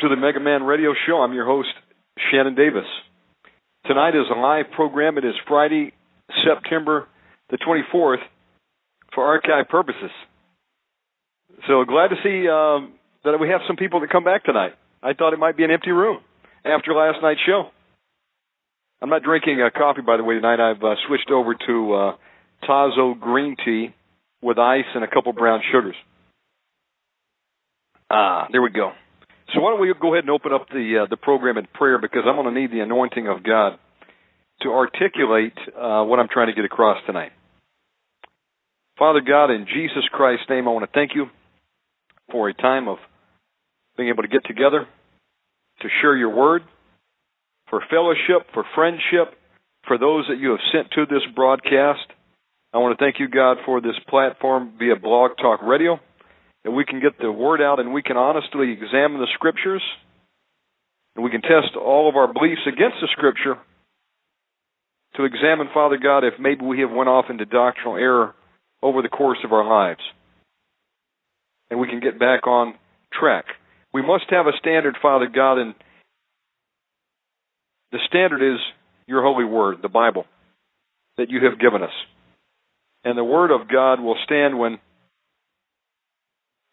To the Mega Man Radio Show. I'm your host, Shannon Davis. Tonight is a live program. It is Friday, September the 24th for archive purposes. So glad to see um, that we have some people that come back tonight. I thought it might be an empty room after last night's show. I'm not drinking a coffee, by the way, tonight. I've uh, switched over to uh, Tazo green tea with ice and a couple brown sugars. Ah, there we go. So why don't we go ahead and open up the uh, the program in prayer because I'm going to need the anointing of God to articulate uh, what I'm trying to get across tonight. Father God, in Jesus Christ's name, I want to thank you for a time of being able to get together to share your word, for fellowship, for friendship, for those that you have sent to this broadcast. I want to thank you, God, for this platform via Blog Talk Radio that we can get the word out and we can honestly examine the scriptures. And we can test all of our beliefs against the scripture to examine father god if maybe we have went off into doctrinal error over the course of our lives. And we can get back on track. We must have a standard father god and the standard is your holy word the bible that you have given us. And the word of god will stand when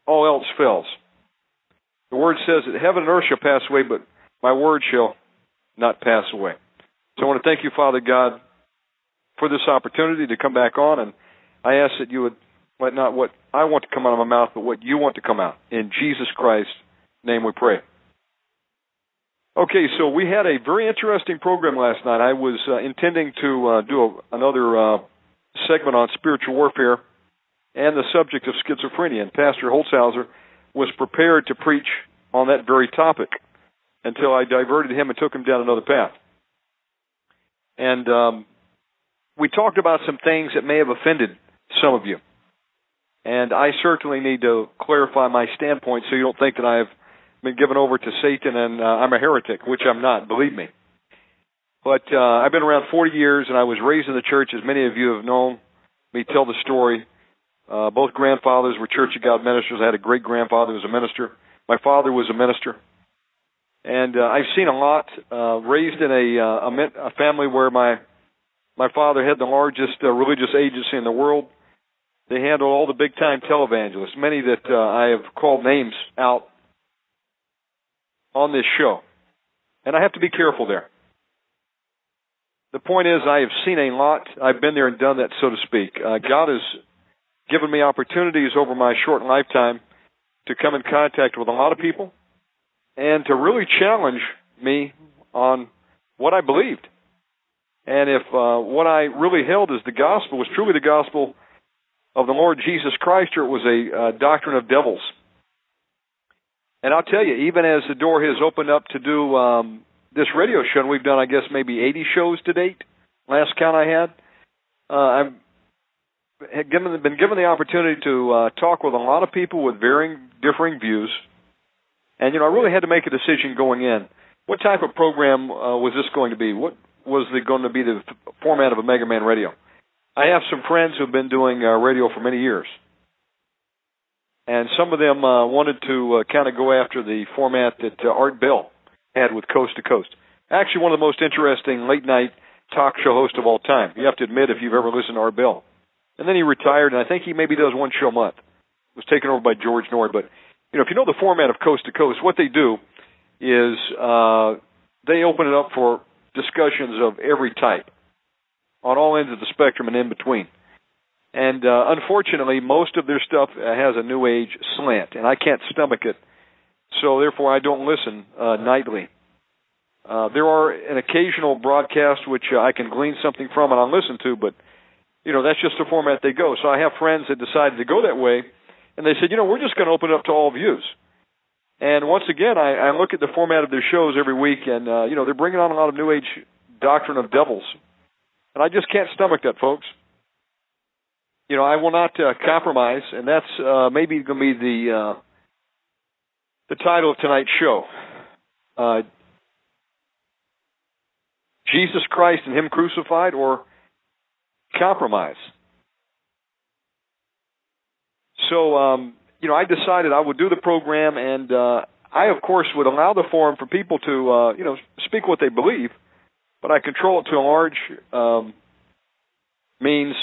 all else fails. The word says that heaven and earth shall pass away, but my word shall not pass away. So I want to thank you, Father God, for this opportunity to come back on, and I ask that you would let not what I want to come out of my mouth, but what you want to come out. In Jesus Christ's name we pray. Okay, so we had a very interesting program last night. I was uh, intending to uh, do a, another uh, segment on spiritual warfare and the subject of schizophrenia. And Pastor Holzhauser was prepared to preach on that very topic until I diverted him and took him down another path. And um, we talked about some things that may have offended some of you. And I certainly need to clarify my standpoint so you don't think that I've been given over to Satan and uh, I'm a heretic, which I'm not, believe me. But uh, I've been around 40 years and I was raised in the church, as many of you have known me tell the story. Uh, both grandfathers were Church of God ministers. I had a great grandfather who was a minister. My father was a minister. And uh, I've seen a lot. Uh, raised in a, uh, a, a family where my my father had the largest uh, religious agency in the world. They handled all the big time televangelists, many that uh, I have called names out on this show. And I have to be careful there. The point is, I have seen a lot. I've been there and done that, so to speak. Uh, God has given me opportunities over my short lifetime to come in contact with a lot of people and to really challenge me on what I believed. And if uh, what I really held as the gospel was truly the gospel of the Lord Jesus Christ, or it was a uh, doctrine of devils. And I'll tell you, even as the door has opened up to do um, this radio show, and we've done, I guess, maybe 80 shows to date, last count I had, uh, I've had given been given the opportunity to uh, talk with a lot of people with varying, differing views, and you know I really had to make a decision going in. What type of program uh, was this going to be? What was the, going to be the format of Omega Man Radio? I have some friends who've been doing uh, radio for many years, and some of them uh, wanted to uh, kind of go after the format that uh, Art Bell had with Coast to Coast. Actually, one of the most interesting late night talk show host of all time. You have to admit if you've ever listened to Art Bell. And then he retired, and I think he maybe does one show a month. It was taken over by George Noory. But you know, if you know the format of Coast to Coast, what they do is uh, they open it up for discussions of every type on all ends of the spectrum and in between. And uh, unfortunately, most of their stuff has a new age slant, and I can't stomach it. So therefore, I don't listen uh, nightly. Uh, there are an occasional broadcast which uh, I can glean something from and I'll listen to, but you know that's just the format they go. So I have friends that decided to go that way, and they said, you know, we're just going to open it up to all views. And once again, I, I look at the format of their shows every week, and uh, you know they're bringing on a lot of new age doctrine of devils, and I just can't stomach that, folks. You know, I will not uh, compromise, and that's uh, maybe going to be the uh, the title of tonight's show. Uh, Jesus Christ and Him crucified, or compromise. So, um, you know, I decided I would do the program, and uh, I, of course, would allow the forum for people to, uh, you know, speak what they believe, but I control it to a large um, means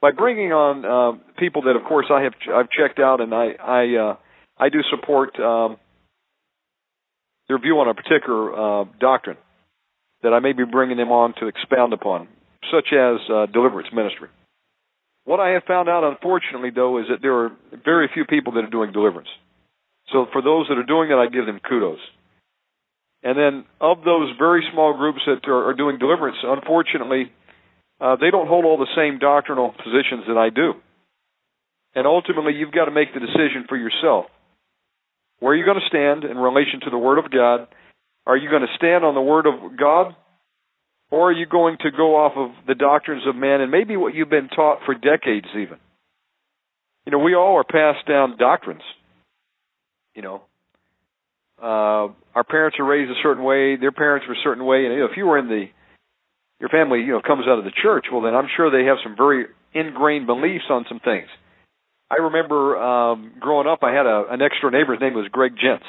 by bringing on uh, people that, of course, I have I've checked out, and I I uh, I do support um, their view on a particular uh, doctrine that I may be bringing them on to expound upon, such as uh, deliverance ministry. What I have found out, unfortunately, though, is that there are very few people that are doing deliverance. So for those that are doing it, I give them kudos. And then of those very small groups that are, are doing deliverance, unfortunately, uh, they don't hold all the same doctrinal positions that I do. And ultimately, you've got to make the decision for yourself. Where are you going to stand in relation to the Word of God? Are you going to stand on the Word of God or are you going to go off of the doctrines of men and maybe what you've been taught for decades even? You know, we all are passed down doctrines. You know, uh, our parents are raised a certain way, their parents were a certain way, and you know, if you were in the your family, you know, comes out of the church, well then I'm sure they have some very ingrained beliefs on some things. I remember um growing up I had a an next door neighbor, his name was Greg Gents.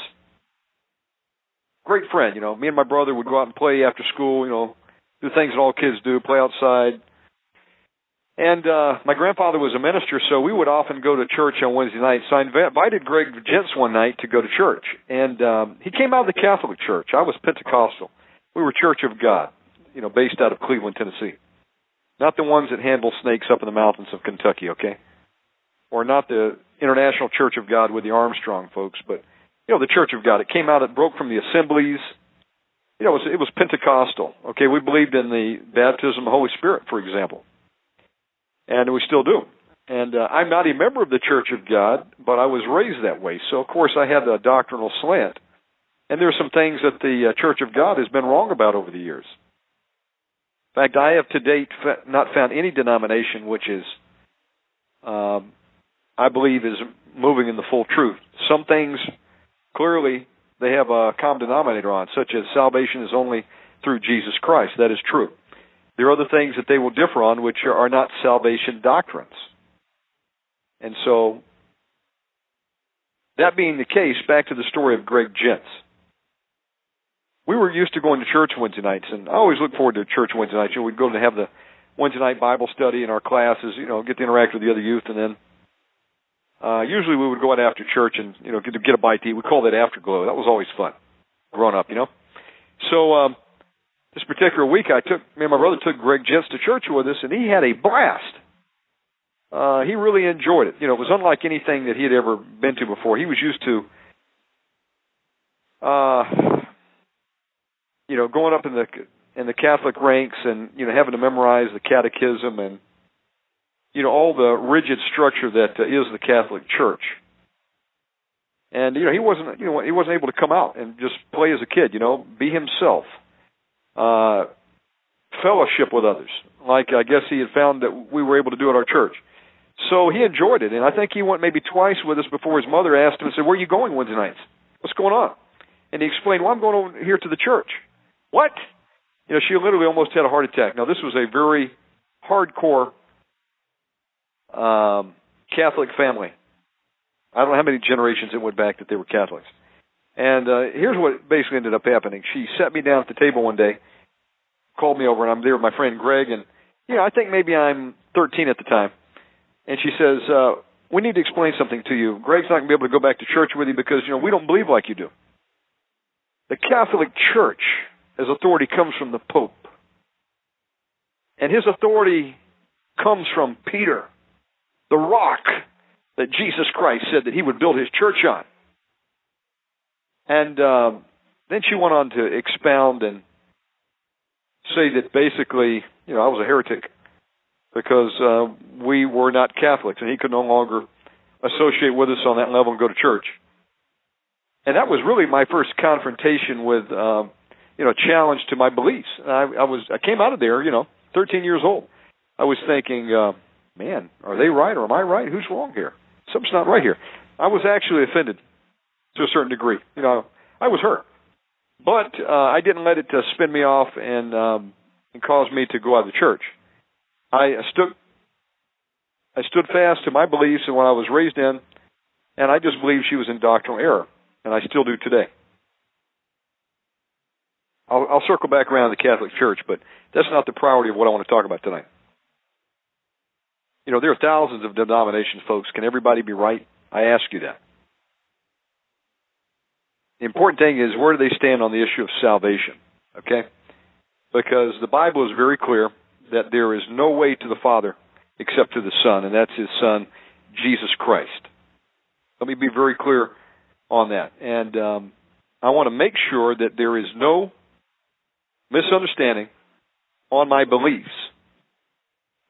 Great friend, you know. Me and my brother would go out and play after school, you know, do things that all kids do, play outside. And uh my grandfather was a minister, so we would often go to church on Wednesday nights. So I invited Greg Gents one night to go to church, and um he came out of the Catholic Church. I was Pentecostal. We were Church of God, you know, based out of Cleveland, Tennessee. Not the ones that handle snakes up in the mountains of Kentucky, okay? Or not the International Church of God with the Armstrong folks, but you know, the Church of God. It came out, it broke from the assemblies you know, it was, it was Pentecostal. Okay, we believed in the baptism of the Holy Spirit, for example, and we still do. And uh, I'm not a member of the Church of God, but I was raised that way. So of course I had a doctrinal slant, and there are some things that the uh, Church of God has been wrong about over the years. In fact, I have to date not found any denomination which is, um, I believe, is moving in the full truth. Some things clearly they have a common denominator on, such as salvation is only through Jesus Christ. That is true. There are other things that they will differ on which are not salvation doctrines. And so, that being the case, back to the story of Greg Gents. We were used to going to church Wednesday nights, and I always look forward to church Wednesday nights. You know, we'd go to have the Wednesday night Bible study in our classes, you know, get to interact with the other youth, and then uh, usually we would go out after church and you know get, get a bite to eat. We called it afterglow. That was always fun, growing up, you know. So um, this particular week, I took me and my brother took Greg Gents to church with us, and he had a blast. Uh, he really enjoyed it. You know, it was unlike anything that he had ever been to before. He was used to, uh, you know, going up in the in the Catholic ranks and you know having to memorize the catechism and you know all the rigid structure that uh, is the Catholic Church. And you know he wasn't you know he wasn't able to come out and just play as a kid. You know, be himself, uh, fellowship with others, like I guess he had found that we were able to do at our church. So he enjoyed it, and I think he went maybe twice with us before his mother asked him and said, "Where are you going Wednesday nights? What's going on?" And he explained, "Well, I'm going over here to the church." What? You know, she literally almost had a heart attack. Now, this was a very hardcore um, Catholic family. I don't know how many generations it went back that they were Catholics. And uh, here's what basically ended up happening. She sat me down at the table one day, called me over, and I'm there with my friend Greg, and you know, I think maybe I'm 13 at the time, and she says, uh, "We need to explain something to you. Greg's not going to be able to go back to church with you because you know we don't believe like you do. The Catholic Church, as authority, comes from the Pope, and his authority comes from Peter, the rock that Jesus Christ said that he would build his church on." And uh, then she went on to expound and say that basically, you know, I was a heretic because uh, we were not Catholics, and he could no longer associate with us on that level and go to church. And that was really my first confrontation with, uh, you know, challenge to my beliefs. And I, I was, I came out of there, you know, 13 years old. I was thinking, uh, man, are they right or am I right? Who's wrong here? Something's not right here. I was actually offended to a certain degree. You know, I was hurt. But uh, I didn't let it uh, spin me off and um, and cause me to go out of the church. I stood I stood fast to my beliefs and what I was raised in, and I just believed she was in doctrinal error, and I still do today. I'll, I'll circle back around the Catholic Church, but that's not the priority of what I want to talk about tonight. You know, there are thousands of denominations, folks. Can everybody be right? I ask you that. The important thing is where do they stand on the issue of salvation? Okay? Because the Bible is very clear that there is no way to the Father except to the Son, and that's His Son, Jesus Christ. Let me be very clear on that. And um, I want to make sure that there is no misunderstanding on my beliefs.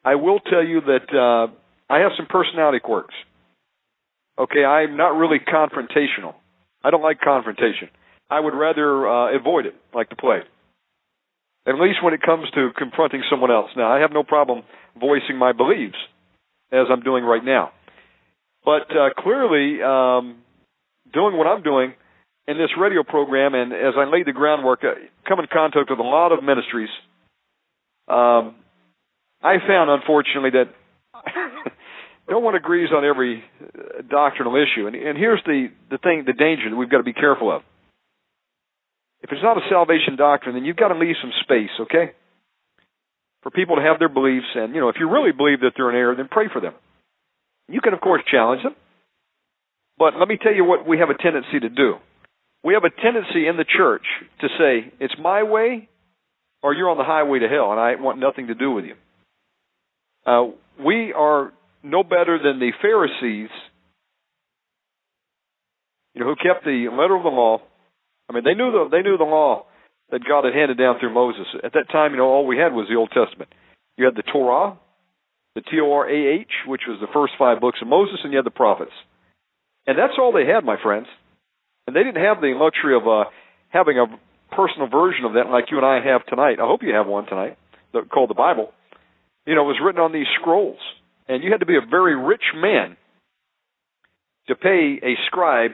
I will tell you that uh, I have some personality quirks. Okay, I'm not really confrontational. I don't like confrontation. I would rather uh, avoid it, like the plague. At least when it comes to confronting someone else. Now, I have no problem voicing my beliefs, as I'm doing right now. But uh, clearly, um, doing what I'm doing in this radio program, and as I laid the groundwork, uh, come in contact with a lot of ministries, um, I found, unfortunately, that no one agrees on every uh, doctrinal issue. And, and here's the, the thing, the danger that we've got to be careful of. If it's not a salvation doctrine, then you've got to leave some space, okay? For people to have their beliefs. And, you know, if you really believe that they're in error, then pray for them. You can, of course, challenge them. But let me tell you what we have a tendency to do. We have a tendency in the church to say, it's my way or you're on the highway to hell and I want nothing to do with you. Uh, we are no better than the Pharisees, you know, who kept the letter of the law. I mean, they knew the they knew the law that God had handed down through Moses. At that time, you know, all we had was the Old Testament. You had the Torah, the T O R A H, which was the first five books of Moses, and you had the prophets. And that's all they had, my friends. And they didn't have the luxury of uh, having a personal version of that like you and I have tonight. I hope you have one tonight called the Bible. You know, was written on these scrolls. And you had to be a very rich man to pay a scribe,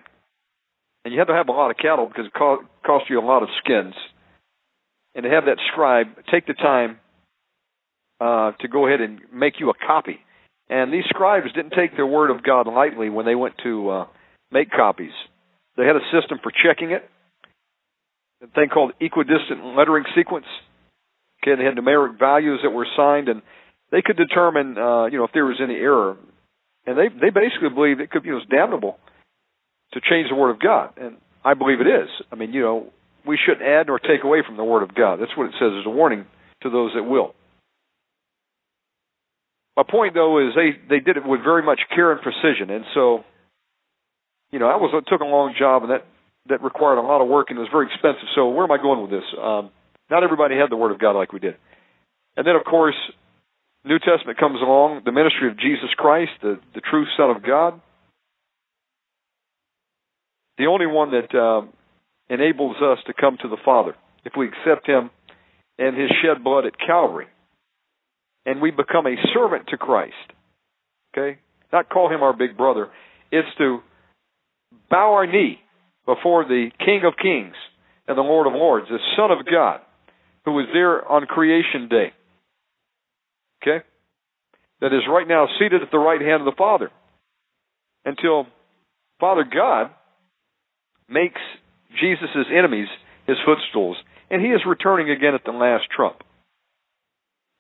and you had to have a lot of cattle because it cost, cost you a lot of skins. And to have that scribe take the time uh, to go ahead and make you a copy. And these scribes didn't take their word of God lightly when they went to uh, make copies. They had a system for checking it, a thing called equidistant lettering sequence. Okay, they had numeric values that were assigned, and they could determine, uh, you know, if there was any error, and they they basically believe it could you know, it's damnable to change the word of God, and I believe it is. I mean, you know, we shouldn't add nor take away from the word of God. That's what it says as a warning to those that will. My point, though, is they they did it with very much care and precision, and so, you know, that was it took a long job, and that that required a lot of work and it was very expensive. So where am I going with this? Um, not everybody had the word of God like we did, and then of course New Testament comes along, the ministry of Jesus Christ, the, the true Son of God, the only one that uh, enables us to come to the Father if we accept Him and His shed blood at Calvary. And we become a servant to Christ. Okay? Not call Him our big brother. It's to bow our knee before the King of Kings and the Lord of Lords, the Son of God, who was there on creation day okay, that is right now seated at the right hand of the Father until Father God makes Jesus' enemies his footstools. And he is returning again at the last trump.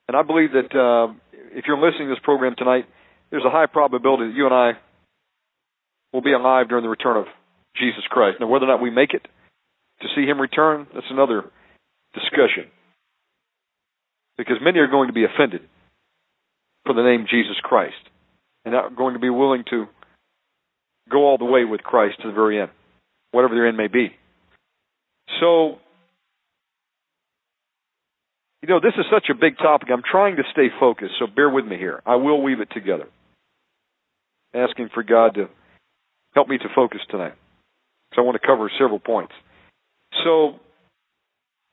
And I believe that uh, if you're listening to this program tonight, there's a high probability that you and I will be alive during the return of Jesus Christ. Now, whether or not we make it to see Him return, that's another discussion. Because many are going to be offended for the name Jesus Christ and not going to be willing to go all the way with Christ to the very end, whatever their end may be. So, you know, this is such a big topic. I'm trying to stay focused, so bear with me here. I will weave it together. Asking for God to help me to focus tonight. So I want to cover several points. So,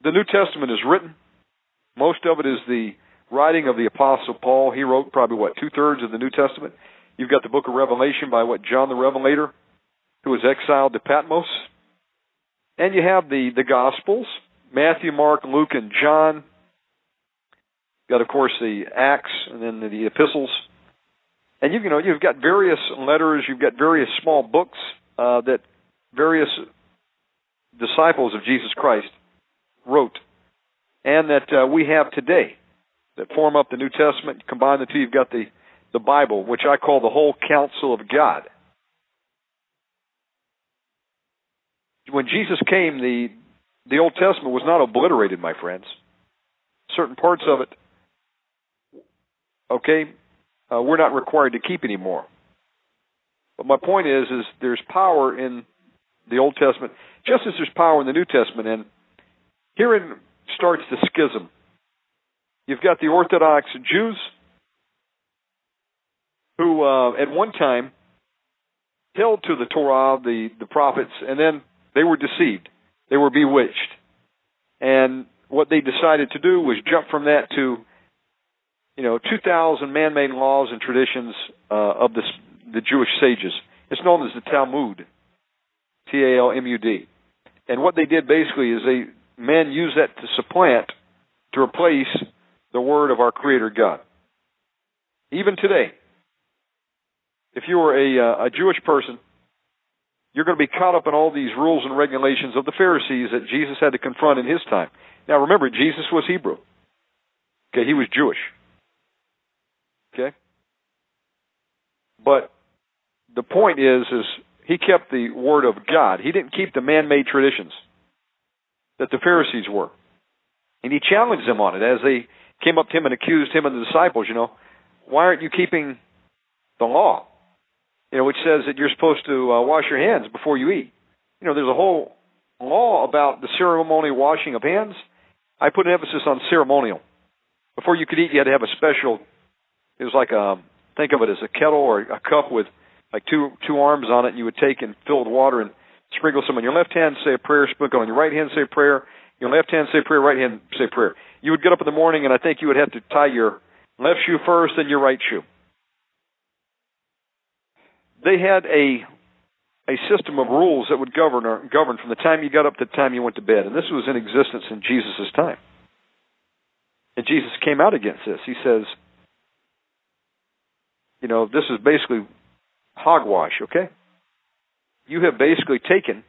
the New Testament is written. Most of it is the writing of the Apostle Paul. He wrote probably, what, two thirds of the New Testament? You've got the book of Revelation by what, John the Revelator, who was exiled to Patmos. And you have the, the Gospels, Matthew, Mark, Luke, and John. You've got, of course, the Acts and then the, the epistles. And you, you know, you've got various letters, you've got various small books uh, that various disciples of Jesus Christ wrote and that uh, we have today that form up the New Testament. Combine the two, you've got the, the Bible, which I call the whole counsel of God. When Jesus came, the the Old Testament was not obliterated, my friends. Certain parts of it, okay, uh, we're not required to keep anymore. But my point is, is there's power in the Old Testament, just as there's power in the New Testament. And herein starts the schism. You've got the Orthodox Jews who, uh, at one time, held to the Torah, the, the prophets, and then they were deceived. They were bewitched. And what they decided to do was jump from that to, you know, 2,000 man-made laws and traditions uh, of the, the Jewish sages. It's known as the Talmud, T-A-L-M-U-D. And what they did basically is they men use that to supplant, to replace the word of our Creator God. Even today, if you are a, uh, a Jewish person, you're going to be caught up in all these rules and regulations of the Pharisees that Jesus had to confront in his time. Now remember, Jesus was Hebrew. Okay, he was Jewish. Okay? But the point is, is he kept the word of God. He didn't keep the man-made traditions that the Pharisees were. And he challenged them on it as they came up to him and accused him and the disciples, you know, why aren't you keeping the law? You know, which says that you're supposed to uh, wash your hands before you eat. You know, there's a whole law about the ceremonial washing of hands. I put an emphasis on ceremonial. Before you could eat, you had to have a special. It was like a think of it as a kettle or a cup with like two two arms on it, and you would take and fill with water and sprinkle some on your left hand, say a prayer, sprinkle on your right hand, say a prayer. Your left hand say prayer, right hand say prayer. You would get up in the morning, and I think you would have to tie your left shoe first, then your right shoe. They had a a system of rules that would govern or govern from the time you got up to the time you went to bed, and this was in existence in Jesus' time. And Jesus came out against this. He says, you know, this is basically hogwash, okay? you have basically taken,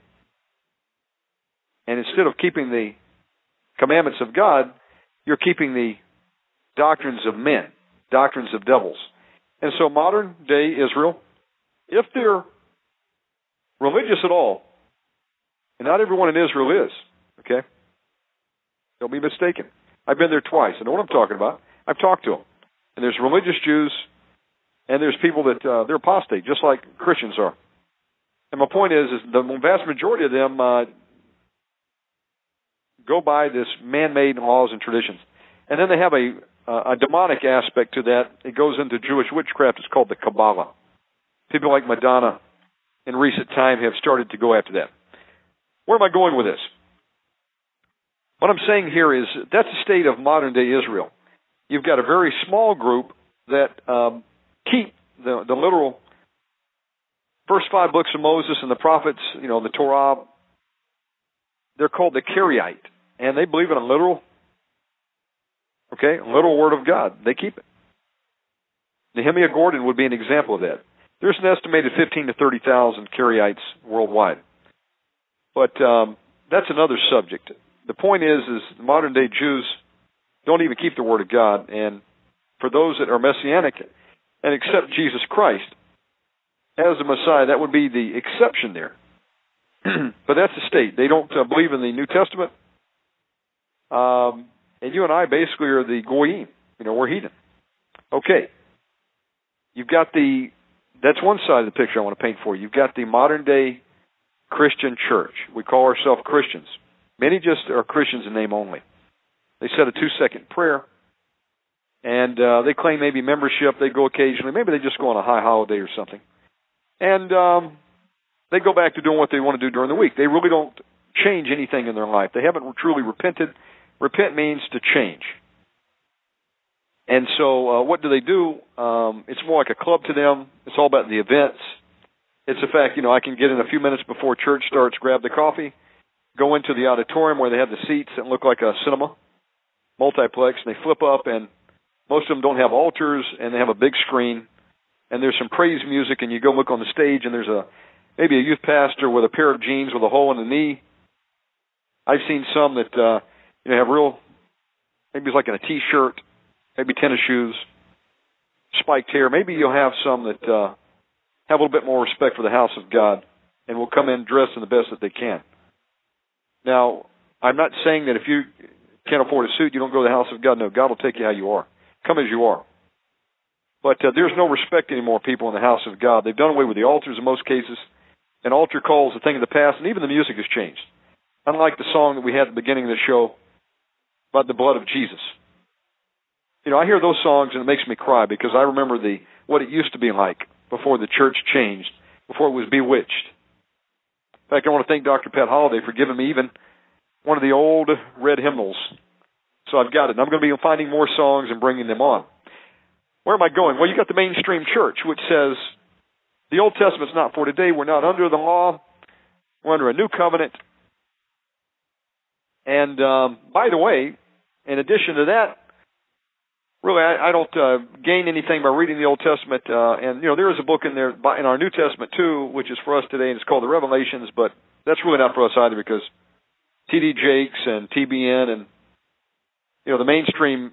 and instead of keeping the commandments of God, you're keeping the doctrines of men, doctrines of devils. And so modern day Israel, if they're religious at all, and not everyone in Israel is, okay? Don't be mistaken. I've been there twice. I know what I'm talking about. I've talked to them. And there's religious Jews, and there's people that uh, they're apostate, just like Christians are. And my point is, is the vast majority of them uh, go by this man-made laws and traditions, and then they have a uh, a demonic aspect to that. It goes into Jewish witchcraft. It's called the Kabbalah. People like Madonna in recent time have started to go after that. Where am I going with this? What I'm saying here is that's the state of modern day Israel. You've got a very small group that um, keep the, the literal first five books of Moses and the prophets, you know, the Torah, they're called the Karaite, and they believe in a literal, okay, literal word of God. They keep it. Nehemiah Gordon would be an example of that. There's an estimated 15 to 30,000 Karaites worldwide, but um, that's another subject. The point is, is modern day Jews don't even keep the word of God, and for those that are messianic and accept Jesus Christ as the Messiah. That would be the exception there. but that's the state. They don't uh, believe in the New Testament. Um, and you and I basically are the goyim. You know, we're heathen. Okay. You've got the, that's one side of the picture I want to paint for you. You've got the modern day Christian church. We call ourselves Christians. Many just are Christians in name only. They said a two second prayer and uh, they claim maybe membership. They go occasionally. Maybe they just go on a high holiday or something, and um, they go back to doing what they want to do during the week. They really don't change anything in their life. They haven't truly repented. Repent means to change. And so, uh, what do they do? Um, it's more like a club to them. It's all about the events. It's the fact, you know, I can get in a few minutes before church starts, grab the coffee, go into the auditorium where they have the seats that look like a cinema, multiplex, and they flip up, and most of them don't have altars, and they have a big screen, and there's some praise music, and you go look on the stage, and there's a maybe a youth pastor with a pair of jeans with a hole in the knee. I've seen some that uh, you have real, maybe it's like in a t-shirt, maybe tennis shoes, spiked hair. Maybe you'll have some that uh, have a little bit more respect for the house of God and will come in dressed in the best that they can. Now, I'm not saying that if you can't afford a suit, you don't go to the house of God. No, God will take you how you are. Come as you are. But uh, there's no respect anymore, people in the house of God. They've done away with the altars in most cases. An altar call is a thing of the past, and even the music has changed. Unlike the song that we had at the beginning of the show about the blood of Jesus. You know, I hear those songs and it makes me cry because I remember the what it used to be like before the church changed, before it was bewitched. In fact, I want to thank Dr. Pat Holliday for giving me even one of the old red hymnals. So I've got it. And I'm going to be finding more songs and bringing them on. Where am I going? Well, you got the mainstream church, which says the Old Testament's not for today. We're not under the law. We're under a new covenant. And um, by the way, in addition to that, really, I, I don't uh, gain anything by reading the Old Testament. Uh, and you know, there is a book in there by, in our New Testament too, which is for us today, and it's called the Revelations. But that's really not for us either, because T.D. Jakes and TBN and you know the mainstream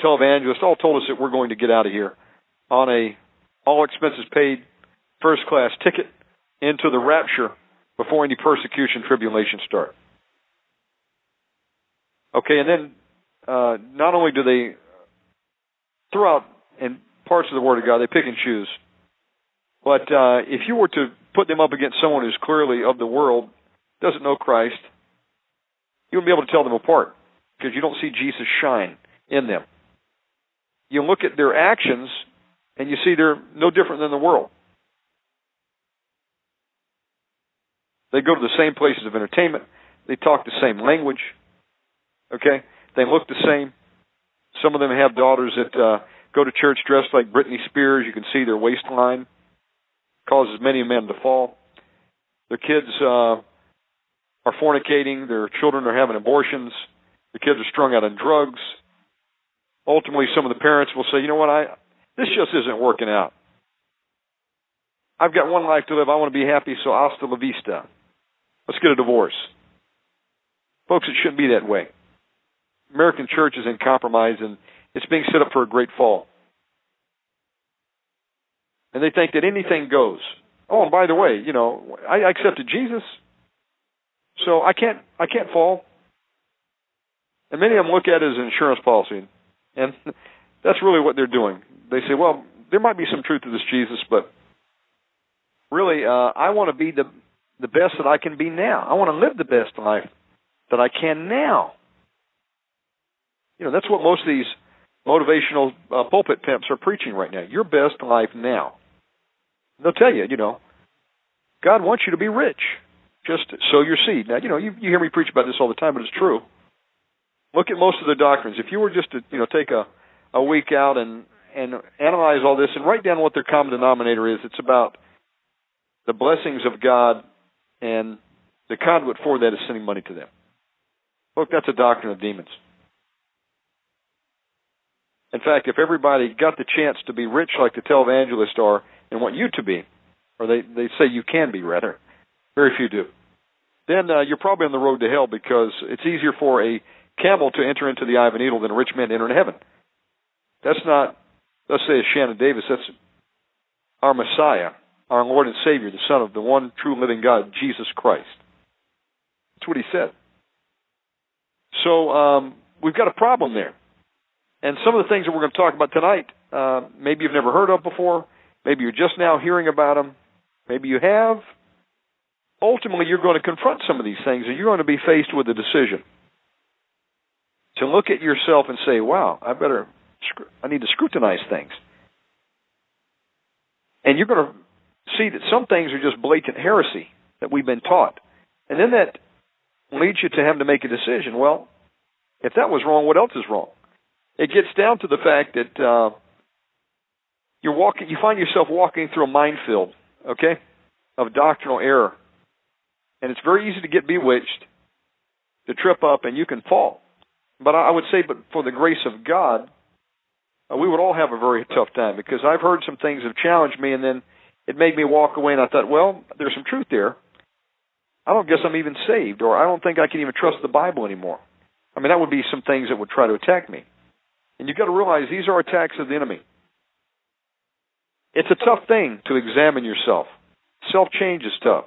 televangelists all told us that we're going to get out of here on a all expenses paid first class ticket into the rapture before any persecution tribulation start. Okay, and then uh, not only do they throughout in parts of the Word of God they pick and choose, but uh, if you were to put them up against someone who's clearly of the world, doesn't know Christ, you wouldn't be able to tell them apart because you don't see Jesus shine in them. You look at their actions and you see they're no different than the world. They go to the same places of entertainment. They talk the same language. Okay? They look the same. Some of them have daughters that uh, go to church dressed like Britney Spears. You can see their waistline. Causes many men to fall. Their kids uh, are fornicating. Their children are having abortions. The kids are strung out on drugs. Ultimately, some of the parents will say, "You know what? I this just isn't working out. I've got one life to live. I want to be happy, so hasta la vista. Let's get a divorce." Folks, it shouldn't be that way. American church is in compromise, and it's being set up for a great fall. And they think that anything goes. Oh, and by the way, you know, I accepted Jesus, so I can't I can't fall. And many of them look at it as an insurance policy, and that's really what they're doing. They say, well, there might be some truth to this Jesus, but really, uh, I want to be the the best that I can be now. I want to live the best life that I can now. You know, that's what most of these motivational uh, pulpit pimps are preaching right now. Your best life now. They'll tell you, you know, God wants you to be rich. Just sow your seed. Now, you know, you, you hear me preach about this all the time, but it's true. Look at most of the doctrines. If you were just to, you know, take a, a week out and, and analyze all this and write down what their common denominator is, it's about the blessings of God and the conduit for that is sending money to them. Look, that's a doctrine of demons. In fact, if everybody got the chance to be rich like the televangelists are and want you to be, or they, they say you can be, rather, very few do, then uh, you're probably on the road to hell because it's easier for a camel to enter into the eye of a needle than a rich man to enter into heaven. That's not let's say, Shannon Davis, that's our Messiah, our Lord and Savior, the Son of the one true living God, Jesus Christ. That's what he said. So um, we've got a problem there. And some of the things that we're going to talk about tonight, uh, maybe you've never heard of before. Maybe you're just now hearing about them. Maybe you have. Ultimately, you're going to confront some of these things, and you're going to be faced with a decision to look at yourself and say, "Wow, I better, I need to scrutinize things." And you're going to see that some things are just blatant heresy that we've been taught, and then that leads you to having to make a decision. Well, if that was wrong, what else is wrong? It gets down to the fact that uh, you're walking, you find yourself walking through a minefield, okay, of doctrinal error, and it's very easy to get bewitched, to trip up, and you can fall. But I would say, but for the grace of God, uh, we would all have a very tough time because I've heard some things have challenged me, and then it made me walk away, and I thought, well, there's some truth there. I don't guess I'm even saved, or I don't think I can even trust the Bible anymore. I mean, that would be some things that would try to attack me. And you've got to realize these are attacks of the enemy. It's a tough thing to examine yourself. Self change is tough.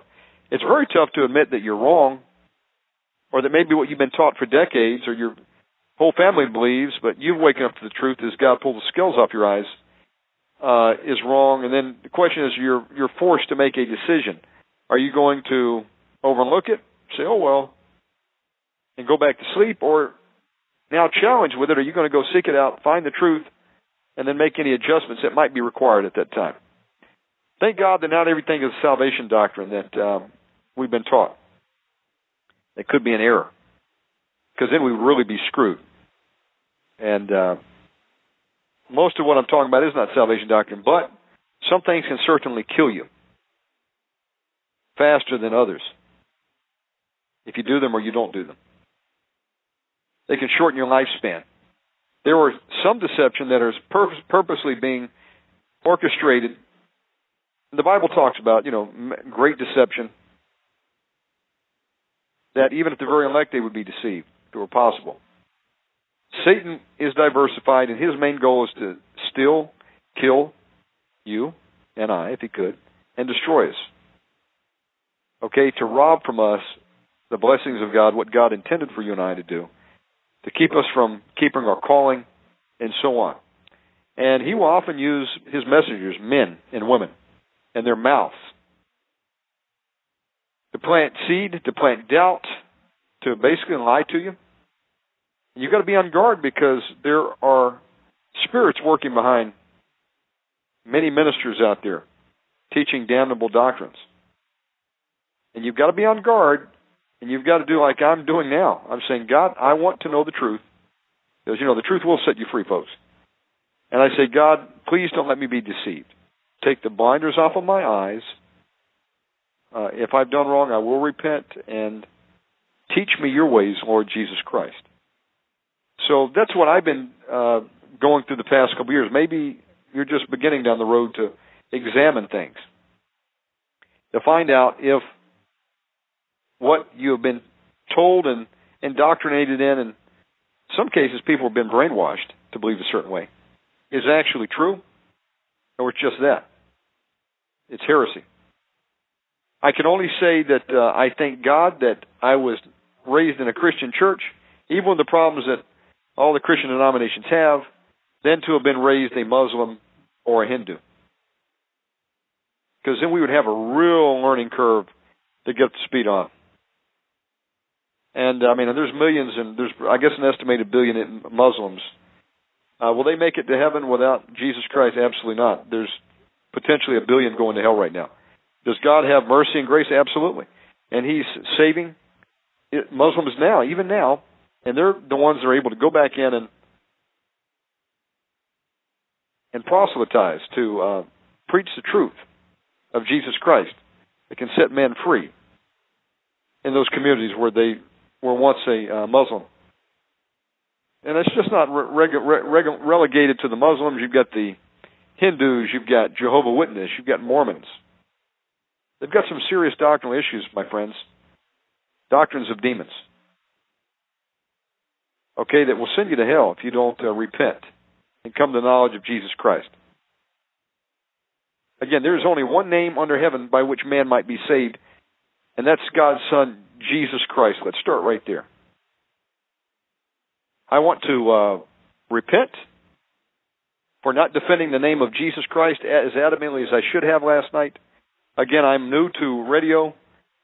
It's very tough to admit that you're wrong, or that maybe what you've been taught for decades, or your whole family believes, but you've waken up to the truth as God pulled the scales off your eyes, uh, is wrong. And then the question is, you're you're forced to make a decision. Are you going to overlook it, say, "Oh well," and go back to sleep, or now challenge with it? Are you going to go seek it out, find the truth, and then make any adjustments that might be required at that time? Thank God that not everything is salvation doctrine that um, we've been taught. It could be an error, because then we would really be screwed. And uh, most of what I'm talking about is not salvation doctrine, but some things can certainly kill you faster than others if you do them or you don't do them. They can shorten your lifespan. There are some deception that is pur- purposely being orchestrated. The Bible talks about, you know, great deception. That even if the very elect they would be deceived, if it were possible. Satan is diversified, and his main goal is to steal, kill you and I, if he could, and destroy us. Okay, to rob from us the blessings of God, what God intended for you and I to do, to keep us from keeping our calling, and so on. And he will often use his messengers, men and women, and their mouths to plant seed, to plant doubt, to basically lie to you. You've got to be on guard because there are spirits working behind many ministers out there teaching damnable doctrines. And you've got to be on guard and you've got to do like I'm doing now. I'm saying, God, I want to know the truth. Because, you know, the truth will set you free, folks. And I say, God, please don't let me be deceived. Take the blinders off of my eyes. Uh, if I've done wrong, I will repent and teach me your ways, Lord Jesus Christ. So that's what I've been uh, going through the past couple years. Maybe you're just beginning down the road to examine things, to find out if what you have been told and indoctrinated in, and in some cases people have been brainwashed to believe a certain way, is actually true, or it's just that. It's heresy. I can only say that uh, I thank God that I was raised in a Christian church, even with the problems that all the Christian denominations have, than to have been raised a Muslim or a Hindu. Because then we would have a real learning curve to get up to speed on. And I mean, there's millions, and there's I guess an estimated billion Muslims. Uh, will they make it to heaven without Jesus Christ? Absolutely not. There's potentially a billion going to hell right now. Does God have mercy and grace? Absolutely. And He's saving Muslims now, even now, and they're the ones that are able to go back in and and proselytize to uh, preach the truth of Jesus Christ that can set men free in those communities where they were once a uh, Muslim. And it's just not re- re- relegated to the Muslims. You've got the Hindus, you've got Jehovah Witness, you've got Mormons. They've got some serious doctrinal issues, my friends. Doctrines of demons. Okay, that will send you to hell if you don't uh, repent and come to the knowledge of Jesus Christ. Again, there is only one name under heaven by which man might be saved, and that's God's Son, Jesus Christ. Let's start right there. I want to uh, repent for not defending the name of Jesus Christ as adamantly as I should have last night. Again, I'm new to radio.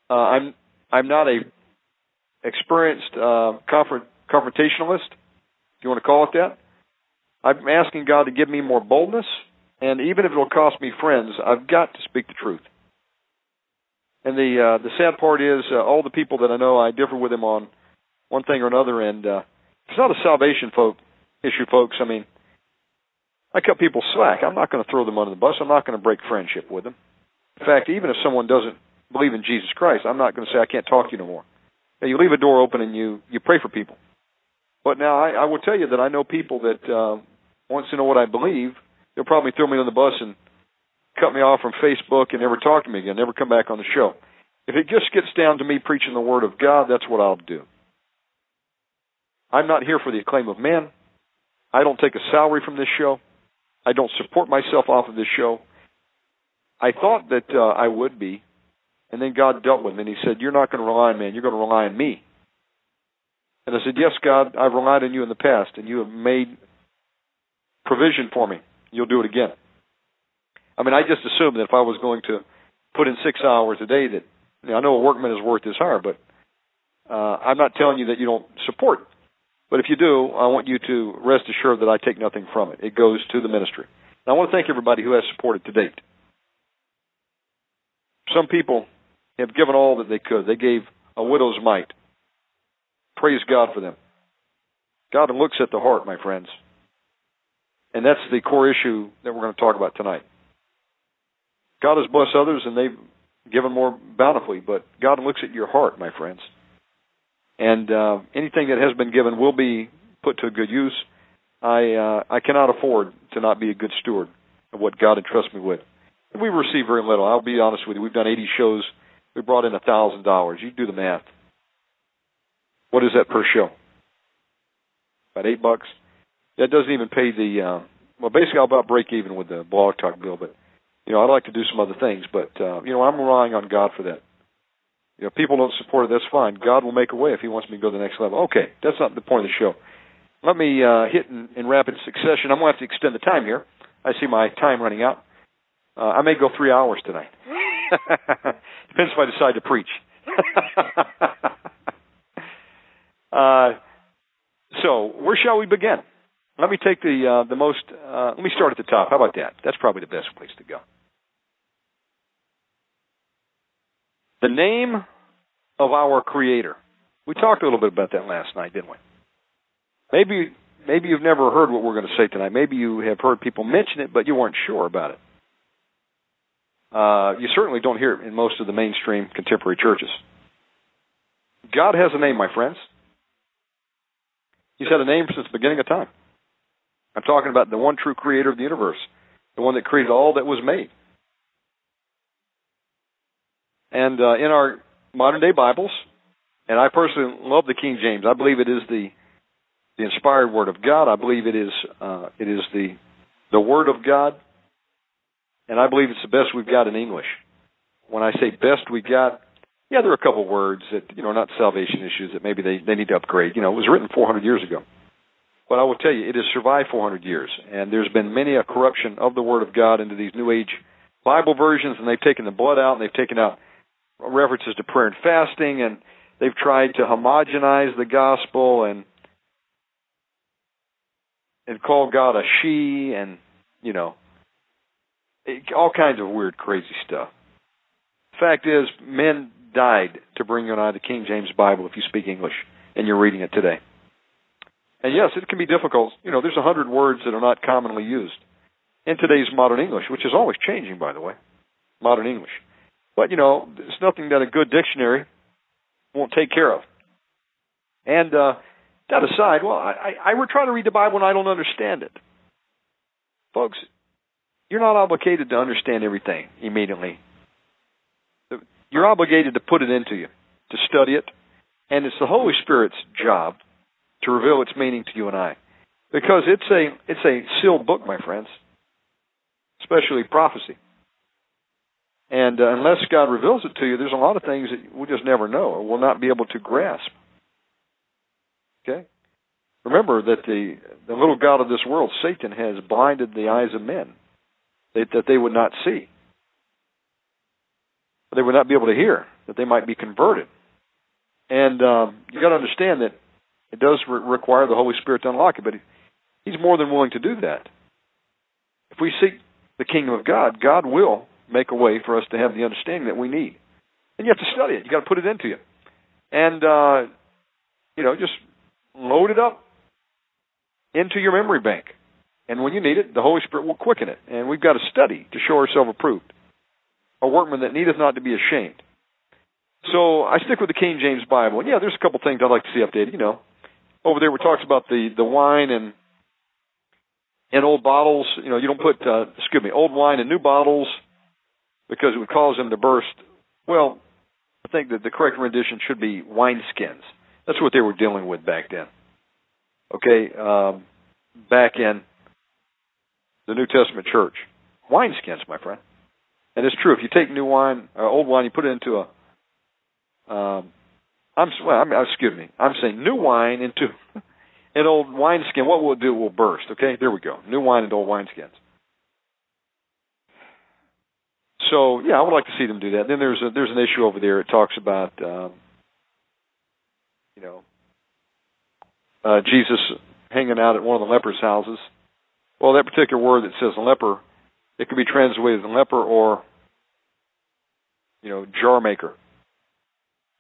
Uh, I'm I'm not a experienced uh, confront, confrontationalist. Do you want to call it that? I'm asking God to give me more boldness, and even if it'll cost me friends, I've got to speak the truth. And the uh, the sad part is, uh, all the people that I know, I differ with them on one thing or another, and uh, it's not a salvation folk issue, folks. I mean, I cut people slack. I'm not going to throw them under the bus. I'm not going to break friendship with them. In fact, even if someone doesn't believe in Jesus Christ, I'm not going to say I can't talk to you no more. Now, you leave a door open and you you pray for people. But now I, I will tell you that I know people that uh, wants to know what I believe. They'll probably throw me on the bus and cut me off from Facebook and never talk to me again, never come back on the show. If it just gets down to me preaching the Word of God, that's what I'll do. I'm not here for the acclaim of man. I don't take a salary from this show. I don't support myself off of this show. I thought that uh, I would be, and then God dealt with me, and He said, "You're not going to rely on man. You're going to rely on me." And I said, "Yes, God, I've relied on you in the past, and you have made provision for me. You'll do it again." I mean, I just assumed that if I was going to put in six hours a day, that you know, I know a workman is worth his hire, but uh, I'm not telling you that you don't support but if you do, I want you to rest assured that I take nothing from it. It goes to the ministry. And I want to thank everybody who has supported to date. Some people have given all that they could. They gave a widow's mite. Praise God for them. God looks at the heart, my friends. And that's the core issue that we're going to talk about tonight. God has blessed others and they've given more bountifully, but God looks at your heart, my friends. And uh, anything that has been given will be put to good use. I uh, I cannot afford to not be a good steward of what God entrusts me with. we receive very little. I'll be honest with you. We've done 80 shows. We brought in a thousand dollars. You do the math. What is that per show? About eight bucks. That doesn't even pay the. Uh, well, basically, I'll about break even with the blog talk bill, but you know, I'd like to do some other things. But uh, you know, I'm relying on God for that. You know, people don't support it. That's fine. God will make a way if He wants me to go to the next level. Okay, that's not the point of the show. Let me uh, hit in, in rapid succession. I'm going to have to extend the time here. I see my time running out. Uh, I may go three hours tonight. Depends if I decide to preach. uh, so, where shall we begin? Let me take the uh, the most. Uh, let me start at the top. How about that? That's probably the best place to go. The name of our Creator. We talked a little bit about that last night, didn't we? Maybe maybe you've never heard what we're going to say tonight. Maybe you have heard people mention it, but you weren't sure about it. Uh, you certainly don't hear it in most of the mainstream contemporary churches. God has a name, my friends. He's had a name since the beginning of time. I'm talking about the one true creator of the universe, the one that created all that was made. And uh, in our modern day Bibles, and I personally love the King James. I believe it is the the inspired Word of God. I believe it is uh, it is the the Word of God, and I believe it's the best we've got in English. When I say best we've got, yeah, there are a couple words that you know are not salvation issues that maybe they they need to upgrade. You know, it was written 400 years ago. But I will tell you, it has survived 400 years, and there's been many a corruption of the Word of God into these New Age Bible versions, and they've taken the blood out, and they've taken out references to prayer and fasting, and they've tried to homogenize the gospel and and call God a she, and you know, all kinds of weird, crazy stuff. The fact is, men died to bring you and I the King James Bible if you speak English and you're reading it today. And yes, it can be difficult. You know, there's a hundred words that are not commonly used in today's modern English, which is always changing, by the way. Modern English. But you know, it's nothing that a good dictionary won't take care of. And uh, that aside, well, I, I, I would try to read the Bible and I don't understand it. Folks, you're not obligated to understand everything immediately. You're obligated to put it into you, to study it, and it's the Holy Spirit's job to reveal its meaning to you and I. because it's a it's a sealed book, my friends, especially prophecy. And uh, unless God reveals it to you, there's a lot of things that we'll just never know or will not be able to grasp. Okay? Remember that the the little god of this world, Satan, has blinded the eyes of men that, that they would not see. They would not be able to hear, that they might be converted. And um, you got to understand that it does re- require the Holy Spirit to unlock it, but He's more than willing to do that. If we seek the kingdom of God, God will make a way for us to have the understanding that we need. And you have to study it. You got to put it into you, and uh, you know, just load it up into your memory bank. And when you need it, the Holy Spirit will quicken it. And we've got to study to show ourselves approved, a workman that needeth not to be ashamed. So I stick with the King James Bible. And yeah, there's a couple things I'd like to see updated. You know, over there it talks about the the wine and and old bottles. You know, you don't put uh, excuse me, old wine in new bottles because it would cause them to burst. Well, I think that the correct rendition should be wineskins. That's what they were dealing with back then. Okay, um, back in the New Testament church, wineskins, my friend. And it's true. If you take new wine, uh, old wine, you put it into a, um, I'm well, I'm, excuse me, I'm saying new wine into an old wineskin. What will it do? It will burst. Okay, there we go. New wine into old wineskins. So yeah, I would like to see them do that. Then there's a, there's an issue over there. It talks about um, you know uh, Jesus hanging out at one of the lepers' houses. Well, that particular word that says leper, it could be translated as leper or you know jar maker,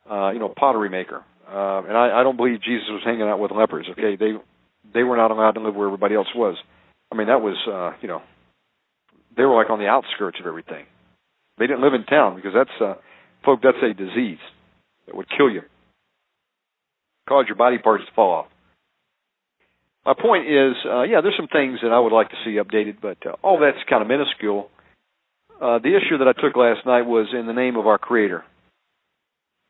uh, you know pottery maker. Uh, and I, I don't believe Jesus was hanging out with lepers. Okay, they they were not allowed to live where everybody else was. I mean, that was uh, you know they were like on the outskirts of everything. They didn't live in town because that's, uh, folk, that's a disease that would kill you, cause your body parts to fall off. My point is, uh, yeah, there's some things that I would like to see updated, but uh, all that's kind of minuscule. Uh, the issue that I took last night was in the name of our Creator.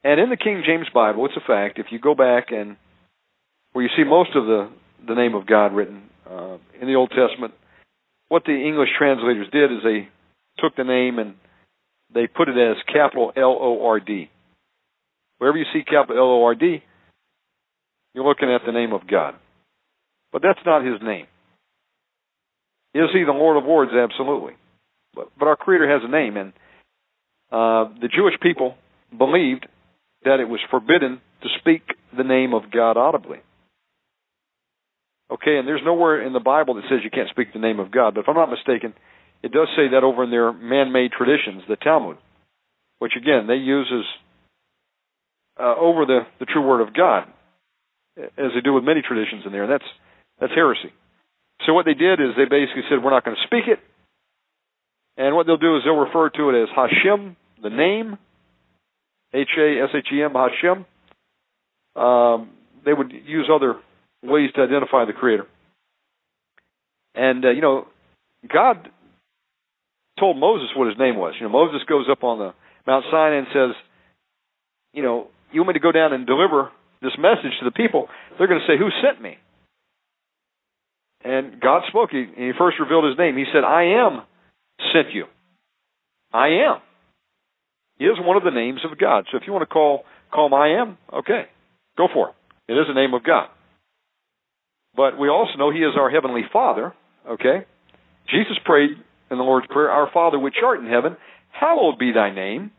And in the King James Bible, it's a fact. If you go back and where you see most of the the name of God written uh, in the Old Testament, what the English translators did is they took the name and they put it as capital L O R D. Wherever you see capital L O R D, you're looking at the name of God. But that's not his name. Is he the Lord of Lords? Absolutely. But, but our Creator has a name, and uh, the Jewish people believed that it was forbidden to speak the name of God audibly. Okay, and there's nowhere in the Bible that says you can't speak the name of God, but if I'm not mistaken, it does say that over in their man-made traditions, the Talmud, which again they use as uh, over the the true word of God, as they do with many traditions in there, and that's that's heresy. So what they did is they basically said we're not going to speak it, and what they'll do is they'll refer to it as Hashem, the name, H A S H E M, Hashem. Um, they would use other ways to identify the Creator, and uh, you know, God told Moses what his name was. You know, Moses goes up on the Mount Sinai and says, you know, you want me to go down and deliver this message to the people? They're going to say, who sent me? And God spoke. He, he first revealed his name. He said, I am sent you. I am. He is one of the names of God. So if you want to call call him I am, okay, go for it. It is a name of God. But we also know He is our Heavenly Father, okay? Jesus prayed in the Lord's Prayer, Our Father which art in heaven, hallowed be thy name.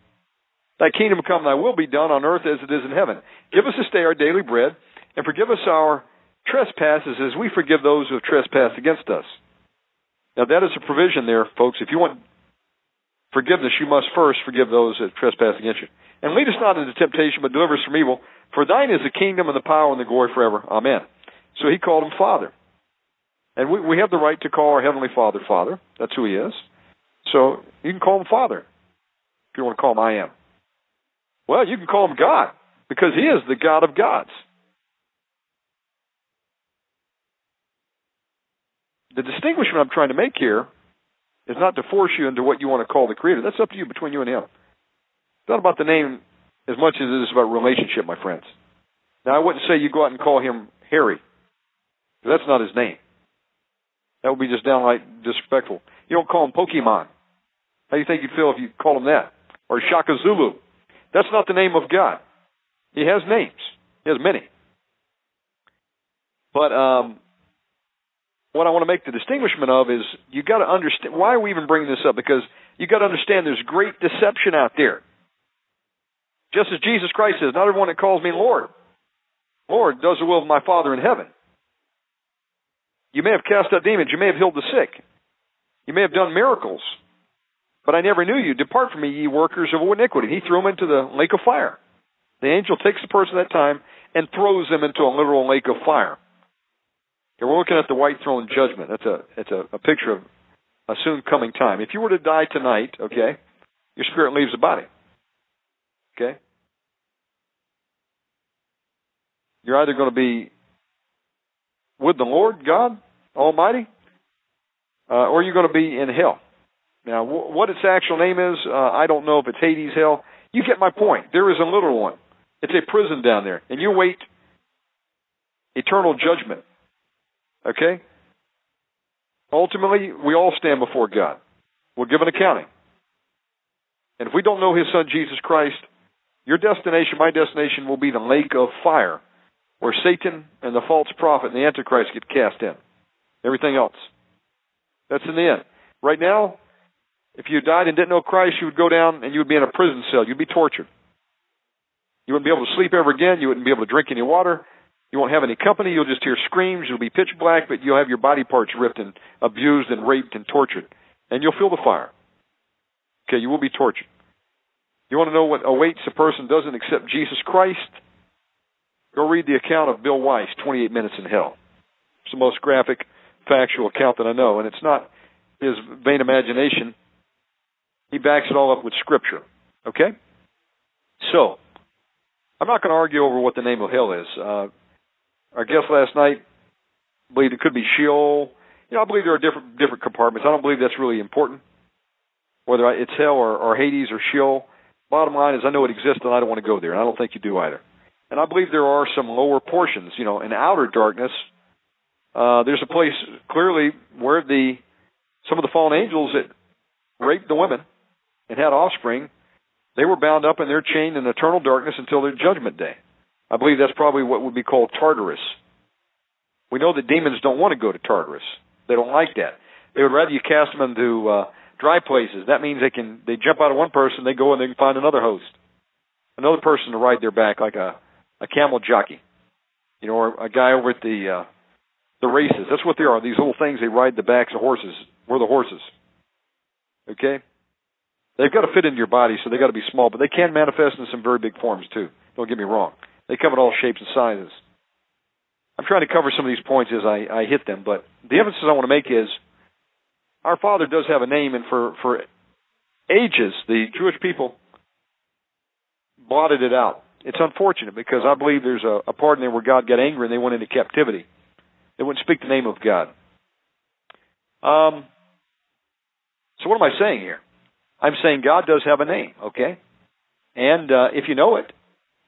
Thy kingdom come, thy will be done on earth as it is in heaven. Give us this day our daily bread, and forgive us our trespasses as we forgive those who have trespassed against us. Now that is a provision there, folks. If you want forgiveness, you must first forgive those that trespass against you. And lead us not into temptation, but deliver us from evil. For thine is the kingdom and the power and the glory forever. Amen. So he called him Father. And we, we have the right to call our Heavenly Father Father. That's who He is. So you can call Him Father if you want to call Him I am. Well, you can call Him God because He is the God of gods. The distinguishment I'm trying to make here is not to force you into what you want to call the Creator. That's up to you between you and Him. It's not about the name as much as it is about relationship, my friends. Now, I wouldn't say you go out and call Him Harry. That's not His name. That would be just downright disrespectful. You don't call him Pokemon. How do you think you'd feel if you called him that? Or Shaka Zulu. That's not the name of God. He has names. He has many. But um, what I want to make the distinguishment of is you got to understand why are we even bringing this up? Because you got to understand there's great deception out there. Just as Jesus Christ says, not everyone that calls me Lord, Lord does the will of my Father in heaven. You may have cast out demons. You may have healed the sick. You may have done miracles. But I never knew you. Depart from me, ye workers of iniquity. He threw them into the lake of fire. The angel takes the person at that time and throws them into a literal lake of fire. We're looking at the white throne judgment. That's a it's a, a picture of a soon coming time. If you were to die tonight, okay, your spirit leaves the body. Okay? You're either going to be with the Lord God Almighty, uh, or you're going to be in hell. Now, what its actual name is, uh, I don't know if it's Hades, hell. You get my point. There is a literal one. It's a prison down there, and you wait eternal judgment. Okay? Ultimately, we all stand before God. We'll give an accounting. And if we don't know His Son Jesus Christ, your destination, my destination, will be the lake of fire, where Satan and the false prophet and the Antichrist get cast in. Everything else. That's in the end. Right now, if you died and didn't know Christ, you would go down and you would be in a prison cell. You'd be tortured. You wouldn't be able to sleep ever again. You wouldn't be able to drink any water. You won't have any company. You'll just hear screams. You'll be pitch black, but you'll have your body parts ripped and abused and raped and tortured. And you'll feel the fire. Okay, you will be tortured. You want to know what awaits a person doesn't accept Jesus Christ? Go read the account of Bill Wiese, 28 Minutes in Hell. It's the most graphic, factual account that I know, and it's not his vain imagination. He backs it all up with Scripture. Okay? So, I'm not going to argue over what the name of hell is. Uh, our guest last night believed it could be Sheol. You know, I believe there are different different compartments. I don't believe that's really important, whether it's hell or, or Hades or Sheol. Bottom line is, I know it exists, and I don't want to go there, and I don't think you do either. And I believe there are some lower portions. You know, in outer darkness, uh, there's a place clearly where the some of the fallen angels that raped the women and had offspring, they were bound up and they're chained in eternal darkness until their judgment day. I believe that's probably what would be called Tartarus. We know that demons don't want to go to Tartarus. They don't like that. They would rather you cast them into uh, dry places. That means they can they jump out of one person, they go and they can find another host, another person to ride their back like a a camel jockey, you know, or a guy over at the uh, the races. That's what they are. These little things they ride the backs of horses. We're the horses. Okay. They've got to fit into your body, so they've got to be small, but they can manifest in some very big forms too. Don't get me wrong. They come in all shapes and sizes. I'm trying to cover some of these points as I, I hit them, but the emphasis I want to make is our Father does have a name, and for, for ages, the Jewish people blotted it out. It's unfortunate because I believe there's a, a part in there where God got angry and they went into captivity. They wouldn't speak the name of God. Um, so what am I saying here? I'm saying God does have a name, okay? And uh, if you know it,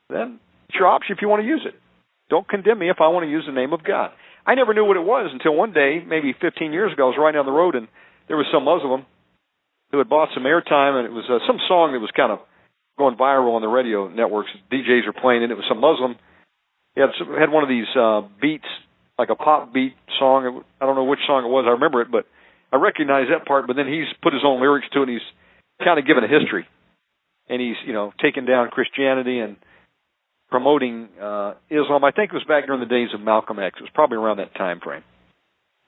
then it's your option if you want to use it. Don't condemn me if I want to use the name of God. I never knew what it was until one day, maybe 15 years ago, I was riding down the road and there was some Muslim who had bought some airtime and it was uh, some song that was kind of going viral on the radio networks. DJs are playing it. It was some Muslim. He had some, had one of these uh, beats, like a pop beat song. I don't know which song it was. I remember it, but I recognize that part. But then he's put his own lyrics to it. and He's kind of given a history, and he's you know taken down Christianity and promoting uh, Islam. I think it was back during the days of Malcolm X. It was probably around that time frame.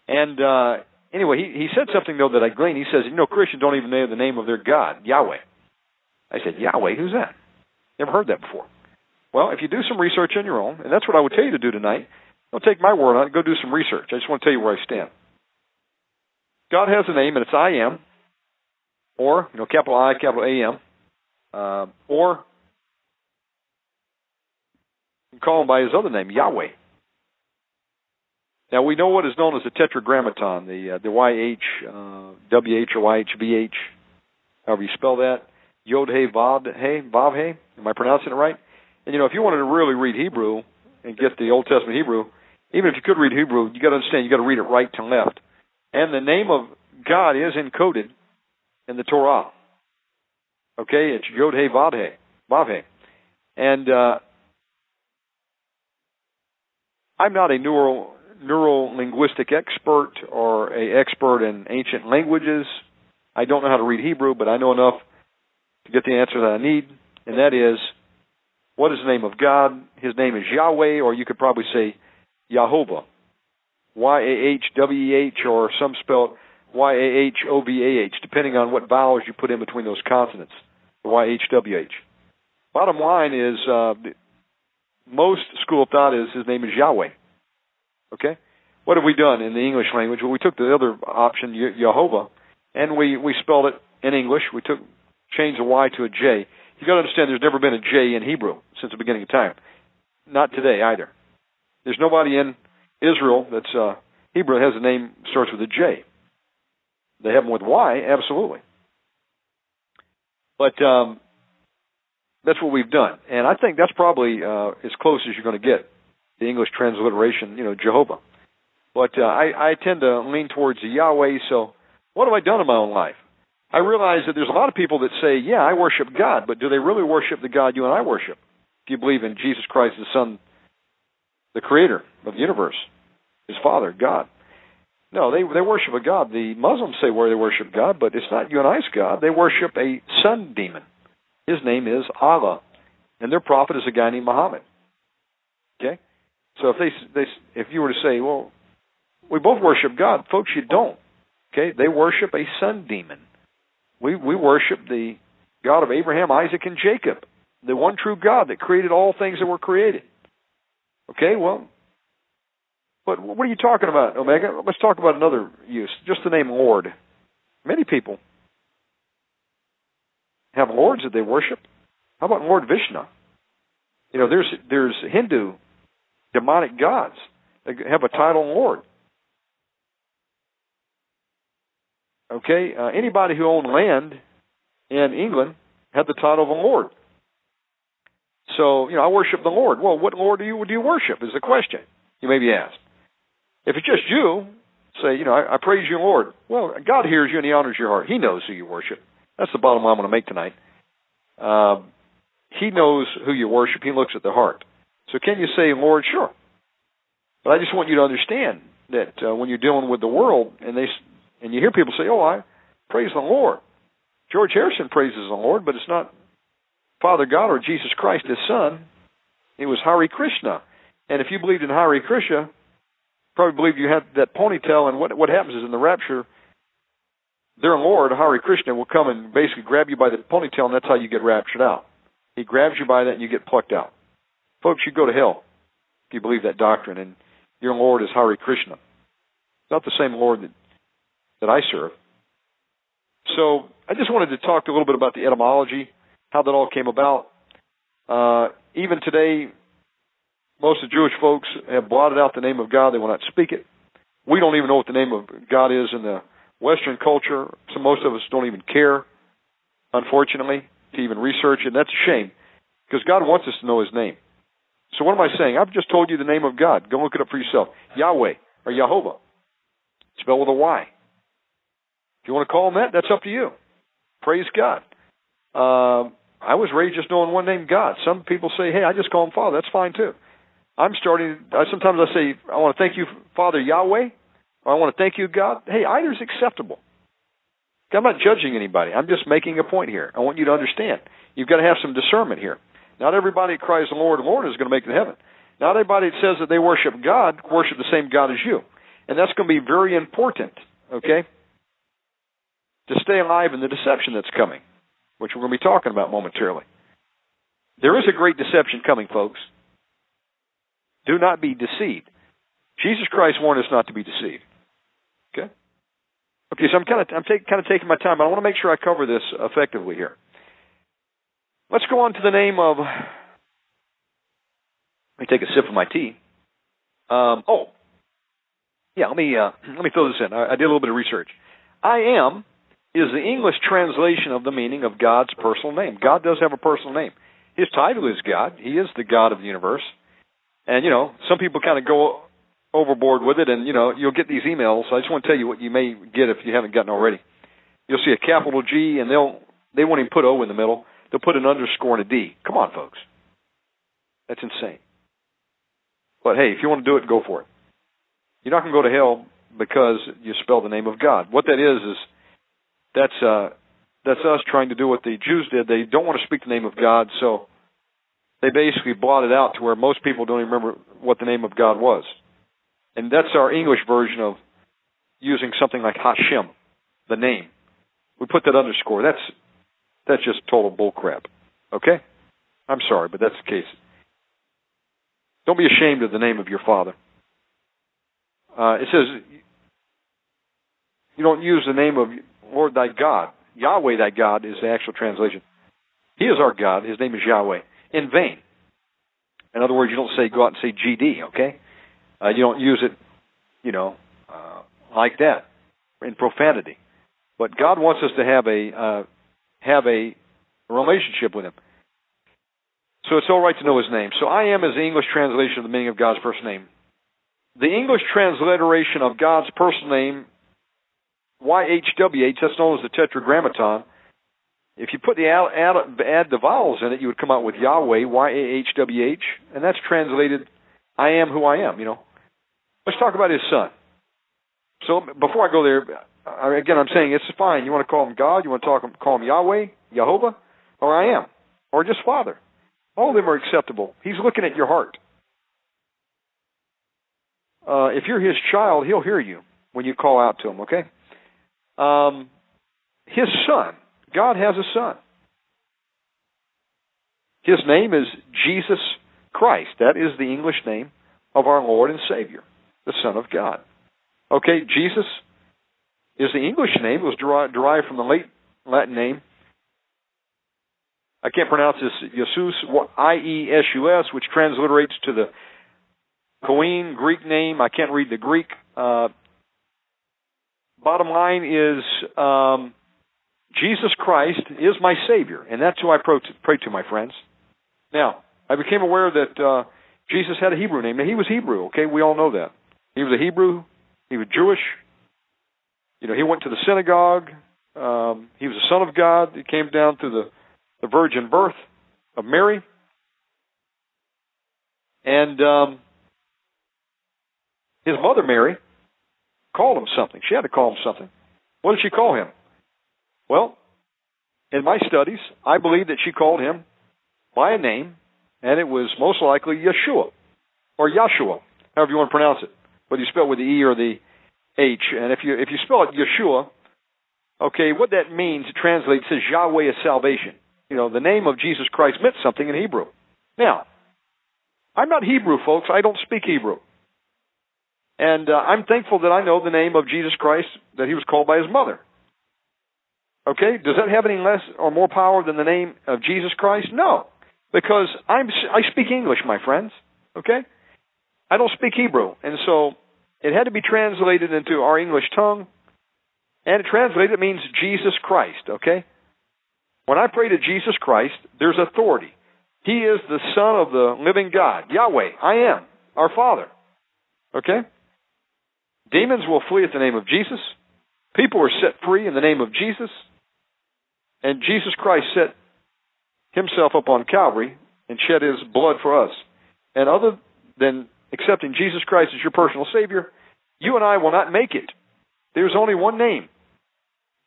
And uh, anyway, he, he said something though that I gleaned. He says, you know, Christians don't even know the name of their God, Yahweh. I said, Yahweh, who's that? Never heard that before. Well, if you do some research on your own, and that's what I would tell you to do tonight, don't take my word on it. Go do some research. I just want to tell you where I stand. God has a name, and it's I am, or you know, capital I, capital A M, uh, or call him by his other name, Yahweh. Now we know what is known as the Tetragrammaton, the uh, the YH, uh, WH or YHVH, however you spell that. Yod Hey Vav Hey Vav Hey. Am I pronouncing it right? And you know, if you wanted to really read Hebrew and get the Old Testament Hebrew, even if you could read Hebrew, you got to understand you got to read it right to left. And the name of God is encoded in the Torah. Okay, it's Yod Hey Vav Hey Vav Hey, And uh, I'm not a neural neuro linguistic expert or a expert in ancient languages. I don't know how to read Hebrew, but I know enough to get the answer that I need, and that is, what is the name of God? His name is Yahweh, or you could probably say Yahovah. Y A H W E H, or some spell it Y A H O V A H, depending on what vowels you put in between those consonants. Y H W H. Bottom line is, uh, most school of thought is his name is Yahweh. Okay? What have we done in the English language? Well, we took the other option, Jehovah, and we, we spelled it in English. We took changed the Y to a J. You got to understand, there's never been a J in Hebrew since the beginning of time. Not today either. There's nobody in Israel that's uh, Hebrew that has a name starts with a J. They have them with Y, absolutely. But um, that's what we've done, and I think that's probably uh, as close as you're going to get the English transliteration, you know, Jehovah. But uh, I, I tend to lean towards the Yahweh. So, what have I done in my own life? I realize that there's a lot of people that say, "Yeah, I worship God," but do they really worship the God you and I worship? Do you believe in Jesus Christ, the Son, the Creator of the universe, His Father, God? No, they they worship a God. The Muslims say where they worship God, but it's not you and I's God. They worship a sun demon. His name is Allah, and their prophet is a guy named Muhammad. Okay, so if they they if you were to say, well, we both worship God, folks, you don't. Okay, they worship a sun demon. We we worship the God of Abraham, Isaac, and Jacob, the one true God that created all things that were created. Okay, well, but what are you talking about, Omega? Let's talk about another use. Just the name Lord. Many people have lords that they worship. How about Lord Vishnu? You know, there's there's Hindu demonic gods that have a title Lord. Okay, uh, anybody who owned land in England had the title of a lord. So, you know, I worship the Lord. Well, what Lord do you do you worship? Is the question you may be asked. If it's just you, say, you know, I, I praise you, Lord. Well, God hears you and He honors your heart. He knows who you worship. That's the bottom line I'm going to make tonight. Uh, he knows who you worship. He looks at the heart. So can you say, Lord, sure. But I just want you to understand that uh, when you're dealing with the world, and they and you hear people say, "Oh, I praise the Lord." George Harrison praises the Lord, but it's not Father God or Jesus Christ, His Son. It was Hare Krishna. And if you believed in Hare Krishna, probably believe you had that ponytail, and what what happens is in the rapture, their Lord Hare Krishna will come and basically grab you by the ponytail, and that's how you get raptured out. He grabs you by that, and you get plucked out. Folks, you go to hell if you believe that doctrine, and your Lord is Hare Krishna. Not the same Lord that that I serve. So I just wanted to talk a little bit about the etymology, how that all came about. Uh, even today, most of the Jewish folks have blotted out the name of God. They will not speak it. We don't even know what the name of God is in the Western culture. So most of us don't even care, unfortunately, to even research it. And that's a shame because God wants us to know His name. So what am I saying? I've just told you the name of God. Go look it up for yourself. Yahweh or Jehovah. Spelled with a Y. You want to call him that, that's up to you. Praise God. Uh, I was raised just knowing one name, God. Some people say, "Hey, I just call him Father." That's fine too. I'm starting. I, sometimes I say, "I want to thank you, Father Yahweh," or "I want to thank you, God." Hey, either's acceptable. I'm not judging anybody. I'm just making a point here. I want you to understand. You've got to have some discernment here. Not everybody that cries the Lord, Lord is going to make it to heaven. Not everybody that says that they worship God worship the same God as you. And that's going to be very important, okay? To stay alive in the deception that's coming, which we're going to be talking about momentarily. There is a great deception coming, folks. Do not be deceived. Jesus Christ warned us not to be deceived. Okay? Okay, so I'm kind of I'm take, kind of taking my time, but I want to make sure I cover this effectively here. Let's go on to the name of. Let me take a sip of my tea. Um, oh, yeah. Let me uh, let me throw this in. I, I did a little bit of research. I am is the English translation of the meaning of God's personal name. God does have a personal name. His title is God. He is the God of the universe. And you know, some people kind of go overboard with it, and you know you'll get these emails. I just want to tell you what you may get if you haven't gotten already. You'll see a capital G, and they'll they won't even put O in the middle. They'll put an underscore and a D. Come on, folks. That's insane. But hey, if you want to do it, go for it. You're not going to go to hell because you spell the name of God. What that is is that's uh, that's us trying to do what the Jews did. They don't want to speak the name of God, so they basically blot it out to where most people don't even remember what the name of God was. And that's our English version of using something like Hashem, the name. We put that underscore. That's that's just total bullcrap. Okay? I'm sorry, but that's the case. Don't be ashamed of the name of your father. Uh, it says you don't use the name of Lord thy God. Yahweh thy God is the actual translation. He is our God. His name is Yahweh. In vain. In other words, you don't say go out and say GD. Okay? Uh, you don't use it, you know, uh, like that in profanity. But God wants us to have a uh, have a relationship with Him. So it's all right to know His name. So I am is the English translation of the meaning of God's first name. The English transliteration of God's personal name, YHWH, that's known as the Tetragrammaton. If you put the add, add the vowels in it, you would come out with Yahweh, Y-A-H-W-H, and that's translated, I am who I am, you know. Let's talk about his son. So before I go there, again, I'm saying it's fine. You want to call him God, you want to talk, call him Yahweh, Jehovah, or I am, or just Father. All of them are acceptable. He's looking at your heart. Uh, if you're his child, he'll hear you when you call out to him, okay? Um, his son, God has a son. His name is Jesus Christ. That is the English name of our Lord and Savior the Son of God. Okay, Jesus is the English name. It was derived from the late Latin name. I can't pronounce this. Jesus, I-E-S-U-S, which transliterates to the Koine Greek name. I can't read the Greek. Uh, bottom line is um, Jesus Christ is my Savior, and that's who I pray to, pray to my friends. Now, I became aware that uh, Jesus had a Hebrew name. Now, he was Hebrew, okay? We all know that. He was a Hebrew. He was Jewish. You know, he went to the synagogue. Um, he was a son of God. He came down through the, the virgin birth of Mary. And um, his mother, Mary, called him something. She had to call him something. What did she call him? Well, in my studies, I believe that she called him by a name, and it was most likely Yeshua or Yahshua, however you want to pronounce it whether you spell it with the E or the H. And if you if you spell it Yeshua, okay, what that means, it translates says Yahweh is salvation. You know, the name of Jesus Christ meant something in Hebrew. Now, I'm not Hebrew, folks. I don't speak Hebrew. And uh, I'm thankful that I know the name of Jesus Christ, that he was called by his mother. Okay, does that have any less or more power than the name of Jesus Christ? No, because I'm I speak English, my friends. Okay, I don't speak Hebrew, and so it had to be translated into our English tongue. And it translated means Jesus Christ, okay? When I pray to Jesus Christ, there's authority. He is the Son of the living God, Yahweh. I am, our Father. Okay? Demons will flee at the name of Jesus. People are set free in the name of Jesus. And Jesus Christ set himself up on Calvary and shed his blood for us. And other than accepting Jesus Christ as your personal Savior, you and I will not make it. There's only one name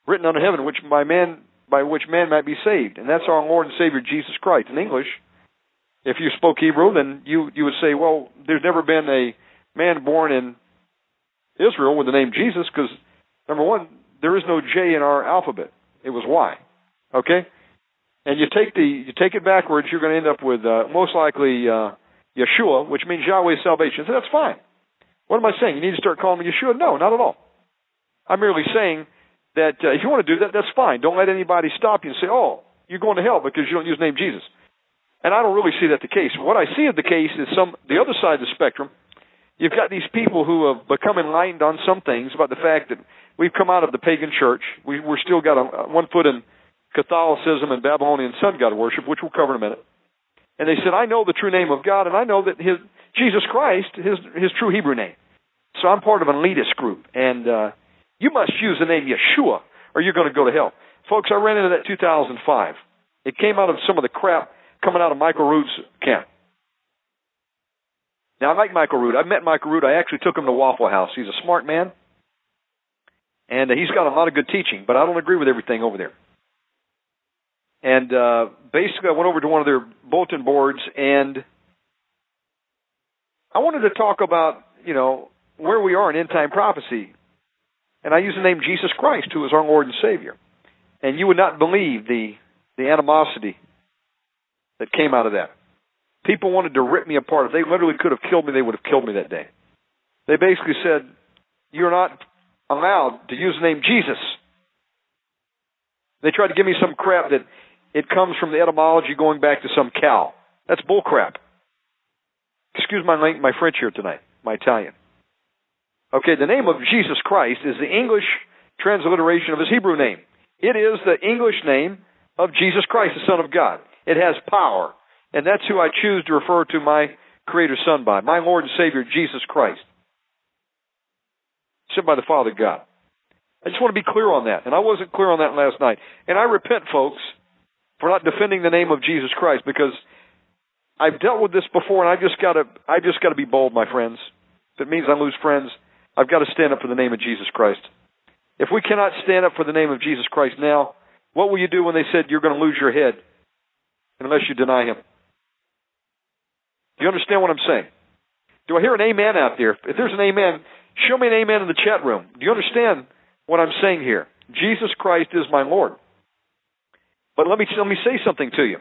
written under heaven which by man by which man might be saved, and that's our Lord and Savior Jesus Christ. In English, if you spoke Hebrew, then you you would say, well, there's never been a man born in Israel with the name Jesus, because number one, there is no J in our alphabet. It was Y. Okay, and you take the you take it backwards, you're going to end up with uh, most likely uh, Yeshua, which means Yahweh's salvation. So that's fine. What am I saying? You need to start calling me Yeshua? No, not at all. I'm merely saying that uh, if you want to do that, that's fine. Don't let anybody stop you and say, oh, you're going to hell because you don't use the name Jesus. And I don't really see that the case. What I see of the case is some the other side of the spectrum. You've got these people who have become enlightened on some things about the fact that we've come out of the pagan church. We, we're still got a, one foot in Catholicism and Babylonian sun god worship, which we'll cover in a minute. And they said, I know the true name of God, and I know that his Jesus Christ, his his true Hebrew name. So I'm part of an elitist group, and uh, you must use the name Yeshua, or you're going to go to hell. Folks, I ran into that 2005. It came out of some of the crap coming out of Michael Rood's camp. Now, I like Michael Rood. I met Michael Rood. I actually took him to Waffle House. He's a smart man, and uh, he's got a lot of good teaching, but I don't agree with everything over there. And uh, basically, I went over to one of their bulletin boards, and I wanted to talk about, you know, where we are in end time prophecy. And I used the name Jesus Christ, who is our Lord and Savior. And you would not believe the the animosity that came out of that. People wanted to rip me apart. If they literally could have killed me, they would have killed me that day. They basically said, You're not allowed to use the name Jesus. They tried to give me some crap that it comes from the etymology going back to some cow. That's bull crap. Excuse my my French here tonight, my Italian. Okay, the name of Jesus Christ is the English transliteration of his Hebrew name. It is the English name of Jesus Christ, the Son of God. It has power. And that's who I choose to refer to my Creator Son by, my Lord and Savior, Jesus Christ. Sent by the Father God. I just want to be clear on that. And I wasn't clear on that last night. And I repent, folks, for not defending the name of Jesus Christ because I've dealt with this before and I just gotta I just gotta be bold, my friends. If it means I lose friends, I've got to stand up for the name of Jesus Christ. If we cannot stand up for the name of Jesus Christ now, what will you do when they said you're going to lose your head unless you deny him? Do you understand what I'm saying? Do I hear an amen out there? If there's an amen, show me an amen in the chat room. Do you understand what I'm saying here? Jesus Christ is my Lord. But let me let me say something to you.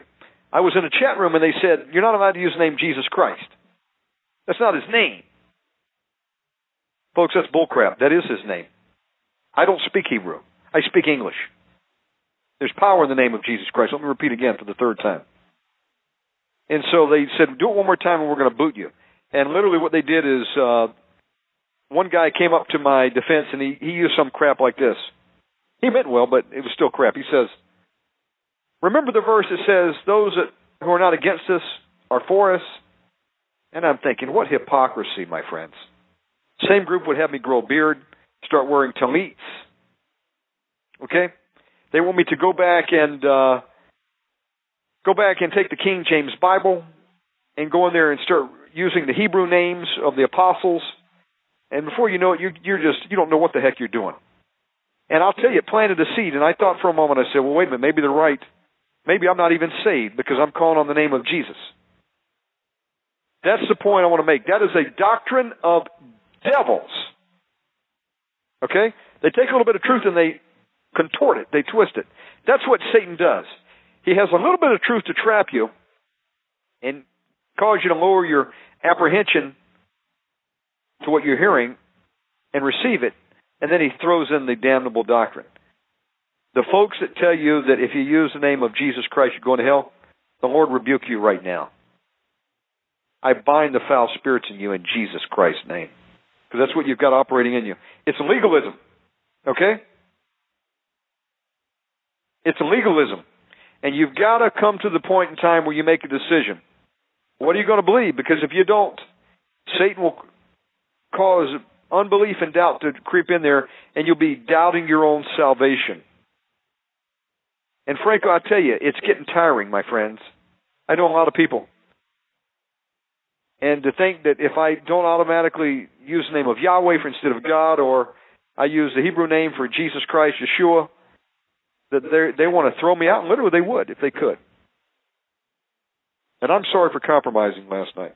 I was in a chat room and they said, You're not allowed to use the name Jesus Christ. That's not his name. Folks, that's bullcrap. That is his name. I don't speak Hebrew. I speak English. There's power in the name of Jesus Christ. Let me repeat again for the third time. And so they said, do it one more time and we're going to boot you. And literally what they did is, uh, one guy came up to my defense and he, he used some crap like this. He meant well, but it was still crap. He says, remember the verse that says, those that, who are not against us are for us? And I'm thinking, what hypocrisy, my friends. Same group would have me grow a beard, start wearing tallits. Okay? They want me to go back and uh, go back and take the King James Bible and go in there and start using the Hebrew names of the apostles. And before you know it, you, you're just you don't know what the heck you're doing. And I'll tell you, planted a seed. And I thought for a moment, I said, well, wait a minute, maybe they're right. Maybe I'm not even saved because I'm calling on the name of Jesus. That's the point I want to make. That is a doctrine of devils. Okay? They take a little bit of truth and they contort it, they twist it. That's what Satan does. He has a little bit of truth to trap you and cause you to lower your apprehension to what you're hearing and receive it, and then he throws in the damnable doctrine. The folks that tell you that if you use the name of Jesus Christ, you're going to hell, the Lord rebuke you right now. I bind the foul spirits in you in Jesus Christ's name. Because that's what you've got operating in you. It's legalism. Okay? It's legalism. And you've got to come to the point in time where you make a decision. What are you going to believe? Because if you don't, Satan will cause unbelief and doubt to creep in there, and you'll be doubting your own salvation. And frankly, I tell you, it's getting tiring, my friends. I know a lot of people. And to think that if I don't automatically use the name of Yahweh for instead of God, or I use the Hebrew name for Jesus Christ, Yeshua, that they they want to throw me out. And literally, they would if they could. And I'm sorry for compromising last night.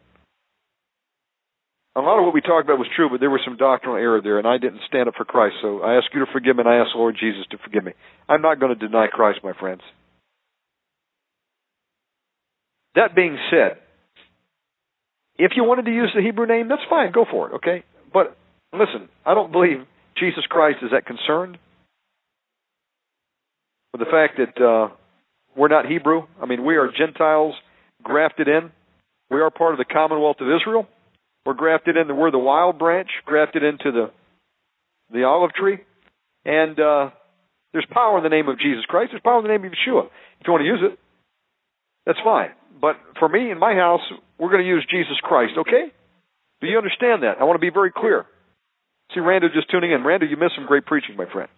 A lot of what we talked about was true, but there was some doctrinal error there, and I didn't stand up for Christ. So I ask you to forgive me, and I ask the Lord Jesus to forgive me. I'm not going to deny Christ, my friends. That being said, if you wanted to use the Hebrew name, that's fine. Go for it, okay? But listen, I don't believe Jesus Christ is that concerned with the fact that uh, we're not Hebrew. I mean, we are Gentiles grafted in. We are part of the Commonwealth of Israel. We're grafted in. We're the wild branch grafted into the the olive tree, and uh, there's power in the name of Jesus Christ. There's power in the name of Yeshua. If you want to use it, that's fine. But for me in my house, we're going to use Jesus Christ. Okay? Do you understand that? I want to be very clear. See, Randall just tuning in. Randall, you missed some great preaching, my friend.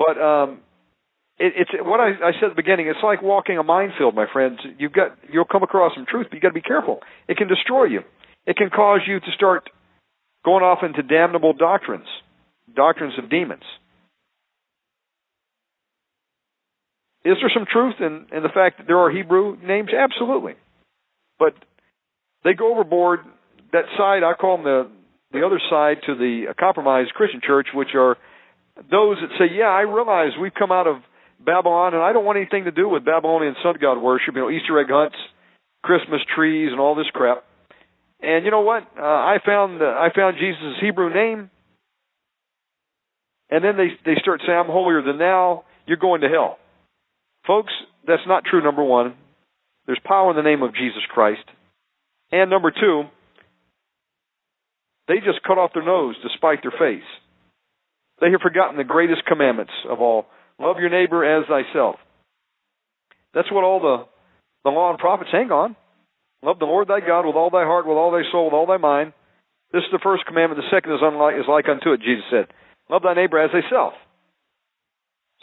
But um, it, it's what I, I said at the beginning. It's like walking a minefield, my friends. You've got you'll come across some truth, but you got to be careful. It can destroy you. It can cause you to start going off into damnable doctrines, doctrines of demons. Is there some truth in, in the fact that there are Hebrew names? Absolutely. But they go overboard. That side, I call them the, the other side to the compromised Christian church, which are those that say, yeah, I realize we've come out of Babylon and I don't want anything to do with Babylonian sun god worship, you know, Easter egg hunts, Christmas trees, and all this crap. And you know what? Uh, I found uh, I found Jesus' Hebrew name, and then they they start saying, "I'm holier than thou." You're going to hell, folks. That's not true. Number one, there's power in the name of Jesus Christ, and number two, they just cut off their nose to spite their face. They have forgotten the greatest commandments of all: love your neighbor as thyself. That's what all the the law and prophets hang on. Love the Lord thy God with all thy heart, with all thy soul, with all thy mind. This is the first commandment. The second is, unlike, is like unto it, Jesus said. Love thy neighbor as thyself.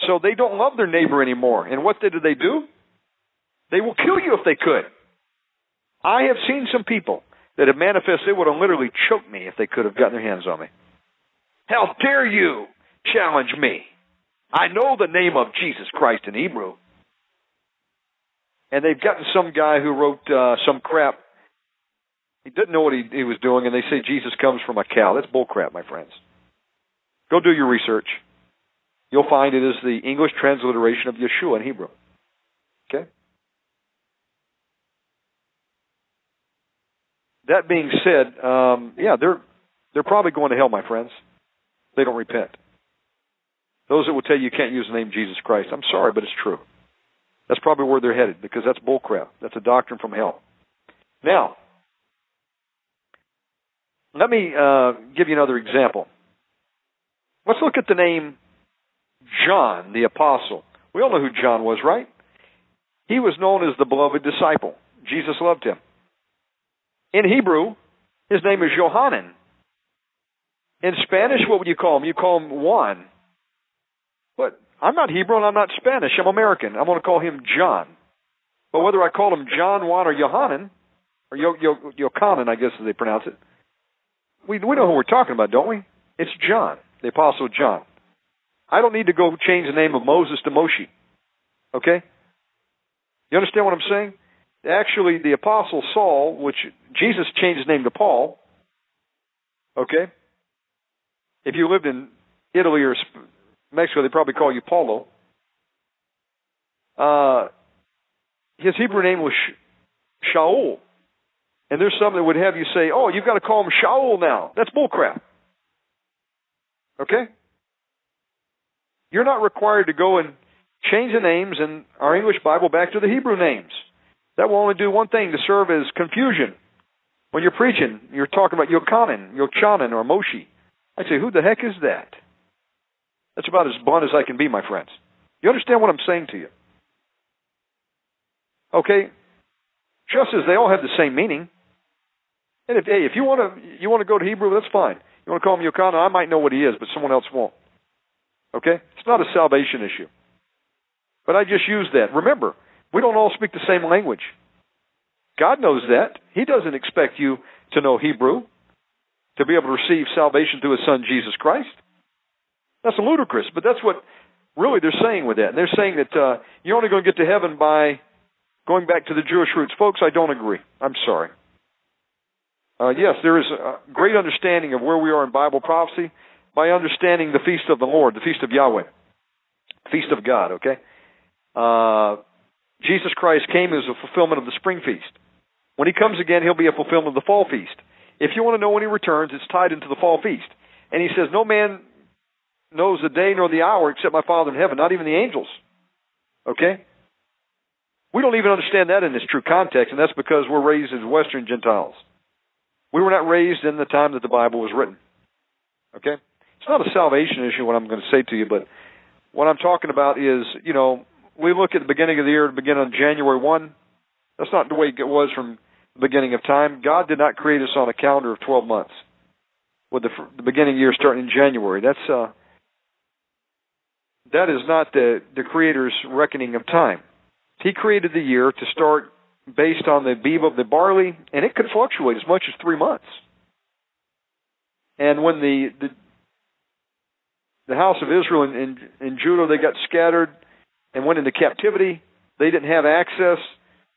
So they don't love their neighbor anymore. And what did they do? They will kill you if they could. I have seen some people that have manifested, they would have literally choked me if they could have gotten their hands on me. How dare you challenge me? I know the name of Jesus Christ in Hebrew and they've gotten some guy who wrote uh, some crap. He didn't know what he, he was doing, and they say Jesus comes from a cow. That's bullcrap, my friends. Go do your research. You'll find it is the English transliteration of Yeshua in Hebrew. Okay? That being said, um, yeah, they're they're probably going to hell, my friends. They don't repent. Those that will tell you you can't use the name Jesus Christ, I'm sorry, but it's true. That's probably where they're headed because that's bullcrap. That's a doctrine from hell. Now, let me uh, give you another example. Let's look at the name John the Apostle. We all know who John was, right? He was known as the beloved disciple. Jesus loved him. In Hebrew, his name is Johanan. In Spanish, what would you call him? You call him Juan. But I'm not Hebrew and I'm not Spanish. I'm American. I'm going to call him John. But whether I call him John, Juan, or Yohanan, or Yo, Yo, Yochanan, I guess as they pronounce it, we, we know who we're talking about, don't we? It's John, the Apostle John. I don't need to go change the name of Moses to Moshe. Okay? You understand what I'm saying? Actually, the Apostle Saul, which Jesus changed his name to Paul, okay? If you lived in Italy or Mexico, they probably call you Paulo. Uh, his Hebrew name was Shaul. And there's some that would have you say, oh, you've got to call him Shaul now. That's bullcrap. Okay? You're not required to go and change the names in our English Bible back to the Hebrew names. That will only do one thing to serve as confusion. When you're preaching, you're talking about Yochanan, Yochanan, or Moshe. I say, who the heck is that? That's about as blunt as I can be, my friends. You understand what I'm saying to you? Okay? Just as they all have the same meaning. And if hey, if you want to you want to go to Hebrew, that's fine. You want to call him Yochanan, I might know what he is, but someone else won't. Okay? It's not a salvation issue. But I just use that. Remember, we don't all speak the same language. God knows that. He doesn't expect you to know Hebrew to be able to receive salvation through his son Jesus Christ. That's ludicrous, but that's what really they're saying with that. And they're saying that uh, you're only going to get to heaven by going back to the Jewish roots. Folks, I don't agree. I'm sorry. Uh, yes, there is a great understanding of where we are in Bible prophecy by understanding the feast of the Lord, the feast of Yahweh, feast of God. Okay, uh, Jesus Christ came as a fulfillment of the spring feast. When he comes again, he'll be a fulfillment of the fall feast. If you want to know when he returns, it's tied into the fall feast. And he says, No man knows the day nor the hour except my Father in heaven, not even the angels. Okay? We don't even understand that in its true context, and that's because we're raised as Western Gentiles. We were not raised in the time that the Bible was written. Okay? It's not a salvation issue, what I'm going to say to you, but what I'm talking about is, you know, we look at the beginning of the year to begin on January 1. That's not the way it was from beginning of time. God did not create us on a calendar of 12 months. with the, the beginning year starting in January. That's uh, that is not the the Creator's reckoning of time. He created the year to start based on the beeb of the barley, and it could fluctuate as much as three months. And when the the, the house of Israel and, and, and Judah they got scattered and went into captivity, they didn't have access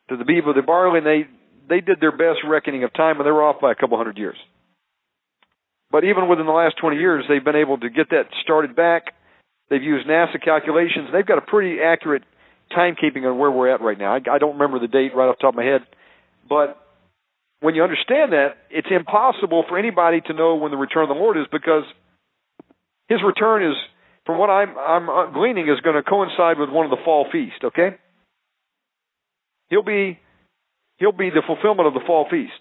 to the beeb of the barley, and they they did their best reckoning of time, and they were off by a couple hundred years. But even within the last 20 years, they've been able to get that started back. They've used NASA calculations. They've got a pretty accurate timekeeping on where we're at right now. I, I don't remember the date right off the top of my head, but when you understand that, it's impossible for anybody to know when the return of the Lord is because His return is, from what I'm, I'm uh, gleaning, is going to coincide with one of the fall feasts. Okay, He'll be He'll be the fulfillment of the fall feast.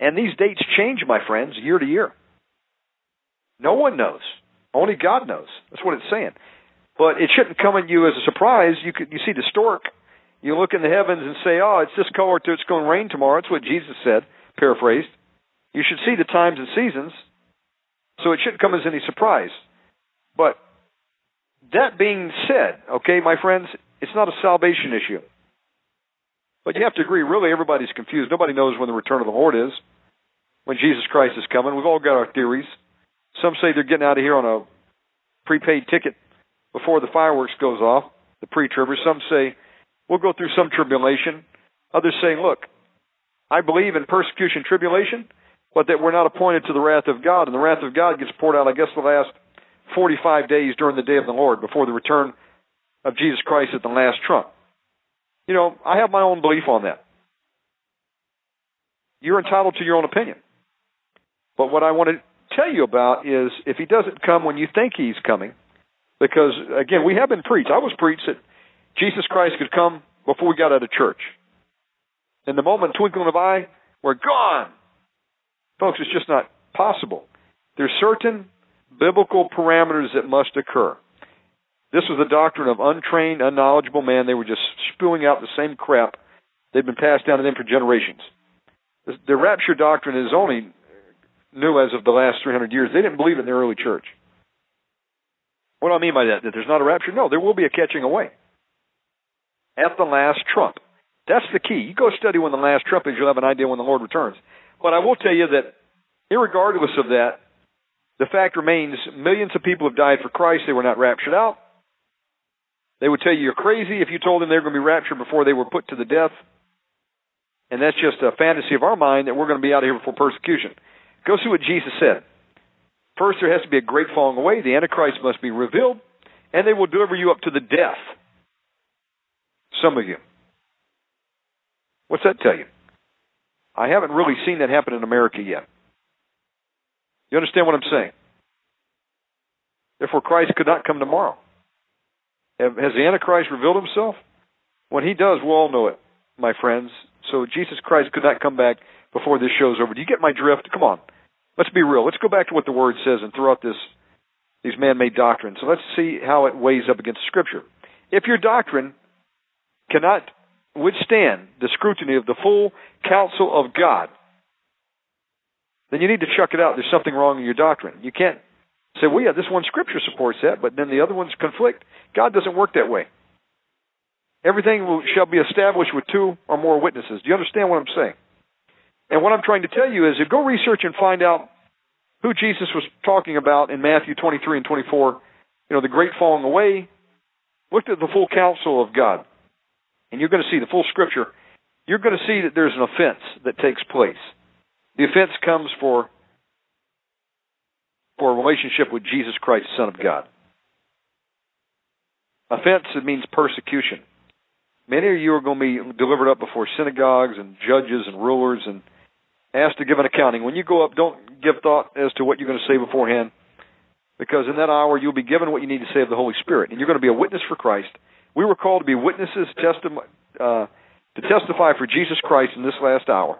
And these dates change, my friends, year to year. No one knows. Only God knows. That's what it's saying. But it shouldn't come at you as a surprise. You could you see the stork, you look in the heavens and say, "Oh, it's this color. It's going to rain tomorrow." That's what Jesus said, paraphrased. You should see the times and seasons, so it shouldn't come as any surprise. But that being said, okay, my friends, it's not a salvation issue. But you have to agree, really, everybody's confused. Nobody knows when the return of the Lord is, when Jesus Christ is coming. We've all got our theories. Some say they're getting out of here on a prepaid ticket before the fireworks goes off, the pre-tribbers. Some say we'll go through some tribulation. Others say, look, I believe in persecution, tribulation, but that we're not appointed to the wrath of God. And the wrath of God gets poured out, I guess, the last 45 days during the day of the Lord before the return of Jesus Christ at the last trump. You know, I have my own belief on that. You're entitled to your own opinion. But what I want to tell you about is if he doesn't come when you think he's coming, because again, we have been preached. I was preached that Jesus Christ could come before we got out of church. In the moment, twinkling of an eye, we're gone. Folks, it's just not possible. There's certain biblical parameters that must occur. This was the doctrine of untrained, unknowledgeable men. They were just spewing out the same crap they've been passed down to them for generations. The rapture doctrine is only new as of the last 300 years. They didn't believe it in the early church. What do I mean by that? That there's not a rapture? No, there will be a catching away. At the last trump. That's the key. You go study when the last trump is, you'll have an idea when the Lord returns. But I will tell you that, regardless of that, the fact remains millions of people have died for Christ. They were not raptured out. They would tell you you're crazy if you told them they were going to be raptured before they were put to the death. And that's just a fantasy of our mind that we're going to be out of here before persecution. Go see what Jesus said. First, there has to be a great falling away. The Antichrist must be revealed, and they will deliver you up to the death. Some of you. What's that tell you? I haven't really seen that happen in America yet. You understand what I'm saying? Therefore, Christ could not come tomorrow. Has the Antichrist revealed himself? When he does, we'll all know it, my friends. So Jesus Christ could not come back before this show's over. Do you get my drift? Come on. Let's be real. Let's go back to what the Word says and throw out this, these man-made doctrines. So let's see how it weighs up against Scripture. If your doctrine cannot withstand the scrutiny of the full counsel of God, then you need to chuck it out. There's something wrong in your doctrine. You can't say, well, yeah, this one Scripture supports that, but then the other ones conflict. God doesn't work that way. Everything will, shall be established with two or more witnesses. Do you understand what I'm saying? And what I'm trying to tell you is, if go research and find out who Jesus was talking about in Matthew 23 and 24. You know, the great falling away. Look at the full counsel of God, and you're going to see the full Scripture. You're going to see that there's an offense that takes place. The offense comes for for a relationship with Jesus Christ, Son of God. Offense, it means persecution. Many of you are going to be delivered up before synagogues and judges and rulers and asked to give an accounting. When you go up, don't give thought as to what you're going to say beforehand, because in that hour you'll be given what you need to say of the Holy Spirit, and you're going to be a witness for Christ. We were called to be witnesses, testi- uh, to testify for Jesus Christ in this last hour.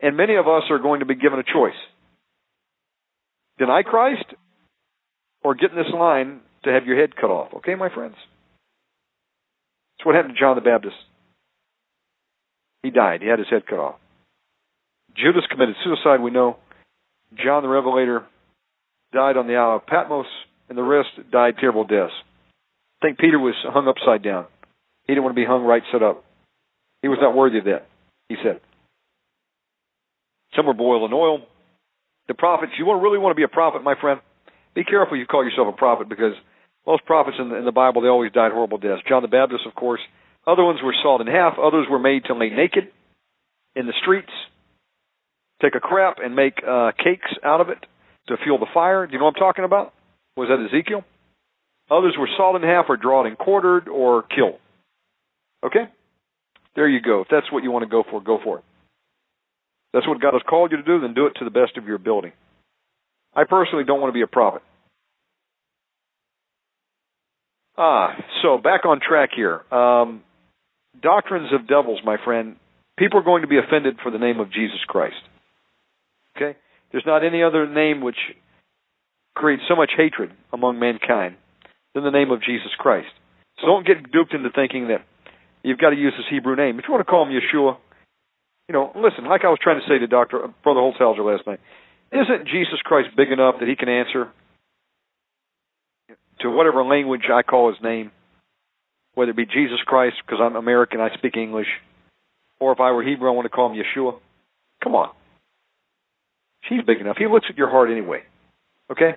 And many of us are going to be given a choice: deny Christ, or get in this line to have your head cut off. Okay, my friends? That's what happened to John the Baptist. He died. He had his head cut off. Judas committed suicide, we know. John the Revelator died on the Isle of Patmos, and the rest died terrible deaths. I think Peter was hung upside down. He didn't want to be hung right side up. He was not worthy of that, he said. Some were boiled in oil. The prophets, you want really want to be a prophet, my friend? Be careful you call yourself a prophet because most prophets in the, in the Bible, they always died horrible deaths. John the Baptist, of course. Other ones were sawed in half. Others were made to lay naked in the streets, take a crap and make uh, cakes out of it to fuel the fire. Do you know what I'm talking about? Was that Ezekiel? Others were sawed in half or drawn and quartered or killed. Okay? There you go. If that's what you want to go for, go for it. That's what God has called you to do, then do it to the best of your ability. I personally don't want to be a prophet. Ah, so back on track here. Um, doctrines of devils, my friend. People are going to be offended for the name of Jesus Christ. Okay? There's not any other name which creates so much hatred among mankind than the name of Jesus Christ. So don't get duped into thinking that you've got to use this Hebrew name. If you want to call him Yeshua, you know, listen, like I was trying to say to Dr. Brother Holzhauser last night, isn't Jesus Christ big enough that he can answer to whatever language I call his name, whether it be Jesus Christ, because I'm American, I speak English, or if I were Hebrew, I want to call him Yeshua. Come on. He's big enough. He looks at your heart anyway. Okay?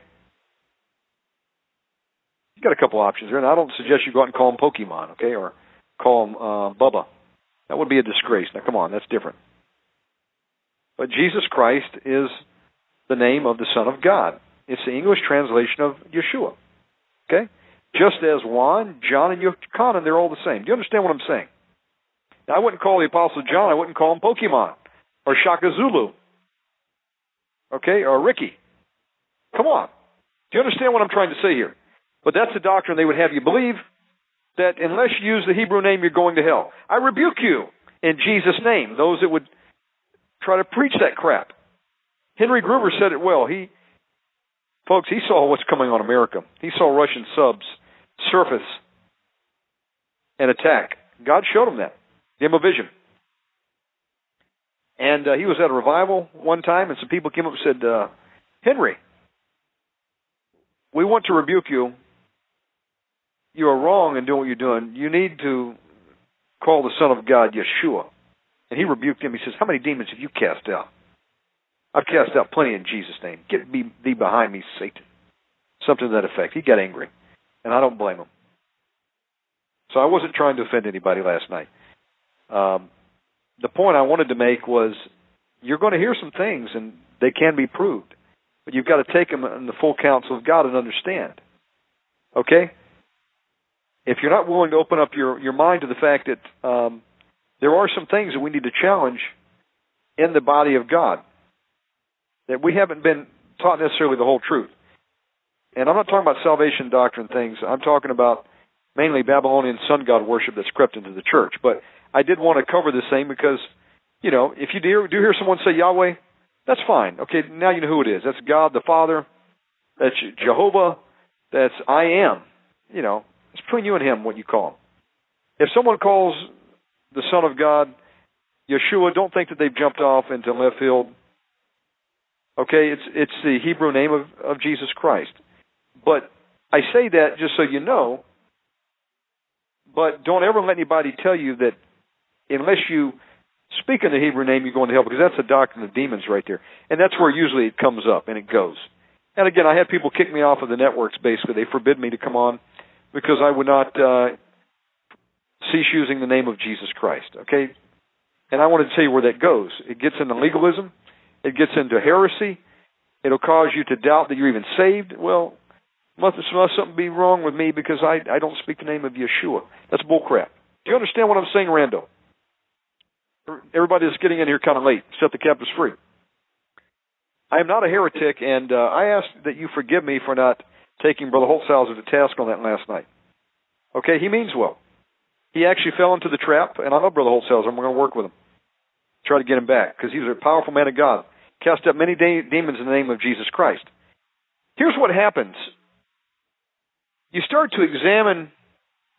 You got a couple options there, and I don't suggest you go out and call him Pokemon, okay, or call him uh, Bubba. That would be a disgrace. Now, come on, that's different. But Jesus Christ is the name of the Son of God. It's the English translation of Yeshua. Okay? Just as Juan, John, and Yochanan, they're all the same. Do you understand what I'm saying? Now, I wouldn't call the Apostle John, I wouldn't call him Pokemon or Shaka Zulu. Okay? Or Ricky. Come on. Do you understand what I'm trying to say here? But that's the doctrine they would have you believe that unless you use the Hebrew name, you're going to hell. I rebuke you in Jesus' name, those that would try to preach that crap. Henry Gruber said it well. He, folks, he saw what's coming on America. He saw Russian subs surface and attack. God showed him that. Gave him a vision. And uh, he was at a revival one time, and some people came up and said, uh, Henry, we want to rebuke you you are wrong in doing what you're doing. You need to call the Son of God Yeshua. And he rebuked him. He says, How many demons have you cast out? I've cast out plenty in Jesus' name. Get thee behind me, Satan. Something to that effect. He got angry. And I don't blame him. So I wasn't trying to offend anybody last night. Um, the point I wanted to make was you're going to hear some things, and they can be proved. But you've got to take them in the full counsel of God and understand. Okay? If you're not willing to open up your, your mind to the fact that um, there are some things that we need to challenge in the body of God, that we haven't been taught necessarily the whole truth. And I'm not talking about salvation doctrine things. I'm talking about mainly Babylonian sun god worship that's crept into the church. But I did want to cover this thing because, you know, if you do, do hear someone say Yahweh, that's fine. Okay, now you know who it is. That's God the Father. That's Jehovah. That's I am. You know, it's between you and him what you call him. If someone calls the Son of God Yeshua, don't think that they've jumped off into left field. Okay, it's it's the Hebrew name of, of Jesus Christ. But I say that just so you know. But don't ever let anybody tell you that unless you speak in the Hebrew name, you're going to hell because that's the doctrine of demons right there, and that's where usually it comes up and it goes. And again, I had people kick me off of the networks. Basically, they forbid me to come on because I would not uh, cease using the name of Jesus Christ. Okay, and I wanted to tell you where that goes. It gets into legalism. It gets into heresy. It'll cause you to doubt that you're even saved. Well, must, must something be wrong with me because I I don't speak the name of Yeshua. That's bullcrap. Do you understand what I'm saying, Rando? Everybody is getting in here kind of late. Set the captives free. I am not a heretic, and uh, I ask that you forgive me for not taking Brother Holtzhauser to task on that last night. Okay, he means well. He actually fell into the trap, and I love Brother Holtzhauser. I'm going to work with him, try to get him back, because he's a powerful man of God. Cast out many de- demons in the name of Jesus Christ. Here's what happens. You start to examine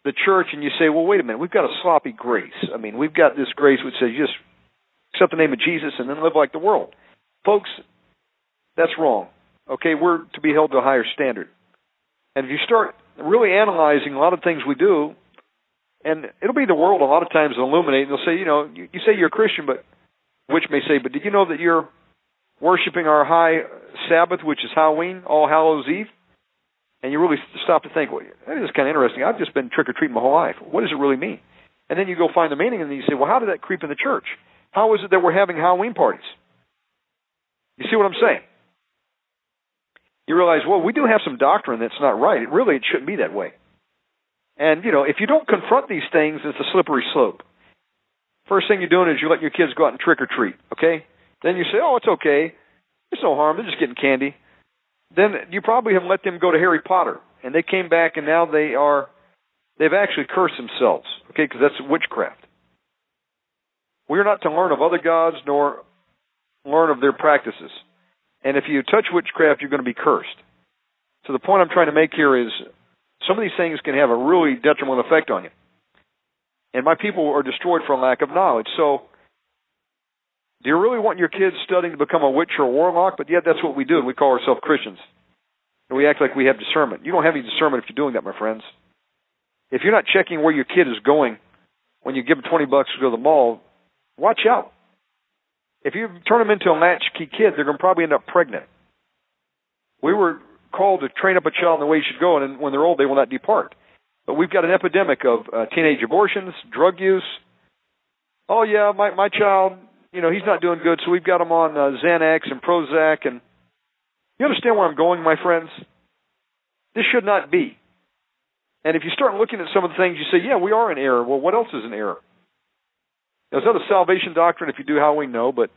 the church and you say, well, wait a minute, we've got a sloppy grace. I mean, we've got this grace which says just accept the name of Jesus and then live like the world. Folks, that's wrong. Okay, we're to be held to a higher standard. And if you start really analyzing a lot of things we do, and it'll be the world a lot of times illuminate, and they'll say, you know, you, you say you're a Christian, but which may say, but did you know that you're worshiping our high Sabbath, which is Halloween, All Hallows Eve? And you really stop to think, well, that is kind of interesting. I've just been trick or treating my whole life. What does it really mean? And then you go find the meaning, and then you say, well, how did that creep in the church? How is it that we're having Halloween parties? You see what I'm saying? You realize, well, we do have some doctrine that's not right. It really it shouldn't be that way. And you know, if you don't confront these things, it's a slippery slope. First thing you're doing is you let your kids go out and trick or treat. Okay? Then you say, oh, it's okay. There's no harm. They're just getting candy. Then you probably have let them go to Harry Potter, and they came back, and now they are they've actually cursed themselves. Okay, because that's witchcraft. We are not to learn of other gods nor learn of their practices. And if you touch witchcraft, you're going to be cursed. So the point I'm trying to make here is some of these things can have a really detrimental effect on you. And my people are destroyed for lack of knowledge. So, do you really want your kids studying to become a witch or a warlock? But yet, that's what we do. We call ourselves Christians. And we act like we have discernment. You don't have any discernment if you're doing that, my friends. If you're not checking where your kid is going when you give them 20 bucks to go to the mall, watch out. If you turn them into a latchkey kid, they're going to probably end up pregnant. We were called to train up a child in the way he should go, and when they're old, they will not depart. But we've got an epidemic of uh, teenage abortions, drug use. Oh yeah, my my child, you know, he's not doing good, so we've got him on uh, Xanax and Prozac, and you understand where I'm going, my friends? This should not be. And if you start looking at some of the things, you say, yeah, we are in error. Well, what else is in error? Now, is that a salvation doctrine if you do Halloween? No, but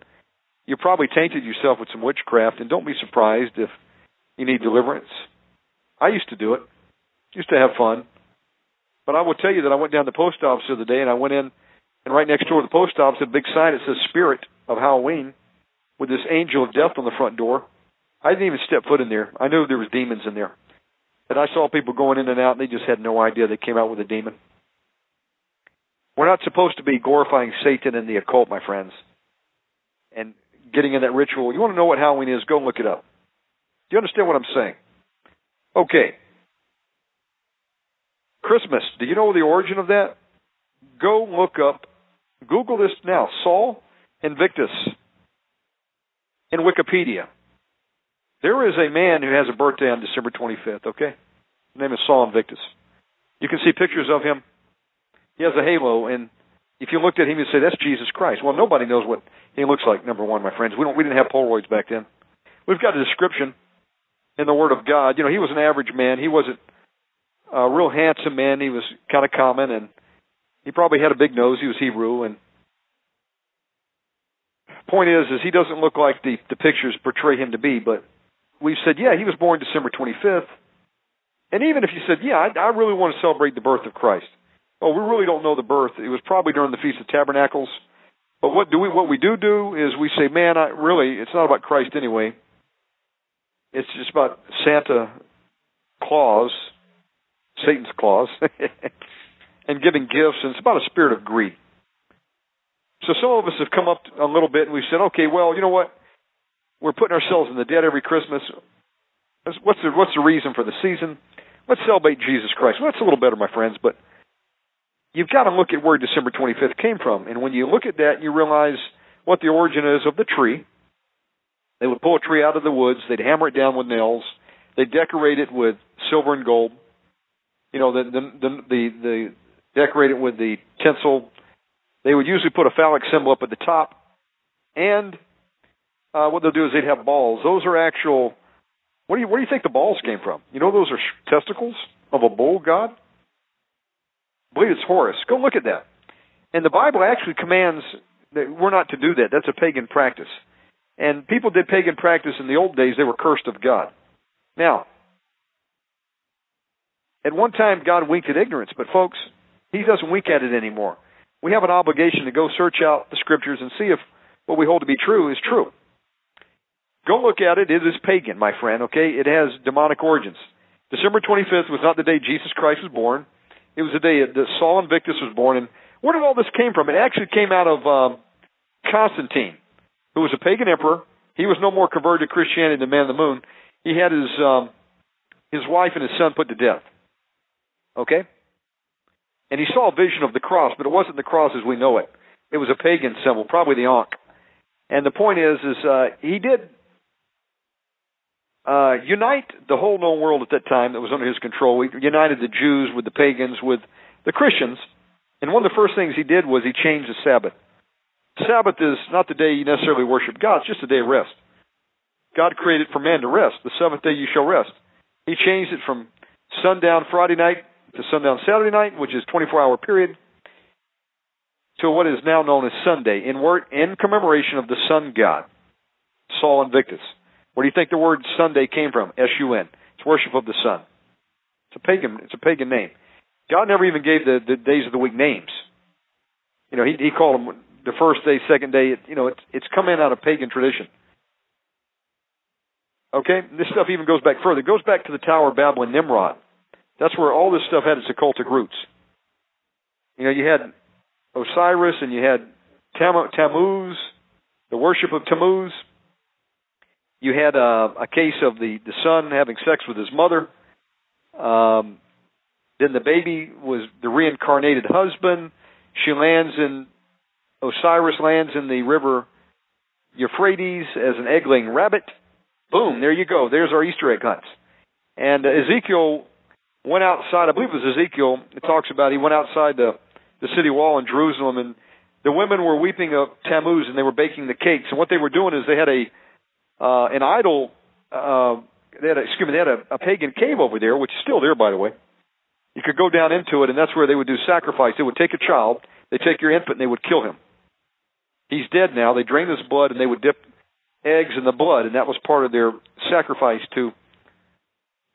you probably tainted yourself with some witchcraft, and don't be surprised if you need deliverance. I used to do it. Used to have fun. But I will tell you that I went down to the post office the other day and I went in and right next door to the post office a big sign that says Spirit of Halloween with this angel of death on the front door. I didn't even step foot in there. I knew there was demons in there. And I saw people going in and out and they just had no idea they came out with a demon. We're not supposed to be glorifying Satan and the occult, my friends. And getting in that ritual. You want to know what Halloween is? Go look it up. Do you understand what I'm saying? Okay. Christmas. Do you know the origin of that? Go look up, Google this now, Sol Invictus in Wikipedia. There is a man who has a birthday on December 25th, okay? His name is Sol Invictus. You can see pictures of him. He has a halo, and if you looked at him, you'd say, that's Jesus Christ. Well, nobody knows what he looks like, number one, my friends. We, don't, we didn't have Polaroids back then. We've got a description in the Word of God. You know, he was an average man. He wasn't a real handsome man. He was kind of common, and he probably had a big nose. He was Hebrew, and point is, is he doesn't look like the the pictures portray him to be. But we said, yeah, he was born December 25th. And even if you said, yeah, I, I really want to celebrate the birth of Christ. Oh, we really don't know the birth. It was probably during the Feast of Tabernacles. But what do we? What we do do is we say, man, I really, it's not about Christ anyway. It's just about Santa Claus, Satan's Claus, and giving gifts, and it's about a spirit of greed. So some of us have come up a little bit and we've said, okay, well, you know what? We're putting ourselves in the debt every Christmas. What's the what's the reason for the season? Let's celebrate Jesus Christ. Well, that's a little better, my friends, but you've got to look at where December 25th came from. And when you look at that, you realize what the origin is of the tree. They would pull a tree out of the woods. They'd hammer it down with nails. They'd decorate it with silver and gold. You know, the the the the, the decorate it with the tinsel. They would usually put a phallic symbol up at the top, and uh, what they'll do is they'd have balls. Those are actual. What do you Where do you think the balls came from? You know, those are testicles of a bull god. I believe it's Horus. Go look at that. And the Bible actually commands that we're not to do that. That's a pagan practice. And people did pagan practice in the old days, they were cursed of God. Now, at one time, God winked at ignorance, but folks, He doesn't wink at it anymore. We have an obligation to go search out the scriptures and see if what we hold to be true is true. Go look at it. It is pagan, my friend, okay? It has demonic origins. December 25th was not the day Jesus Christ was born. It was the day that Sol Invictus was born. And where did all this came from? It actually came out of um, Constantine, who was a pagan emperor. He was no more converted to Christianity than man of the moon. He had his um, his wife and his son put to death. Okay? And he saw a vision of the cross, but it wasn't the cross as we know it. It was a pagan symbol, probably the Ankh. And the point is, is uh, he did uh, unite the whole known world at that time that was under his control. He united the Jews with the pagans, with the Christians. And one of the first things he did was he changed the Sabbath. Sabbath is not the day you necessarily worship God, it's just a day of rest. God created for man to rest. The seventh day you shall rest. He changed it from sundown Friday night to sundown Saturday night, which is 24 hour period, to what is now known as Sunday, in word in commemoration of the sun god, Sol Invictus. Where do you think the word Sunday came from? S U N. It's worship of the sun. It's a pagan. It's a pagan name. God never even gave the, the days of the week names. You know, he he called them the first day, second day. You know, it's it's coming out of pagan tradition. Okay, this stuff even goes back further. It goes back to the Tower of Babel and Nimrod. That's where all this stuff had its occultic roots. You know, you had Osiris and you had Tammuz, the worship of Tammuz. You had a, a case of the, the son having sex with his mother. Um, then the baby was the reincarnated husband. She lands in, Osiris lands in the river Euphrates as an egg-laying rabbit. Boom, there you go. There's our Easter egg hunts. And uh, Ezekiel went outside, I believe it was Ezekiel, it talks about he went outside the the city wall in Jerusalem, and the women were weeping of Tammuz, and they were baking the cakes. And what they were doing is they had a uh, an idol. Uh, they had a, excuse me, they had a, a pagan cave over there, which is still there, by the way. You could go down into it, and that's where they would do sacrifice. They would take a child, they take your infant, and they would kill him. He's dead now. They drain his blood, and they would dip eggs in the blood, and that was part of their sacrifice to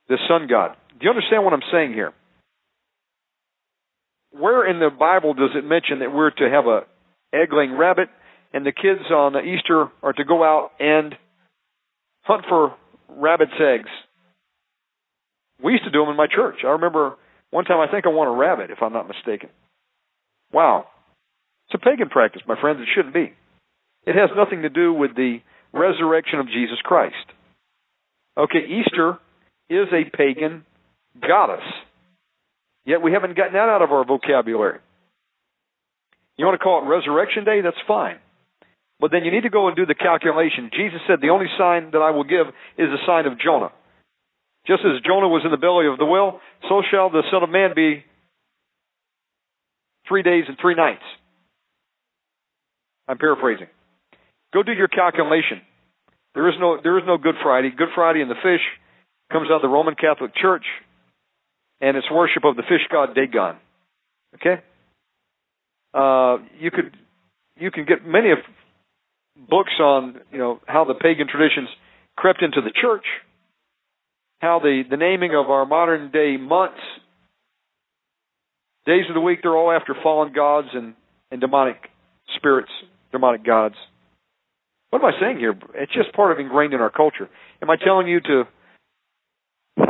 the sun god. Do you understand what I'm saying here? where in the Bible does it mention that we're to have a egg-laying rabbit and the kids on Easter are to go out and hunt for rabbit's eggs? We used to do them in my church. I remember one time I think I won a rabbit, if I'm not mistaken. Wow. It's a pagan practice, my friends. It shouldn't be. It has nothing to do with the resurrection of Jesus Christ. Okay, Easter is a pagan goddess. Yet we haven't gotten that out of our vocabulary. You want to call it Resurrection Day? That's fine. But then you need to go and do the calculation. Jesus said, The only sign that I will give is the sign of Jonah. Just as Jonah was in the belly of the whale, so shall the Son of Man be three days and three nights. I'm paraphrasing. Go do your calculation. There is no there is no Good Friday. Good Friday and the fish comes out of the Roman Catholic Church and it's worship of the fish god Dagon. Okay? Uh, you could you can get many of books on you know how the pagan traditions crept into the church, how the the naming of our modern day months, days of the week, they're all after fallen gods and and demonic spirits, demonic gods. What am I saying here? It's just part of ingrained in our culture. Am I telling you to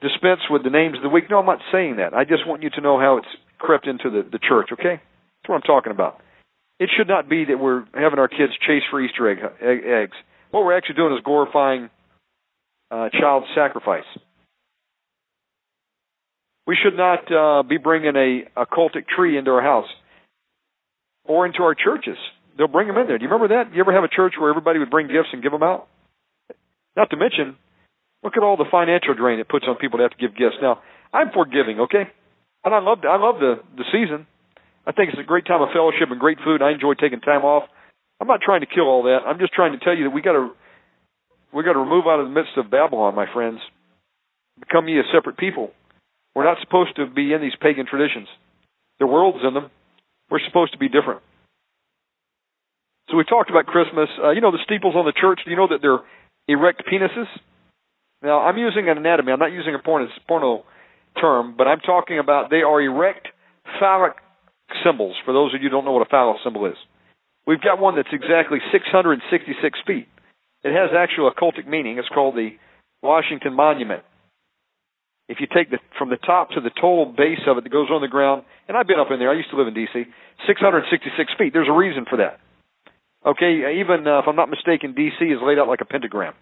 dispense with the names of the week. No, I'm not saying that. I just want you to know how it's crept into the, the church, okay? That's what I'm talking about. It should not be that we're having our kids chase for Easter egg, egg eggs. What we're actually doing is glorifying uh, child sacrifice. We should not uh, be bringing a, a cultic tree into our house or into our churches. They'll bring them in there. Do you remember that? You ever have a church where everybody would bring gifts and give them out? Not to mention, Look at all the financial drain it puts on people to have to give gifts. Now, I'm forgiving, okay? And I love I love the the season. I think it's a great time of fellowship and great food. I enjoy taking time off. I'm not trying to kill all that. I'm just trying to tell you that we got to we got to remove out of the midst of Babylon, my friends. Become ye a separate people. We're not supposed to be in these pagan traditions. The world's in them. We're supposed to be different. So we talked about Christmas. Uh, you know the steeples on the church. Do you know that they're erect penises? Now, I'm using an anatomy. I'm not using a porno, porno term, but I'm talking about they are erect phallic symbols. For those of you who don't know what a phallic symbol is, we've got one that's exactly 666 feet. It has actual occultic meaning. It's called the Washington Monument. if you take the from the top to the total base of it that goes on the ground, and I've been up in there. I used to live in D.C. 666 feet. There's a reason for that. Okay, even uh, if I'm not mistaken, D.C. is laid out like a pentagram.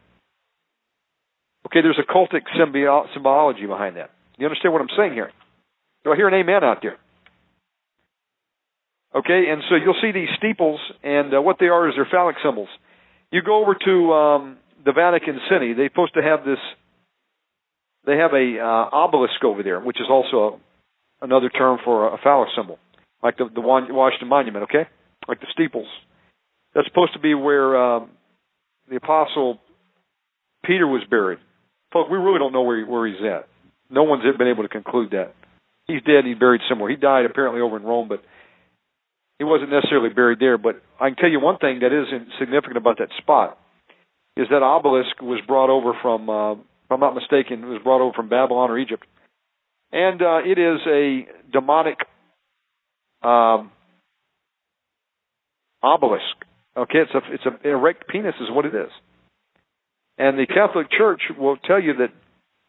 Okay, there's a cultic symbio- symbology behind that. You understand what I'm saying here? Do I hear an amen out there? Okay, and so you'll see these steeples, and uh, what they are is they're phallic symbols. You go over to um, the Vatican City; they're supposed to have this they have a uh, obelisk over there, which is also a, another term for a phallic symbol, like the, the Washington Monument, okay? Like the steeples. That's supposed to be where um, the apostle Peter was buried. Folks, we really don't know where, he, where he's at. No one's been able to conclude that. He's dead. He's buried somewhere. He died apparently over in Rome, but he wasn't necessarily buried there. But I can tell you one thing that is significant about that spot is that obelisk was brought over from uh, if I'm not mistaken, was brought over from Babylon or Egypt. And uh, it is a demonic um, obelisk. Okay, it's a it's a erect penis is what it is. And the Catholic Church will tell you that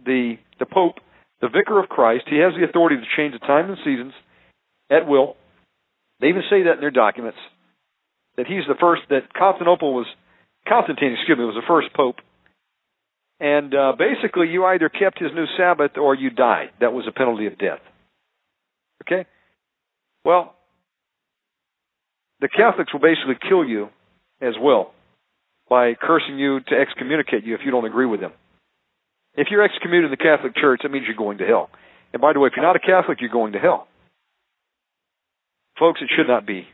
the the Pope, the Vicar of Christ, he has the authority to change the times and seasons at will. They even say that in their documents that he's the first that Constantinople was Constantine, excuse me, was the first pope and uh, basically, you either kept his new Sabbath or you died. That was a penalty of death. Okay? Well, the Catholics will basically kill you as well by cursing you to excommunicate you if you don't agree with them. If you're excommunicated in the Catholic Church, that means you're going to hell. And by the way, if you're not a Catholic, you're going to hell. Folks, it should not be.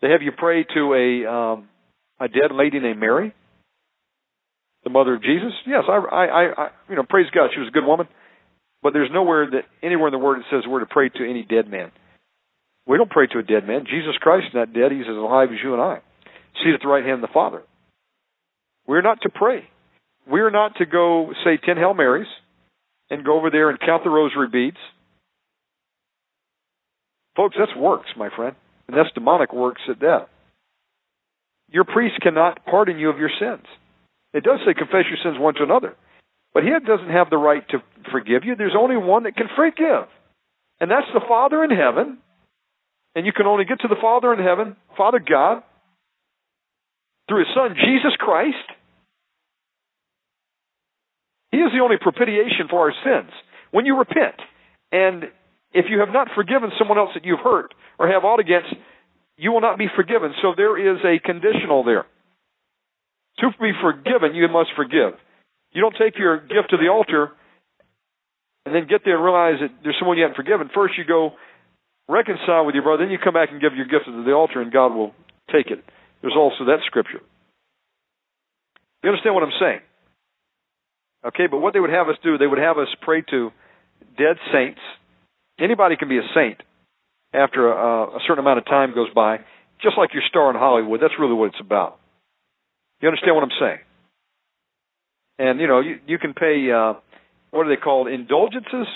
They have you pray to a um, a dead lady named Mary the mother of Jesus? Yes, I, I, I, you know, praise God, she was a good woman. But there's nowhere that anywhere in the Word it says we're to pray to any dead man. We don't pray to a dead man. Jesus Christ is not dead; He's as alive as you and I. Seated at the right hand of the Father. We're not to pray. We're not to go say ten Hail Marys and go over there and count the rosary beads. Folks, that's works, my friend. And that's demonic works at that. Your priest cannot pardon you of your sins. It does say confess your sins one to another. But he doesn't have the right to forgive you. There's only one that can forgive. And that's the Father in heaven. And you can only get to the Father in heaven, Father God, through his Son, Jesus Christ. He is the only propitiation for our sins. When you repent, and if you have not forgiven someone else that you've hurt or have ought against, you will not be forgiven. So there is a conditional there. To be forgiven, you must forgive. You don't take your gift to the altar and then get there and realize that there's someone you haven't forgiven. First, you go reconcile with your brother, then you come back and give your gift to the altar, and God will take it. There's also that scripture. You understand what I'm saying? Okay, but what they would have us do, they would have us pray to dead saints. Anybody can be a saint after a, a certain amount of time goes by, just like your star in Hollywood. That's really what it's about. You understand what I'm saying? And you know, you you can pay uh what are they called? Indulgences?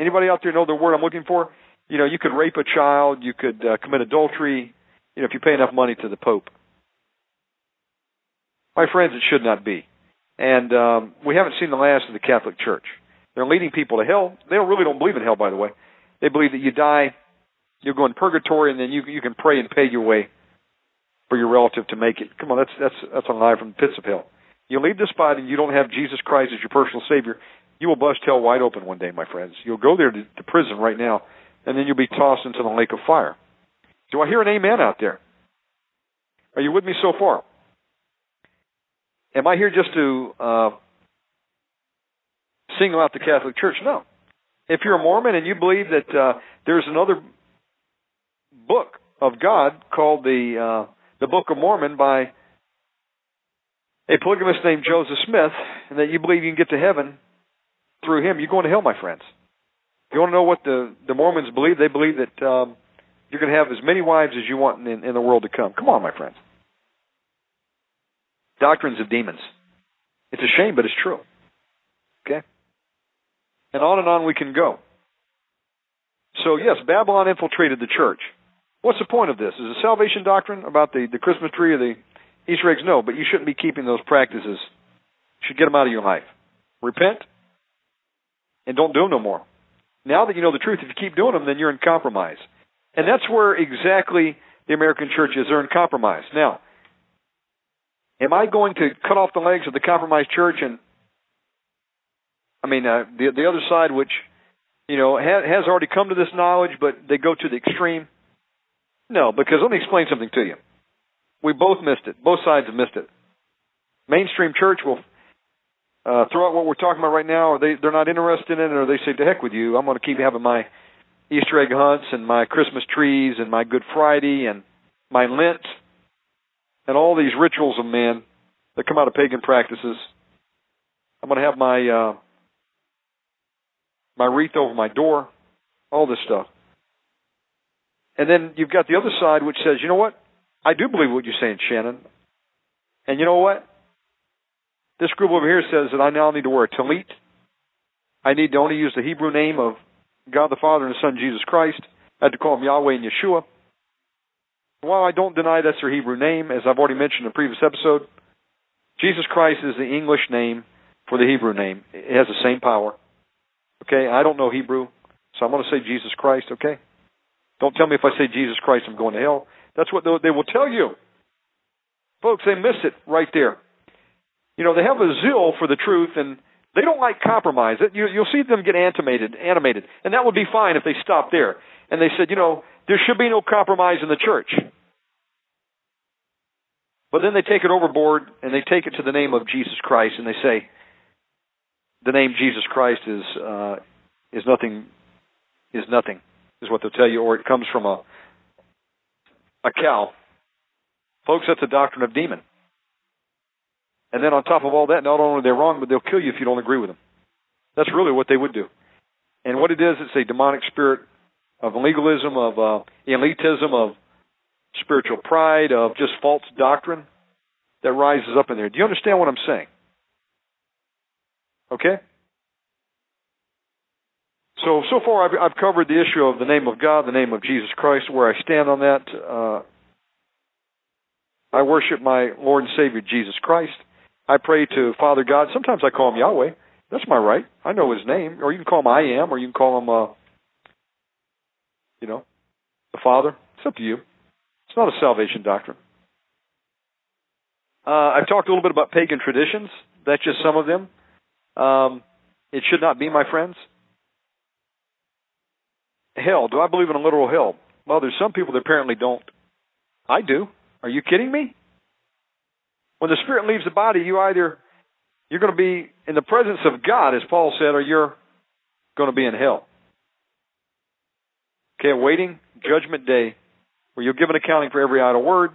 Anybody out there know the word I'm looking for? You know, you could rape a child, you could uh, commit adultery, you know, if you pay enough money to the Pope. My friends, it should not be. And um, we haven't seen the last of the Catholic Church. They're leading people to hell. They don't really don't believe in hell, by the way. They believe that you die, you'll go in purgatory, and then you you can pray and pay your way for your relative to make it. Come on, that's that's that's a lie from the pits of hell. You leave this body and you don't have Jesus Christ as your personal Savior, you will bust hell wide open one day, my friends. You'll go there to, to prison right now, and then you'll be tossed into the lake of fire. Do I hear an amen out there? Are you with me so far? Am I here just to uh, single out the Catholic Church? No. If you're a Mormon and you believe that uh, there's another book of God called the uh, the Book of Mormon by a polygamist named Joseph Smith, and that you believe you can get to heaven through him, you're going to hell, my friends. If you want to know what the, the Mormons believe, they believe that um, you can have as many wives as you want in, in the world to come. Come on, my friends. Doctrines of demons. It's a shame, but it's true. Okay? And on and on we can go. So, yes, Babylon infiltrated the church. What's the point of this? Is the salvation doctrine about the, the Christmas tree or the Easter eggs? No, but you shouldn't be keeping those practices. You should get them out of your life. Repent and don't do them no more. Now that you know the truth, if you keep doing them, then you're in compromise. And that's where exactly the American church is. They're in compromise. Now, am I going to cut off the legs of the compromised church and I mean, uh, the the other side, which you know ha, has already come to this knowledge, but they go to the extreme. No, because let me explain something to you. We both missed it. Both sides have missed it. Mainstream church will uh, throw out what we're talking about right now, or they they're not interested in it, or they say to heck with you. I'm going to keep having my Easter egg hunts and my Christmas trees and my Good Friday and my Lent and all these rituals of men that come out of pagan practices. I'm going to have my uh, my wreath over my door, all this stuff. And then you've got the other side which says, you know what? I do believe what you're saying, Shannon. And you know what? This group over here says that I now need to wear a tallit. I need to only use the Hebrew name of God the Father and the Son Jesus Christ. I had to call him Yahweh and Yeshua. While I don't deny that's their Hebrew name, as I've already mentioned in a previous episode, Jesus Christ is the English name for the Hebrew name. It has the same power. Okay, I don't know Hebrew, so I'm going to say Jesus Christ, okay? Don't tell me if I say Jesus Christ, I'm going to hell. That's what they will tell you. Folks, they miss it right there. You know, they have a zeal for the truth and they don't like compromise. You, you'll see them get animated, animated, and that would be fine if they stopped there. And they said, you know, there should be no compromise in the church. But then they take it overboard and they take it to the name of Jesus Christ and they say, the name Jesus Christ is uh, is nothing is nothing is what they'll tell you, or it comes from a a cow. Folks, that's a doctrine of demon. And then on top of all that, not only are they wrong, but they'll kill you if you don't agree with them. That's really what they would do. And what it is, it's a demonic spirit of legalism, of uh, elitism, of spiritual pride, of just false doctrine that rises up in there. Do you understand what I'm saying? Okay? So, so far I've, I've covered the issue of the name of God, the name of Jesus Christ, where I stand on that. Uh, I worship my Lord and Savior Jesus Christ. I pray to Father God. Sometimes I call him Yahweh. That's my right. I know his name. Or you can call him I am, or you can call him, uh, you know, the Father. It's up to you. It's not a salvation doctrine. Uh, I've talked a little bit about pagan traditions. That's just some of them. Um, it should not be, my friends. Hell. Do I believe in a literal hell? Well, there's some people that apparently don't. I do. Are you kidding me? When the spirit leaves the body, you either you're going to be in the presence of God, as Paul said, or you're going to be in hell. Okay, waiting judgment day, where you'll give an accounting for every idle word,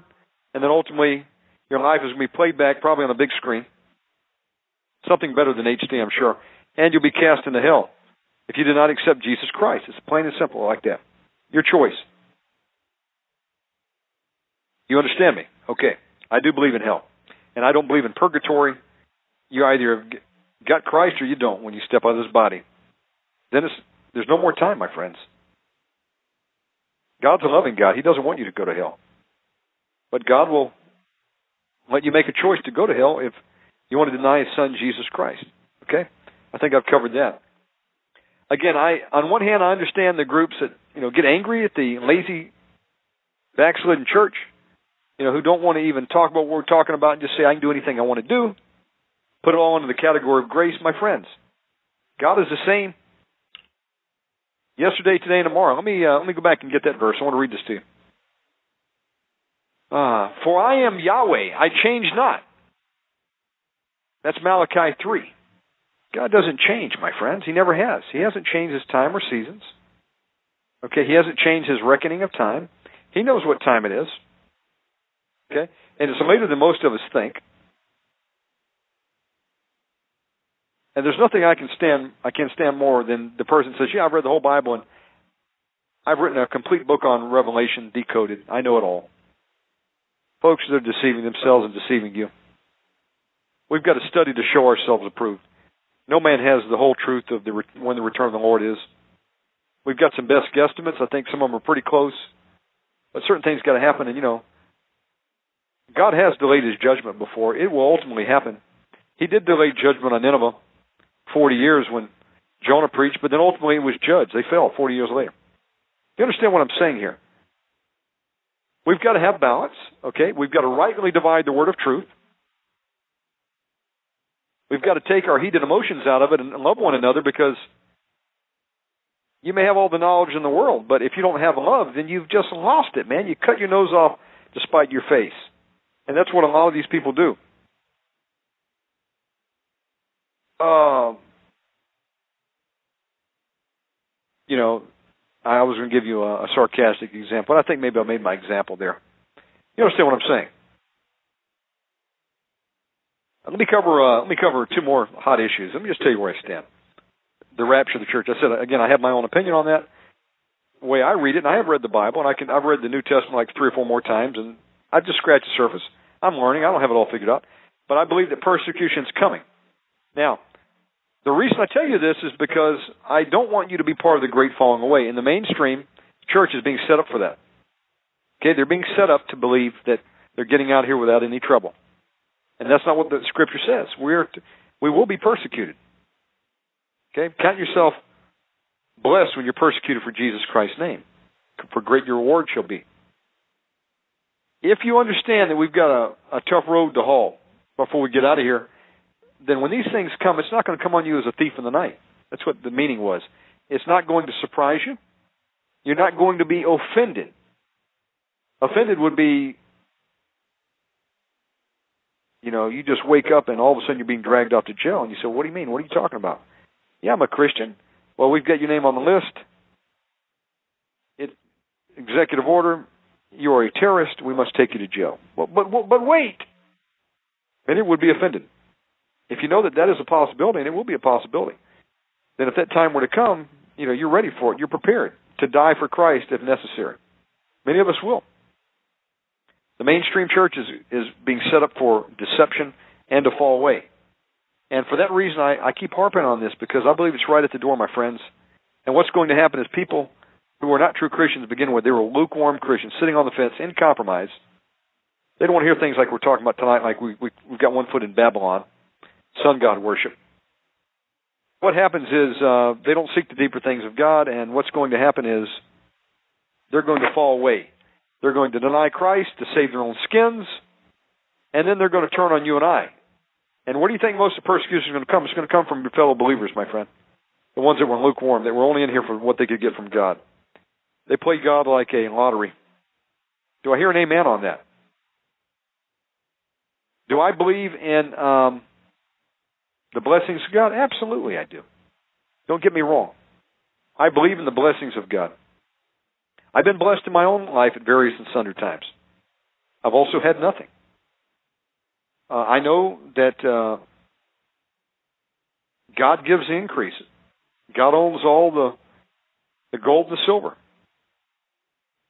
and then ultimately your life is going to be played back, probably on a big screen. Something better than HD, I'm sure. And you'll be cast into hell if you do not accept Jesus Christ. It's plain and simple like that. Your choice. You understand me? Okay. I do believe in hell. And I don't believe in purgatory. You either have got Christ or you don't when you step out of this body. Then there's no more time, my friends. God's a loving God. He doesn't want you to go to hell. But God will let you make a choice to go to hell if you want to deny his son Jesus Christ. Okay? I think I've covered that. Again, I on one hand I understand the groups that, you know, get angry at the lazy backslidden church, you know, who don't want to even talk about what we're talking about and just say I can do anything I want to do. Put it all into the category of grace, my friends. God is the same yesterday, today, and tomorrow. Let me uh, let me go back and get that verse. I want to read this to you. Uh, for I am Yahweh, I change not. That's Malachi 3. God doesn't change, my friends. He never has. He hasn't changed his time or seasons. Okay, he hasn't changed his reckoning of time. He knows what time it is. Okay? And it's later than most of us think. And there's nothing I can stand I can stand more than the person says, Yeah, I've read the whole Bible and I've written a complete book on Revelation decoded. I know it all. Folks, they're deceiving themselves and deceiving you. We've got to study to show ourselves approved. No man has the whole truth of the when the return of the Lord is. We've got some best guesstimates. I think some of them are pretty close, but certain things got to happen. And you know, God has delayed His judgment before. It will ultimately happen. He did delay judgment on Nineveh. 40 years when Jonah preached, but then ultimately it was judged. They fell 40 years later. You understand what I'm saying here? We've got to have balance, okay? We've got to rightly divide the word of truth. We've got to take our heated emotions out of it and love one another because you may have all the knowledge in the world, but if you don't have love, then you've just lost it, man. You cut your nose off despite your face. And that's what a lot of these people do. Um, you know, I was going to give you a, a sarcastic example. I think maybe I made my example there. You understand what I'm saying? Let me cover. Uh, let me cover two more hot issues. Let me just tell you where I stand. The rapture of the church. I said again. I have my own opinion on that. The way I read it, and I have read the Bible, and I can. I've read the New Testament like three or four more times, and I've just scratched the surface. I'm learning. I don't have it all figured out, but I believe that persecution is coming. Now, the reason I tell you this is because I don't want you to be part of the great falling away. In the mainstream, church is being set up for that. Okay, they're being set up to believe that they're getting out here without any trouble. And that's not what the scripture says. We're to, we will be persecuted. Okay? Count yourself blessed when you're persecuted for Jesus Christ's name. For great your reward shall be. If you understand that we've got a, a tough road to haul before we get out of here, then when these things come, it's not going to come on you as a thief in the night. That's what the meaning was. It's not going to surprise you. You're not going to be offended. Offended would be you know, you just wake up and all of a sudden you're being dragged off to jail, and you say, "What do you mean? What are you talking about?" Yeah, I'm a Christian. Well, we've got your name on the list. It executive order. You are a terrorist. We must take you to jail. Well, but but, but wait. And it would be offended if you know that that is a possibility, and it will be a possibility. Then, if that time were to come, you know you're ready for it. You're prepared to die for Christ if necessary. Many of us will. The mainstream church is is being set up for deception and to fall away. And for that reason, I, I keep harping on this because I believe it's right at the door, my friends. And what's going to happen is people who are not true Christians to begin with, they were lukewarm Christians sitting on the fence in compromise. They don't want to hear things like we're talking about tonight, like we, we, we've got one foot in Babylon, sun god worship. What happens is uh, they don't seek the deeper things of God, and what's going to happen is they're going to fall away. They're going to deny Christ to save their own skins, and then they're going to turn on you and I. And where do you think most of the persecution is going to come? It's going to come from your fellow believers, my friend. The ones that were lukewarm, that were only in here for what they could get from God. They play God like a lottery. Do I hear an amen on that? Do I believe in um, the blessings of God? Absolutely, I do. Don't get me wrong. I believe in the blessings of God. I've been blessed in my own life at various and sundry times. I've also had nothing. Uh, I know that uh, God gives the increase. God owns all the the gold and the silver.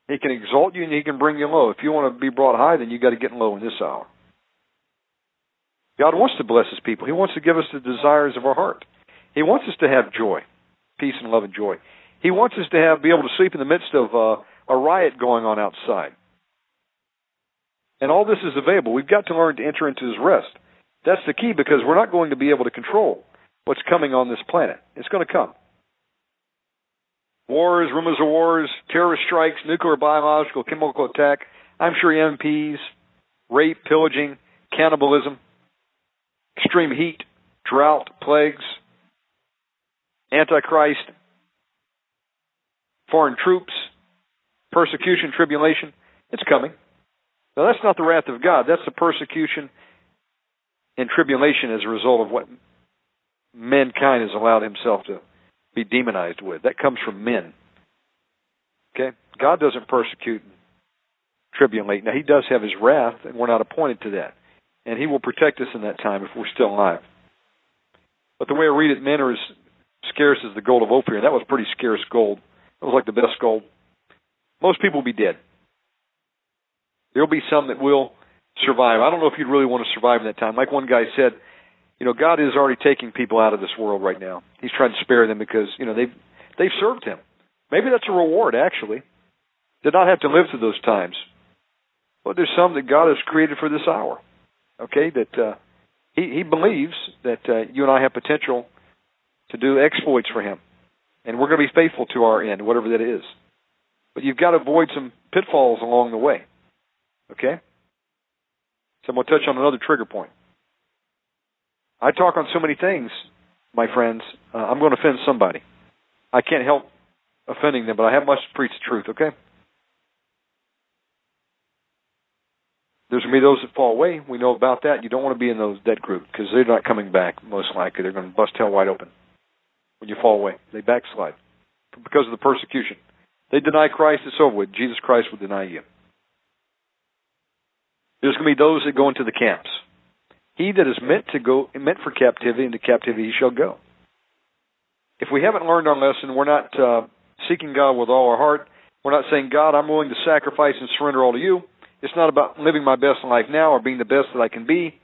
He can exalt you and he can bring you low. If you want to be brought high, then you got to get low in this hour. God wants to bless his people. He wants to give us the desires of our heart. He wants us to have joy, peace and love and joy. He wants us to have be able to sleep in the midst of uh, a riot going on outside. And all this is available. We've got to learn to enter into his rest. That's the key because we're not going to be able to control what's coming on this planet. It's going to come. Wars, rumors of wars, terrorist strikes, nuclear, biological, chemical attack. I'm sure MPs, rape, pillaging, cannibalism, extreme heat, drought, plagues, antichrist, foreign troops, persecution, tribulation. It's coming. Now, that's not the wrath of God. That's the persecution and tribulation as a result of what mankind has allowed himself to be demonized with. That comes from men. Okay? God doesn't persecute and tribulate. Now, He does have His wrath, and we're not appointed to that. And He will protect us in that time if we're still alive. But the way I read it, men are as scarce as the gold of Ophir, and that was pretty scarce gold. It was like the best gold. Most people will be dead. There'll be some that will survive. I don't know if you'd really want to survive in that time. Like one guy said, you know, God is already taking people out of this world right now. He's trying to spare them because, you know, they've they've served him. Maybe that's a reward actually. Did not have to live through those times. But there's some that God has created for this hour. Okay, that uh he he believes that uh, you and I have potential to do exploits for Him. And we're going to be faithful to our end, whatever that is. But you've got to avoid some pitfalls along the way. Okay? So I'm going to touch on another trigger point. I talk on so many things, my friends. Uh, I'm going to offend somebody. I can't help offending them, but I have much to preach the truth, okay? There's going to be those that fall away. We know about that. You don't want to be in those dead group because they're not coming back, most likely. They're going to bust hell wide open when you fall away. They backslide because of the persecution. They deny Christ, it's over with. Jesus Christ will deny you. There's going to be those that go into the camps. He that is meant to go meant for captivity into captivity he shall go. If we haven't learned our lesson, we're not uh, seeking God with all our heart. We're not saying, God, I'm willing to sacrifice and surrender all to you. It's not about living my best life now or being the best that I can be.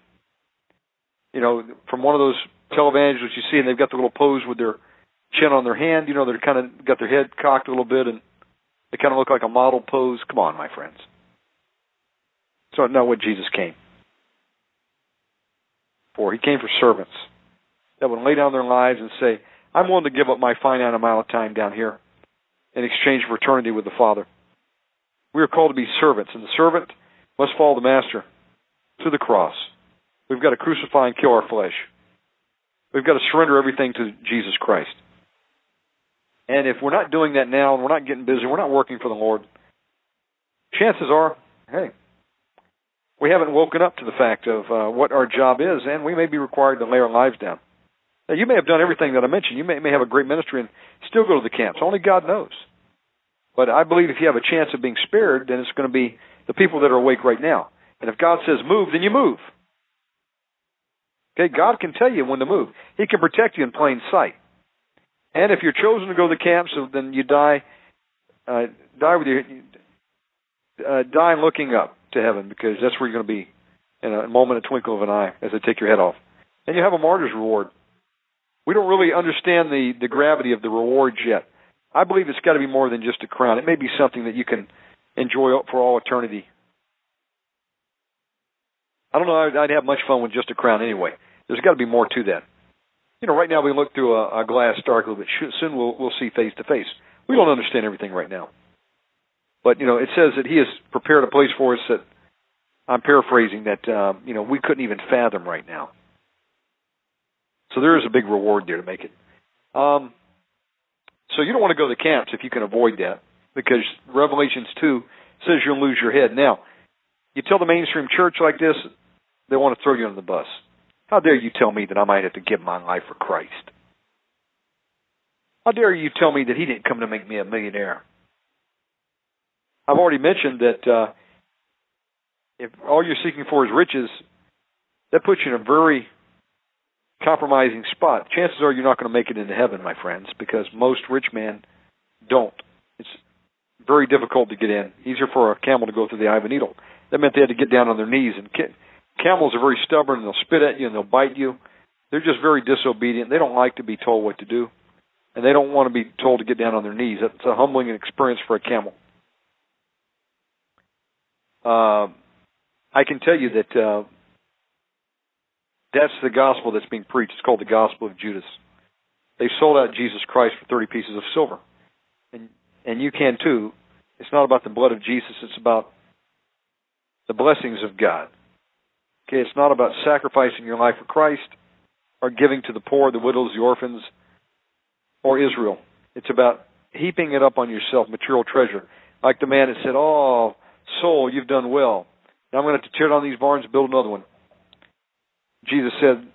You know, from one of those televangelists you see, and they've got the little pose with their chin on their hand. You know, they're kind of got their head cocked a little bit, and they kind of look like a model pose. Come on, my friends. So not what Jesus came for. He came for servants that would lay down their lives and say, I'm willing to give up my finite amount of time down here in exchange for eternity with the Father. We are called to be servants, and the servant must follow the master to the cross. We've got to crucify and kill our flesh. We've got to surrender everything to Jesus Christ. And if we're not doing that now and we're not getting busy, we're not working for the Lord, chances are, hey, we haven't woken up to the fact of uh, what our job is, and we may be required to lay our lives down. Now, you may have done everything that I mentioned. You may, may have a great ministry and still go to the camps. Only God knows. But I believe if you have a chance of being spared, then it's going to be the people that are awake right now. And if God says move, then you move. Okay, God can tell you when to move. He can protect you in plain sight. And if you're chosen to go to the camps, then you die, uh, die with your, uh, die looking up to heaven because that's where you're going to be in a moment, a twinkle of an eye, as they take your head off. And you have a martyr's reward. We don't really understand the the gravity of the rewards yet. I believe it's got to be more than just a crown. It may be something that you can enjoy for all eternity. I don't know. I'd, I'd have much fun with just a crown anyway. There's got to be more to that. You know, right now we look through a, a glass darkly, but soon we'll we'll see face to face. We don't understand everything right now, but you know, it says that He has prepared a place for us that I'm paraphrasing that um, you know we couldn't even fathom right now. So there is a big reward there to make it. Um, so you don't want to go to the camps if you can avoid that, because Revelations two says you'll lose your head. Now, you tell the mainstream church like this, they want to throw you under the bus. How dare you tell me that I might have to give my life for Christ? How dare you tell me that He didn't come to make me a millionaire? I've already mentioned that uh, if all you're seeking for is riches, that puts you in a very compromising spot. Chances are you're not going to make it into heaven, my friends, because most rich men don't. It's very difficult to get in. Easier for a camel to go through the eye of a needle. That meant they had to get down on their knees. And camels are very stubborn, and they'll spit at you and they'll bite you. They're just very disobedient. They don't like to be told what to do, and they don't want to be told to get down on their knees. That's a humbling experience for a camel. Uh, I can tell you that uh, that's the gospel that's being preached. It's called the gospel of Judas. They sold out Jesus Christ for 30 pieces of silver. And and you can too. It's not about the blood of Jesus, it's about the blessings of God. Okay, it's not about sacrificing your life for Christ or giving to the poor, the widows, the orphans, or Israel. It's about heaping it up on yourself, material treasure. Like the man that said, Oh, soul, you've done well. Now I'm going to have to tear down these barns and build another one. Jesus said,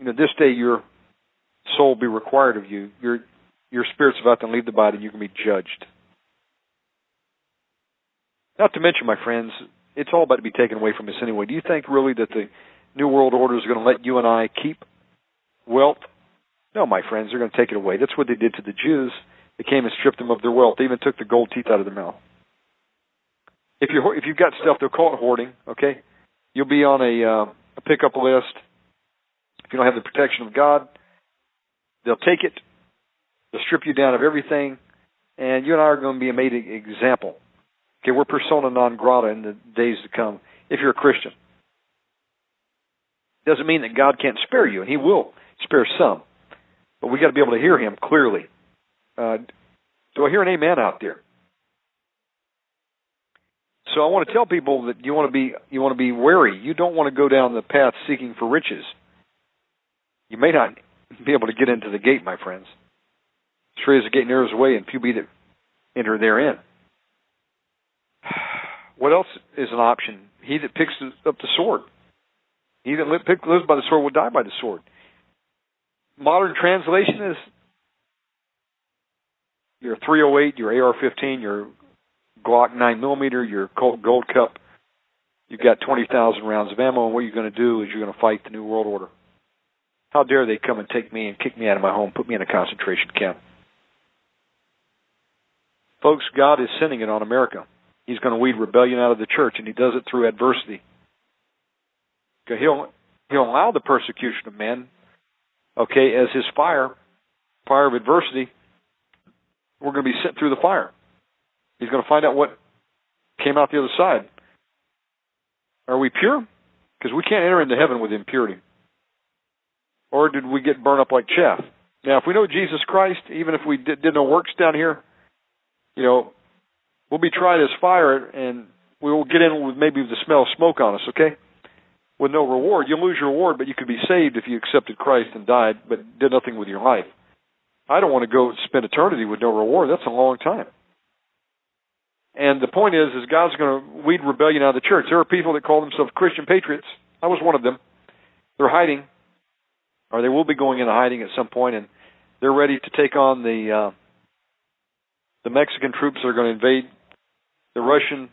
you know, this day your soul will be required of you. Your your spirit's about to leave the body and you can be judged. Not to mention, my friends, it's all about to be taken away from us anyway. Do you think really that the New World Order is going to let you and I keep wealth? No, my friends, they're going to take it away. That's what they did to the Jews. They came and stripped them of their wealth. They even took the gold teeth out of their mouth. If you if you've got stuff, they'll call it hoarding. Okay, you'll be on a uh, a pickup list. If you don't have the protection of God, they'll take it. They'll strip you down of everything, and you and I are going to be a made example. Okay, we're persona non grata in the days to come. If you're a Christian, doesn't mean that God can't spare you, and He will spare some. but we got to be able to hear Him clearly. Uh, do I hear an amen out there? So I want to tell people that you want to be you want to be wary. You don't want to go down the path seeking for riches. You may not be able to get into the gate, my friends. Strait as the gate narrows away, and few be that enter therein. What else is an option? He that picks up the sword. He that lives by the sword will die by the sword. Modern translation is your 308, your AR-15, your Glock 9 millimeter, your Gold Cup. You've got 20,000 rounds of ammo, and what you're going to do is you're going to fight the New World Order. How dare they come and take me and kick me out of my home, put me in a concentration camp? Folks, God is sending it on America. He's going to weed rebellion out of the church, and He does it through adversity. He'll He'll allow the persecution of men, okay, as His fire, fire of adversity. We're going to be sent through the fire. He's going to find out what came out the other side. Are we pure? Because we can't enter into heaven with impurity. Or did we get burned up like chaff? Now, if we know Jesus Christ, even if we did, did no works down here, you know, we'll be tried as fire, and we will get in with maybe the smell of smoke on us. Okay, with no reward, you'll lose your reward, but you could be saved if you accepted Christ and died, but did nothing with your life. I don't want to go spend eternity with no reward. That's a long time. And the point is, is God's going to weed rebellion out of the church. There are people that call themselves Christian patriots. I was one of them. They're hiding, or they will be going into hiding at some point, and they're ready to take on the uh, the Mexican troops that are going to invade, the Russian,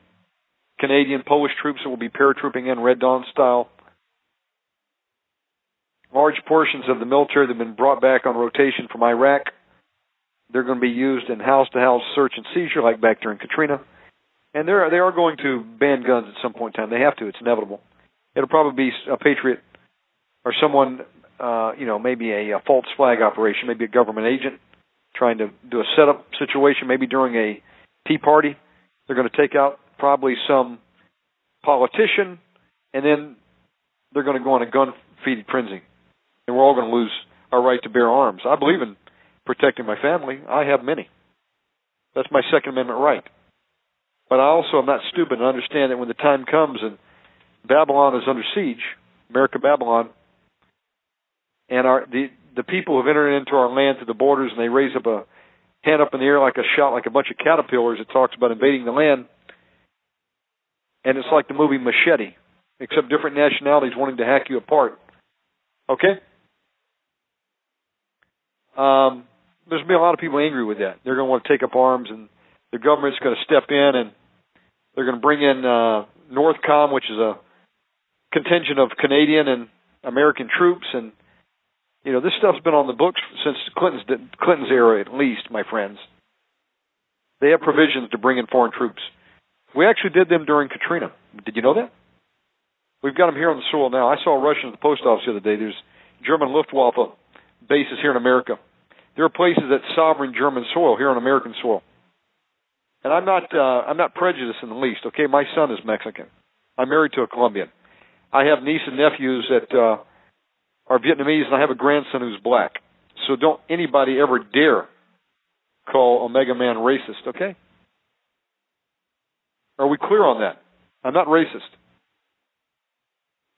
Canadian, Polish troops that will be paratrooping in Red Dawn style. Large portions of the military that have been brought back on rotation from Iraq they're going to be used in house-to-house search and seizure, like back during Katrina. And they're they are going to ban guns at some point in time. They have to. It's inevitable. It'll probably be a patriot or someone, uh, you know, maybe a, a false flag operation, maybe a government agent trying to do a setup situation, maybe during a tea party. They're going to take out probably some politician, and then they're going to go on a gun-feeding frenzy, and we're all going to lose our right to bear arms. I believe in protecting my family. I have many. That's my Second Amendment right. But I also am not stupid and understand that when the time comes and Babylon is under siege, America Babylon, and our the the people have entered into our land through the borders and they raise up a hand up in the air like a shot like a bunch of caterpillars, it talks about invading the land. And it's like the movie Machete, except different nationalities wanting to hack you apart. Okay? Um, there's been a lot of people angry with that. They're to want to take up arms, and the government's to step in, and they're to bring in uh, Northcom, which is a contingent of Canadian and American troops, and you know this stuff's been on the books since Clinton's Clinton's era, at least, my friends. They have provisions to bring in foreign troops. We actually did them during Katrina. Did you know that? We've got them here on the soil now. I saw a Russian at the post office the other day. There's German Luftwaffe bases here in America. There are places at sovereign German soil here on American soil. And I'm not uh, I'm not prejudiced in the least. Okay, my son is Mexican. I'm married to a Colombian. I have nieces and nephews that uh, are Vietnamese, and I have a grandson who's black. So don't anybody ever dare call Omega Man racist. Okay? Are we clear on that? I'm not racist.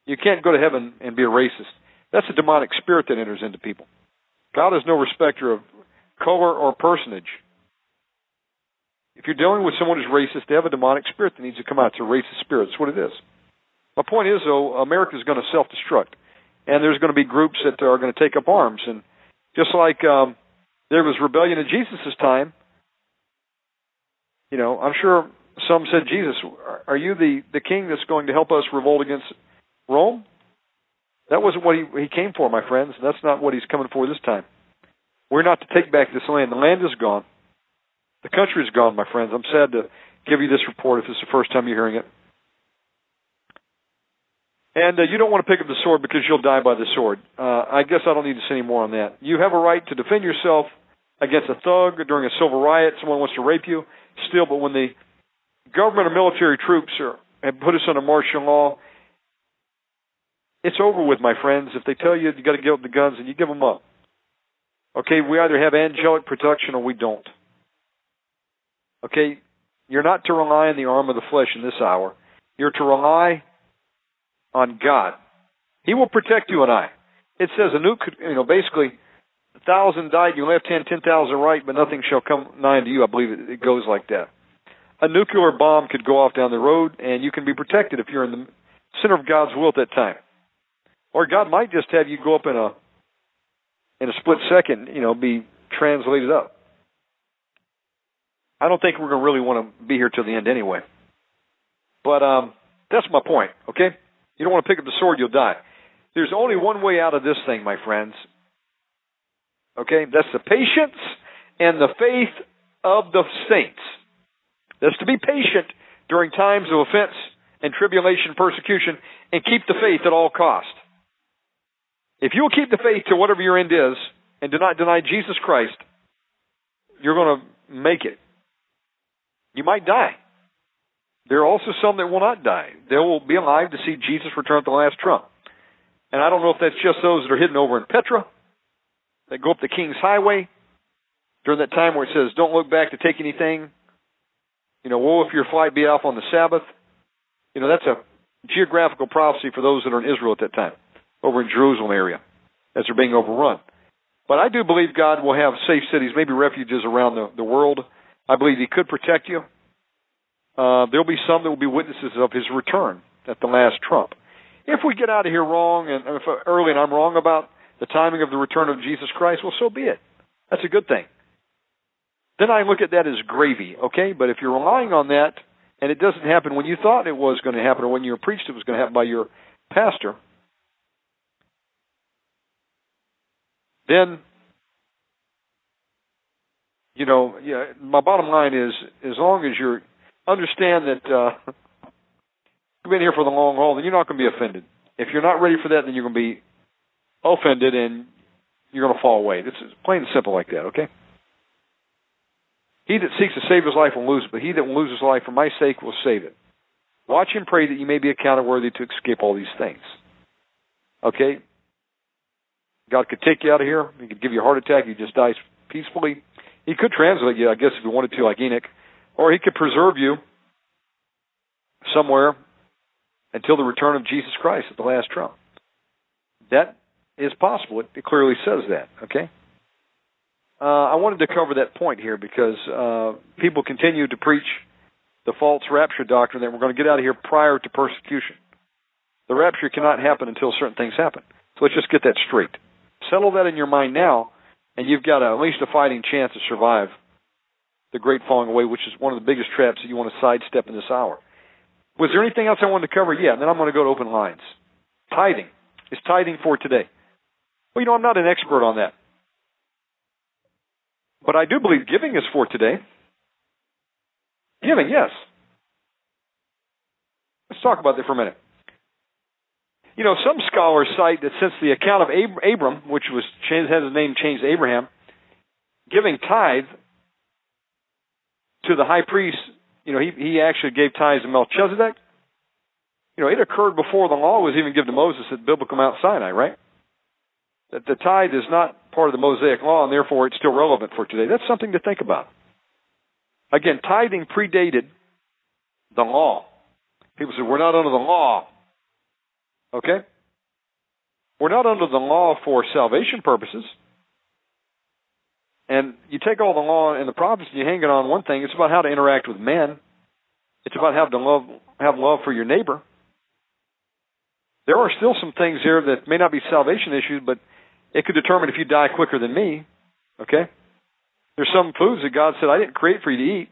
You can't go to heaven and be a racist. That's a demonic spirit that enters into people. God is no respecter of color or personage. If you're dealing with someone who's racist, they have a demonic spirit that needs to come out. It's a racist spirit. That's what it is. My point is, though, America is going to self-destruct, and there's going to be groups that are going to take up arms. And just like um, there was rebellion in Jesus' time, you know, I'm sure some said, Jesus, are you the, the king that's going to help us revolt against Rome? That wasn't what he, he came for, my friends. That's not what he's coming for this time. We're not to take back this land. The land is gone. The country is gone, my friends. I'm sad to give you this report if it's the first time you're hearing it. And uh, you don't want to pick up the sword because you'll die by the sword. Uh, I guess I don't need to say any more on that. You have a right to defend yourself against a thug during a civil riot. Someone wants to rape you. Still, but when the government or military troops are, have put us under martial law it's over with, my friends. If they tell you you got to give up the guns, and you give them up. Okay, we either have angelic protection or we don't. Okay, you're not to rely on the arm of the flesh in this hour. You're to rely on God. He will protect you and I. It says a nuke, you know, basically, a thousand died, you left hand, ten thousand right, but nothing shall come nigh to you. I believe it, it goes like that. A nuclear bomb could go off down the road, and you can be protected if you're in the center of God's will at that time. Or God might just have you go up in a in a split second, you know, be translated up. I don't think we're going to really want to be here till the end anyway. But um, that's my point, okay? You don't want to pick up the sword, you'll die. There's only one way out of this thing, my friends. Okay? That's the patience and the faith of the saints. That's to be patient during times of offense and tribulation, persecution, and keep the faith at all cost. If you will keep the faith to whatever your end is and do not deny Jesus Christ, you're going to make it. You might die. There are also some that will not die. They will be alive to see Jesus return at the last trump. And I don't know if that's just those that are hidden over in Petra, that go up the King's Highway during that time where it says, don't look back to take anything. You know, woe if your flight be off on the Sabbath. You know, that's a geographical prophecy for those that are in Israel at that time over in Jerusalem area as they're being overrun. But I do believe God will have safe cities, maybe refuges around the, the world. I believe He could protect you. Uh, there'll be some that will be witnesses of His return at the last trump. If we get out of here wrong, and if early and I'm wrong about the timing of the return of Jesus Christ, well, so be it. That's a good thing. Then I look at that as gravy, okay? But if you're relying on that and it doesn't happen when you thought it was going to happen or when you were preached it was going to happen by your pastor, then you know, yeah, my bottom line is as long as you understand that uh you've been here for the long haul, then you're not going to be offended. If you're not ready for that, then you're going to be offended and you're going to fall away. It's plain and simple like that, okay? He that seeks to save his life will lose it, but he that will lose his life for my sake will save it. Watch and pray that you may be accounted worthy to escape all these things. Okay? God could take you out of here. He could give you a heart attack. You just die peacefully. He could translate you, I guess, if he wanted to, like Enoch. Or he could preserve you somewhere until the return of Jesus Christ at the last trump. That is possible. It, clearly says that, okay? Uh, I wanted to cover that point here because uh, people continue to preach the false rapture doctrine that we're going to get out of here prior to persecution. The rapture cannot happen until certain things happen. So let's just get that straight. Settle that in your mind now, and you've got a, at least a fighting chance to survive the great falling away, which is one of the biggest traps that you want to sidestep in this hour. Was there anything else I wanted to cover? Yeah, and then I'm going to go to open lines. Tithing. Is tithing for today? Well, you know, I'm not an expert on that. But I do believe giving is for today. Giving, yes. Let's talk about that for a minute. You know, some scholars cite that since the account of Abram, which was had his name changed to Abraham, giving tithe to the high priest, you know, he, he actually gave tithes to Melchizedek. You know, it occurred before the law was even given to Moses at biblical Mount Sinai, right? That the tithe is not part of the Mosaic law, and therefore it's still relevant for today. That's something to think about. Again, tithing predated the law. People say, we're not under the law. Okay? We're not under the law for salvation purposes. And you take all the law and the prophets and you hang it on one thing. It's about how to interact with men. It's about how to love, have love for your neighbor. There are still some things here that may not be salvation issues, but it could determine if you die quicker than me. Okay? There's some foods that God said, I didn't create for you to eat.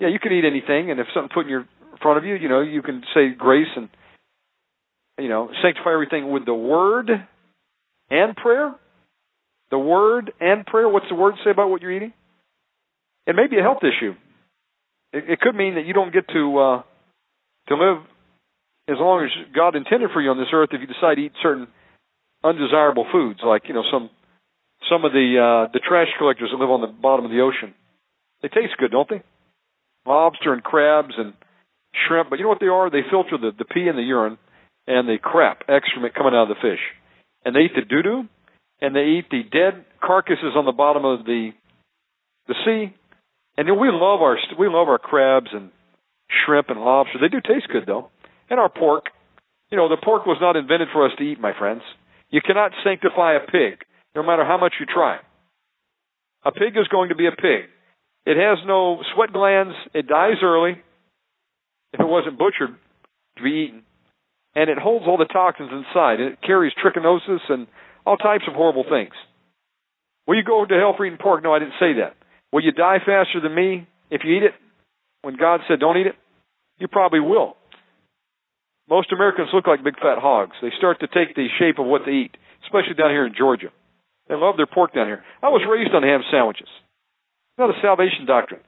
Yeah, you can eat anything, and if something put in your front of you, you know, you can say grace and you know, sanctify everything with the word and prayer. The word and prayer. What's the word say about what you're eating? It may be a health issue. It, it could mean that you don't get to uh, to live as long as God intended for you on this earth if you decide to eat certain undesirable foods, like you know some some of the uh, the trash collectors that live on the bottom of the ocean. They taste good, don't they? Lobster and crabs and shrimp, but you know what they are? They filter the, the pee and the urine and the crap excrement coming out of the fish, and they eat the doo doo, and they eat the dead carcasses on the bottom of the the sea. And we love our we love our crabs and shrimp and lobster. They do taste good though, and our pork. You know, the pork was not invented for us to eat, my friends. You cannot sanctify a pig, no matter how much you try. A pig is going to be a pig. It has no sweat glands. It dies early if it wasn't butchered to be eaten. And it holds all the toxins inside. It carries trichinosis and all types of horrible things. Will you go to hell for eating pork? No, I didn't say that. Will you die faster than me if you eat it? When God said don't eat it? You probably will. Most Americans look like big fat hogs. They start to take the shape of what they eat, especially down here in Georgia. They love their pork down here. I was raised on ham sandwiches. Not a salvation doctrine.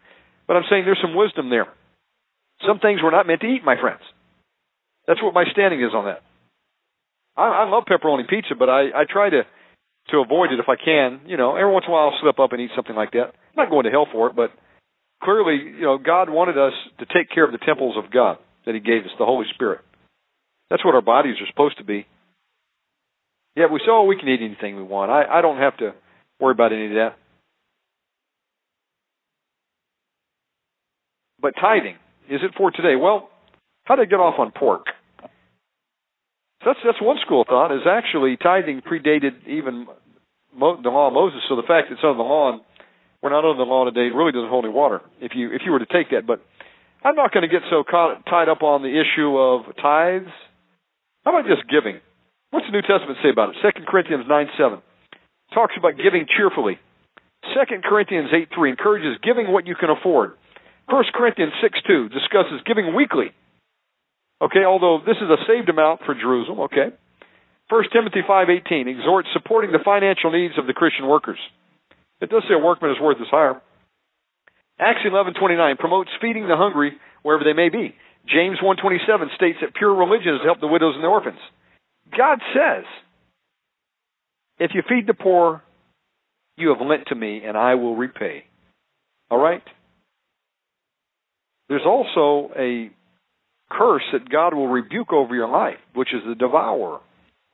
But I'm saying there's some wisdom there. Some things we're not meant to eat, my friends. That's what my standing is on that. I, I love pepperoni pizza, but I, I try to to avoid it if I can. You know, every once in a while I'll slip up and eat something like that. I'm not going to hell for it, but clearly, you know, God wanted us to take care of the temples of God that He gave us, the Holy Spirit. That's what our bodies are supposed to be. Yeah, we say, oh, we can eat anything we want. I, I don't have to worry about any of that. But tithing, is it for today? Well, how did I get off on pork? That's that's one school of thought. Is actually tithing predated even Mo, the law of Moses. So the fact that it's under the law, and we're not under the law today, really doesn't hold any water. If you if you were to take that, but I'm not going to get so caught, tied up on the issue of tithes. How about just giving? What's the New Testament say about it? Second Corinthians nine seven talks about giving cheerfully. Second Corinthians eight three encourages giving what you can afford. First Corinthians six two discusses giving weekly. Okay, although this is a saved amount for Jerusalem, okay. First Timothy five eighteen exhorts supporting the financial needs of the Christian workers. It does say a workman is worth his hire. Acts eleven twenty nine promotes feeding the hungry wherever they may be. James one twenty seven states that pure religion is to help the widows and the orphans. God says, if you feed the poor, you have lent to me, and I will repay. All right? There's also a curse that God will rebuke over your life, which is the devourer,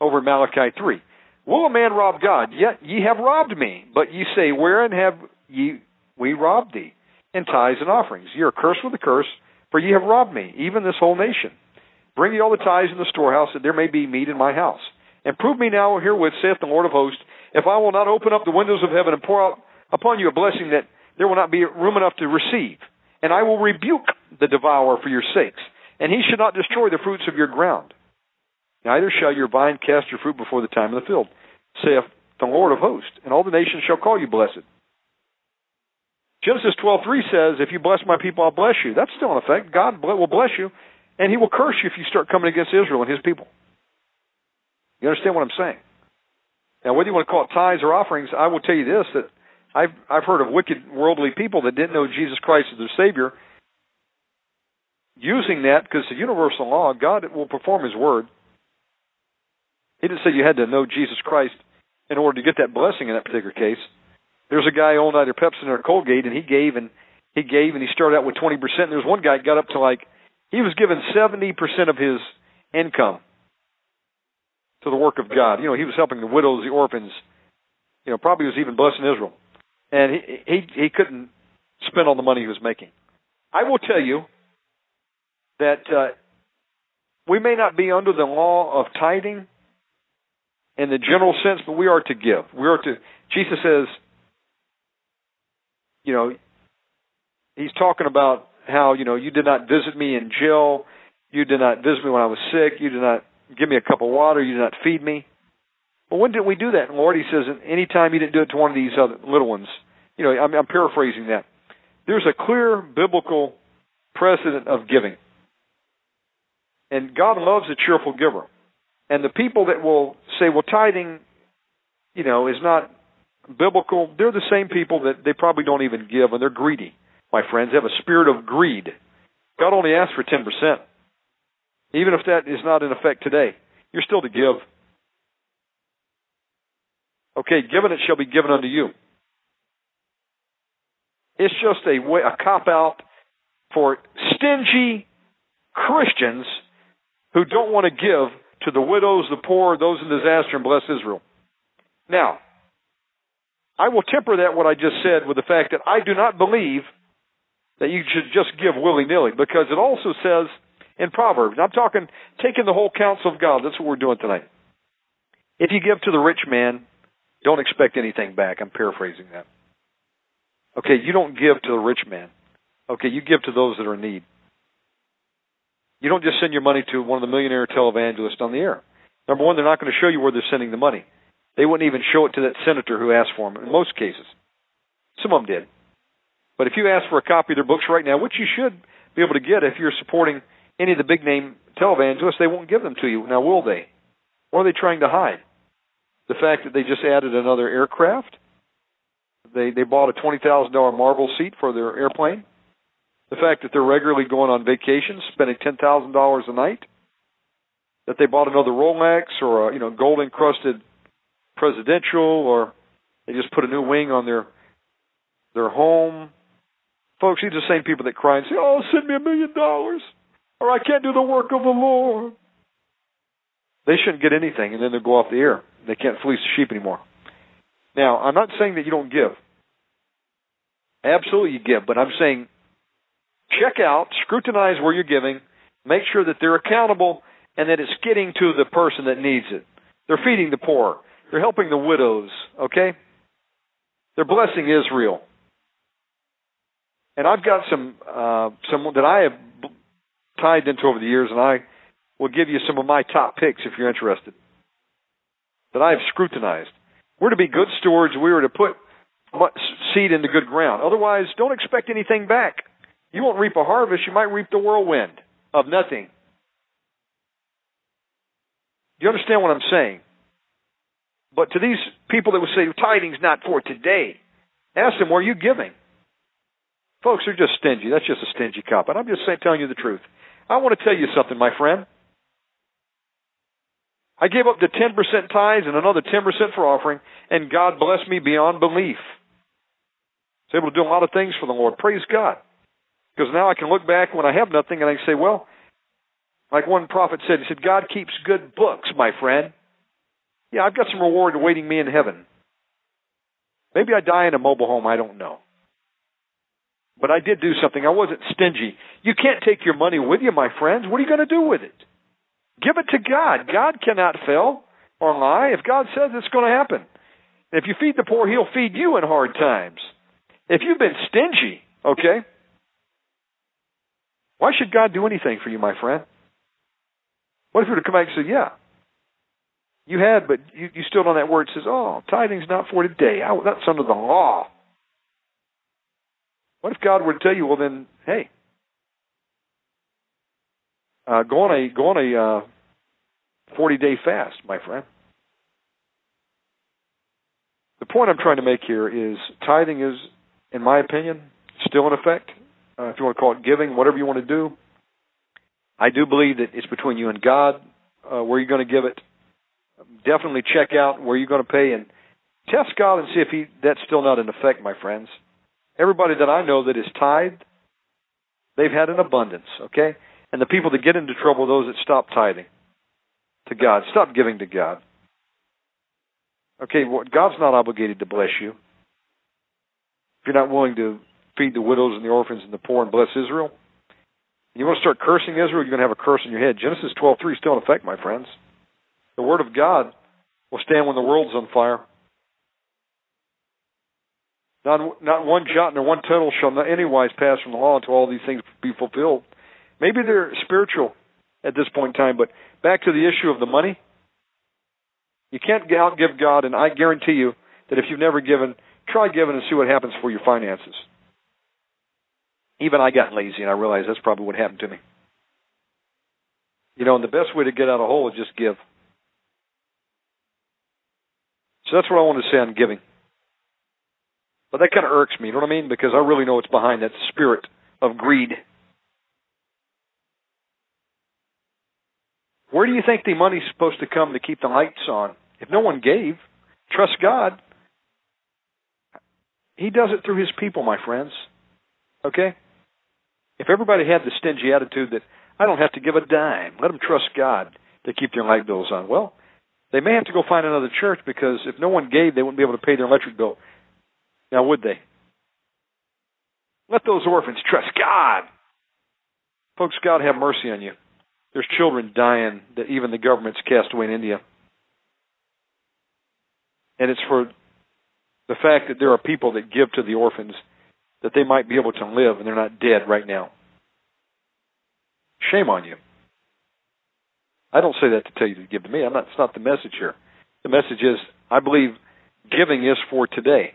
over Malachi 3. Will a man rob God? Yet ye have robbed me. But ye say, Wherein have ye we robbed thee? In tithes and offerings. Ye are cursed with a curse, for ye have robbed me, even this whole nation. Bring ye all the tithes in the storehouse, that there may be meat in my house. And prove me now herewith, saith the Lord of hosts, if I will not open up the windows of heaven and pour out upon you a blessing that there will not be room enough to receive. And I will rebuke the devourer for your sakes, and he shall not destroy the fruits of your ground. Neither shall your vine cast your fruit before the time of the field, saith the Lord of hosts, and all the nations shall call you blessed. Genesis 12:3 says, "If you bless my people, I'll bless you." That's still in effect. God will bless you, and He will curse you if you start coming against Israel and His people. You understand what I'm saying? Now, whether you want to call it tithes or offerings, I will tell you this: that I've I've heard of wicked worldly people that didn't know Jesus Christ as their Savior, using that because the universal law, God will perform His word. He didn't say you had to know Jesus Christ in order to get that blessing in that particular case. There's a guy owned either Pepsi or Colgate, and he gave and he gave, and he started out with 20%. And there's one guy got up to like he was given 70% of his income to the work of God. You know, he was helping the widows, the orphans. You know, probably was even blessing Israel, and he he he couldn't spend all the money he was making. I will tell you that uh, we may not be under the law of tithing in the general sense, but we are to give. We are to. Jesus says, you know, he's talking about how you know you did not visit me in jail, you did not visit me when I was sick, you did not give me a cup of water, you did not feed me. But when did we do that? And Lord, He says, any time you didn't do it to one of these other little ones. You know, I'm, I'm paraphrasing that. There's a clear biblical precedent of giving. And God loves a cheerful giver. And the people that will say, well, tithing, you know, is not biblical, they're the same people that they probably don't even give, and they're greedy, my friends. They have a spirit of greed. God only asks for 10%. Even if that is not in effect today, you're still to give. Okay, given it shall be given unto you. It's just a, way, a cop out for stingy Christians who don't want to give to the widows, the poor, those in disaster, and bless Israel. Now, I will temper that what I just said with the fact that I do not believe that you should just give willy nilly because it also says in Proverbs, I'm talking taking the whole counsel of God. That's what we're doing tonight. If you give to the rich man, don't expect anything back. I'm paraphrasing that. Okay, you don't give to the rich man. Okay, you give to those that are in need. You don't just send your money to one of the millionaire televangelists on the air. Number one, they're not going to show you where they're sending the money. They wouldn't even show it to that senator who asked for them in most cases. Some of them did. But if you ask for a copy of their books right now, which you should be able to get if you're supporting any of the big name televangelists, they won't give them to you. Now, will they? What are they trying to hide? The fact that they just added another aircraft? They they bought a twenty thousand dollar marble seat for their airplane. The fact that they're regularly going on vacations, spending ten thousand dollars a night. That they bought another Rolex or a you know gold encrusted presidential, or they just put a new wing on their their home. Folks, these are the same people that cry and say, "Oh, send me a million dollars, or I can't do the work of the Lord." They shouldn't get anything, and then they'll go off the air. They can't fleece the sheep anymore. Now, I'm not saying that you don't give. Absolutely, you give, but I'm saying check out, scrutinize where you're giving, make sure that they're accountable, and that it's getting to the person that needs it. They're feeding the poor. They're helping the widows, okay? They're blessing Israel. And I've got some uh, some that I have tied into over the years, and I will give you some of my top picks if you're interested. That I have scrutinized. We're to be good stewards. We are to put seed into good ground. Otherwise, don't expect anything back. You won't reap a harvest. You might reap the whirlwind of nothing. Do you understand what I'm saying? But to these people that would say tithing's not for today, ask them, were you giving? Folks are just stingy. That's just a stingy cop. And I'm just saying, telling you the truth. I want to tell you something, my friend. I gave up the 10% tithes and another 10% for offering, and God blessed me beyond belief. I was able to do a lot of things for the Lord. Praise God. Because now I can look back when I have nothing and I can say, well, like one prophet said, he said, God keeps good books, my friend. Yeah, I've got some reward awaiting me in heaven. Maybe I die in a mobile home, I don't know. But I did do something. I wasn't stingy. You can't take your money with you, my friends. What are you going to do with it? Give it to God. God cannot fail or lie. If God says it's going to happen. If you feed the poor, He'll feed you in hard times. If you've been stingy, okay, why should God do anything for you, my friend? What if you were to come back and say, yeah, you had, but you, you stood on that word says, oh, tithing's not for today. I, that's under the law. What if God were to tell you, well, then, hey, uh, go on a go on a uh, forty day fast, my friend. The point I'm trying to make here is tithing is, in my opinion, still in effect. Uh, if you want to call it giving, whatever you want to do. I do believe that it's between you and God uh, where you're going to give it definitely check out where you're going to pay and test God and see if he that's still not in effect, my friends. Everybody that I know that is tithed, they've had an abundance, okay? And the people that get into trouble those that stop tithing to God, stop giving to God. Okay, well, God's not obligated to bless you. If you're not willing to feed the widows and the orphans and the poor and bless Israel, you want to start cursing Israel, you're going to have a curse in your head. Genesis 12:3 is still in effect, my friends. The Word of God will stand when the world's on fire. Not, not one jot nor one tittle shall not anywise pass from the law until all these things be fulfilled. Maybe they're spiritual at this point in time, but back to the issue of the money. You can't outgive God, and I guarantee you that if you've never given, try giving and see what happens for your finances. Even I got lazy, and I realized that's probably what happened to me. You know, and the best way to get out of a hole is just give. So that's what I want to say on giving. But that kind of irks me, you know what I mean? Because I really know what's behind that spirit of greed. Where do you think the money's supposed to come to keep the lights on? If no one gave, trust God. He does it through his people, my friends. Okay? If everybody had the stingy attitude that I don't have to give a dime, let them trust God to keep their light bills on. Well, they may have to go find another church because if no one gave, they wouldn't be able to pay their electric bill. Now, would they? Let those orphans trust God. Folks, God have mercy on you. There's children dying that even the government's cast away in India. And it's for the fact that there are people that give to the orphans that they might be able to live and they're not dead right now. Shame on you. I don't say that to tell you to give to me. I'm not. It's not the message here. The message is I believe giving is for today,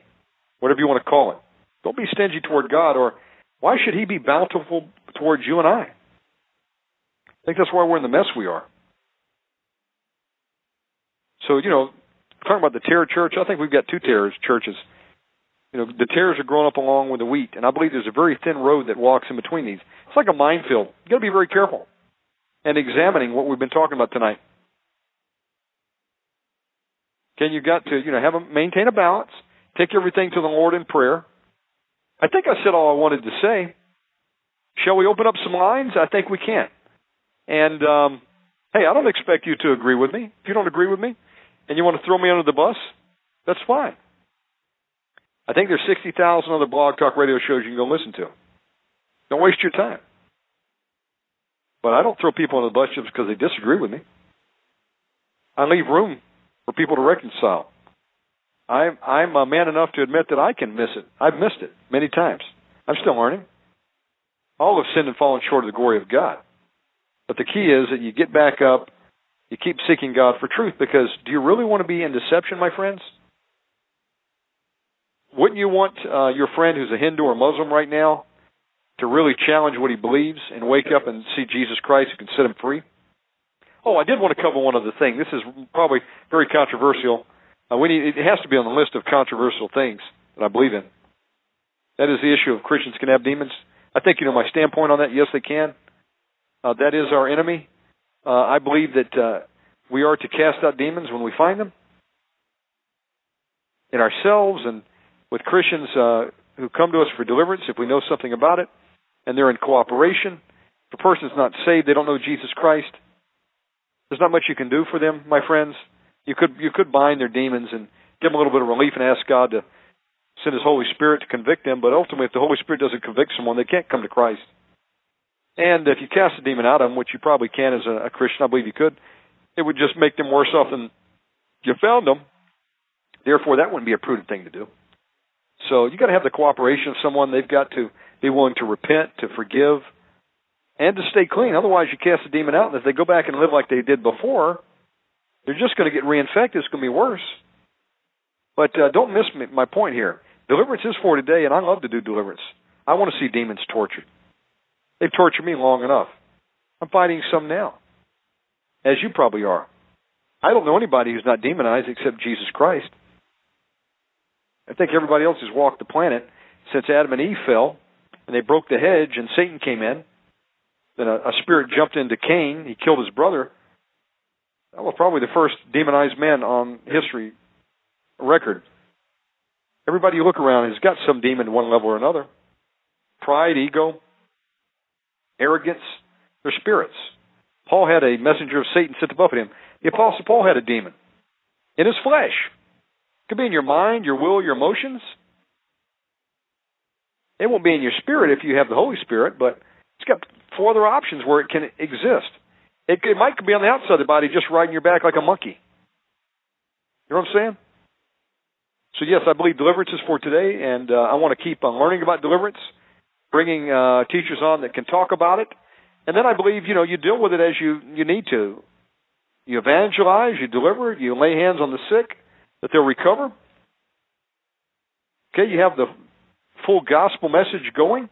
whatever you want to call it. Don't be stingy toward God, or why should He be bountiful towards you and I? I think that's why we're in the mess we are. So you know, talking about the terror church, I think we've got two terror churches. You know, the tares are growing up along with the wheat, and I believe there's a very thin road that walks in between these. It's like a minefield. You got to be very careful and examining what we've been talking about tonight. Okay, you got to you know have a maintain a balance, take everything to the Lord in prayer. I think I said all I wanted to say. Shall we open up some lines? I think we can. And um, hey, I don't expect you to agree with me. If you don't agree with me, and you want to throw me under the bus, that's fine. I think there's 60,000 other blog talk radio shows you can go listen to. Don't waste your time. But I don't throw people under the bus just because they disagree with me. I leave room for people to reconcile. I'm I'm a man enough to admit that I can miss it. I've missed it many times. I'm still learning. All have sinned and fallen short of the glory of God. But the key is that you get back up, you keep seeking God for truth because do you really want to be in deception, my friends? Wouldn't you want uh, your friend who's a Hindu or Muslim right now to really challenge what he believes and wake up and see Jesus Christ who can set him free? Oh, I did want to cover one other thing. This is probably very controversial. Uh, we need, it has to be on the list of controversial things that I believe in. That is the issue of Christians can have demons. I think you know my standpoint on that. Yes, they can. Uh, that is our enemy. Uh, I believe that uh, we are to cast out demons when we find them in ourselves and with Christians uh, who come to us for deliverance if we know something about it and they're in cooperation. If a person's not saved, they don't know Jesus Christ. There's not much you can do for them, my friends. You could you could bind their demons and give them a little bit of relief and ask God to send His Holy Spirit to convict them. But ultimately, if the Holy Spirit doesn't convict someone, they can't come to Christ. And if you cast a demon out of them, which you probably can as a, a Christian, I believe you could, it would just make them worse off than you found them. Therefore, that wouldn't be a prudent thing to do. So you got to have the cooperation of someone. They've got to be willing to repent, to forgive, and to stay clean. Otherwise, you cast the demon out, and if they go back and live like they did before, they're just going to get reinfected. It's going to be worse. But uh, don't miss my point here. Deliverance is for today, and I love to do deliverance. I want to see demons tortured. They've tortured me long enough. I'm fighting some now, as you probably are. I don't know anybody who's not demonized except Jesus Christ. I think everybody else has walked the planet since Adam and Eve fell, and they broke the hedge, and Satan came in. Then a, a spirit jumped into Cain. He killed his brother. That was probably the first demonized man on history record. Everybody you look around has got some demon one level or another. Pride, ego, arrogance, they're spirits. Paul had a messenger of Satan sent above him. The Apostle Paul had a demon in his flesh. Could be in your mind, your will, your emotions. It won't be in your spirit if you have the Holy Spirit, but it's got four other options where it can exist. It, it might be on the outside of the body, just riding your back like a monkey. You know what I'm saying? So yes, I believe deliverance is for today, and uh, I want to keep on learning about deliverance, bringing uh, teachers on that can talk about it, and then I believe you know you deal with it as you you need to. You evangelize, you deliver, you lay hands on the sick, that they'll recover. Okay, you have the full gospel message going,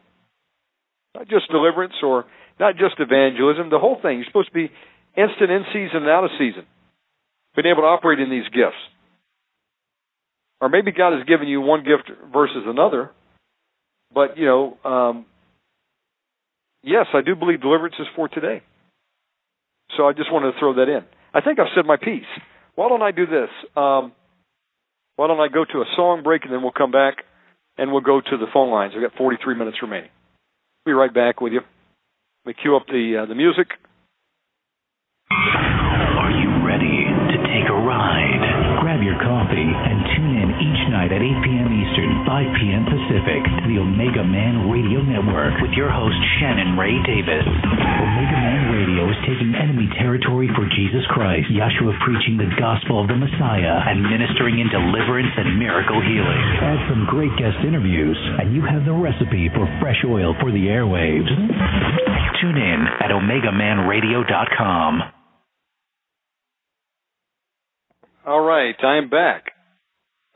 not just deliverance or not just evangelism, the whole thing. You're supposed to be instant in season and out of season, being able to operate in these gifts. Or maybe God has given you one gift versus another, but you know, um, yes, I do believe deliverance is for today. So I just wanted to throw that in. I think I've said my piece. Why don't I do this? Um, why don't I go to a song break and then we'll come back and we'll go to the phone lines. We've got 43 minutes remaining. We'll Be right back with you. Let me cue up the uh, the music. Tonight night at 8 p.m. Eastern, 5 p.m. Pacific, the Omega Man Radio Network with your host, Shannon Ray Davis. Omega Man Radio is taking enemy territory for Jesus Christ, Yahshua preaching the gospel of the Messiah and ministering in deliverance and miracle healing. Add some great guest interviews, and you have the recipe for fresh oil for the airwaves. Tune in at OmegaManRadio.com. All right, I'm back.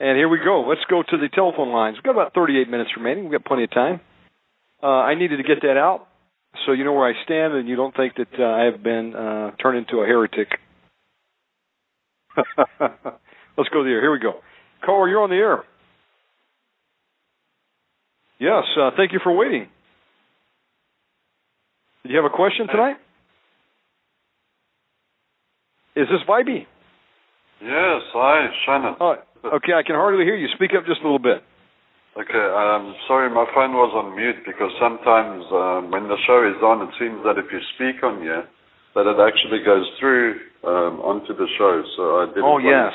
And here we go. Let's go to the telephone lines. We've got about 38 minutes remaining. We've got plenty of time. Uh, I needed to get that out so you know where I stand and you don't think that uh, I have been uh, turned into a heretic. Let's go to the air. Here we go. Caller, you're on the air. Yes, uh, thank you for waiting. Do you have a question tonight? Is this Vibey? Yes, hi, Shannon. Oh, okay, I can hardly hear you. Speak up just a little bit. Okay, um, sorry, my phone was on mute because sometimes um, when the show is on, it seems that if you speak on here, that it actually goes through um, onto the show. So I didn't. Oh yes.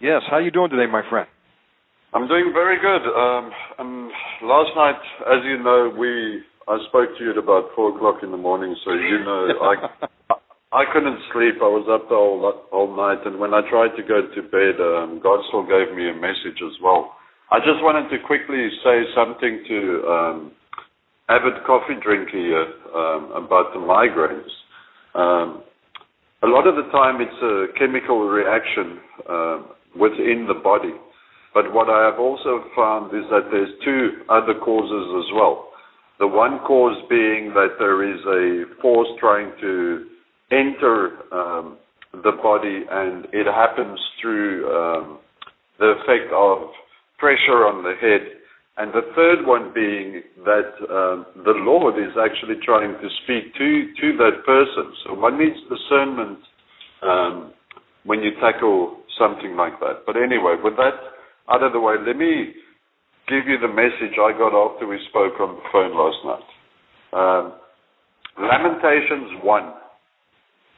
Yes. How you doing today, my friend? I'm doing very good. Um, and last night, as you know, we I spoke to you at about four o'clock in the morning, so you know I I couldn't sleep. I was up whole night, and when I tried to go to bed, um, God still gave me a message as well. I just wanted to quickly say something to um, avid coffee drinker here um, about the migraines. Um, a lot of the time, it's a chemical reaction uh, within the body. But what I have also found is that there's two other causes as well. The one cause being that there is a force trying to enter um, the body, and it happens through um, the effect of pressure on the head. And the third one being that um, the Lord is actually trying to speak to to that person. So one needs discernment um, when you tackle something like that. But anyway, with that out of the way, let me give you the message I got after we spoke on the phone last night. Um, Lamentations 1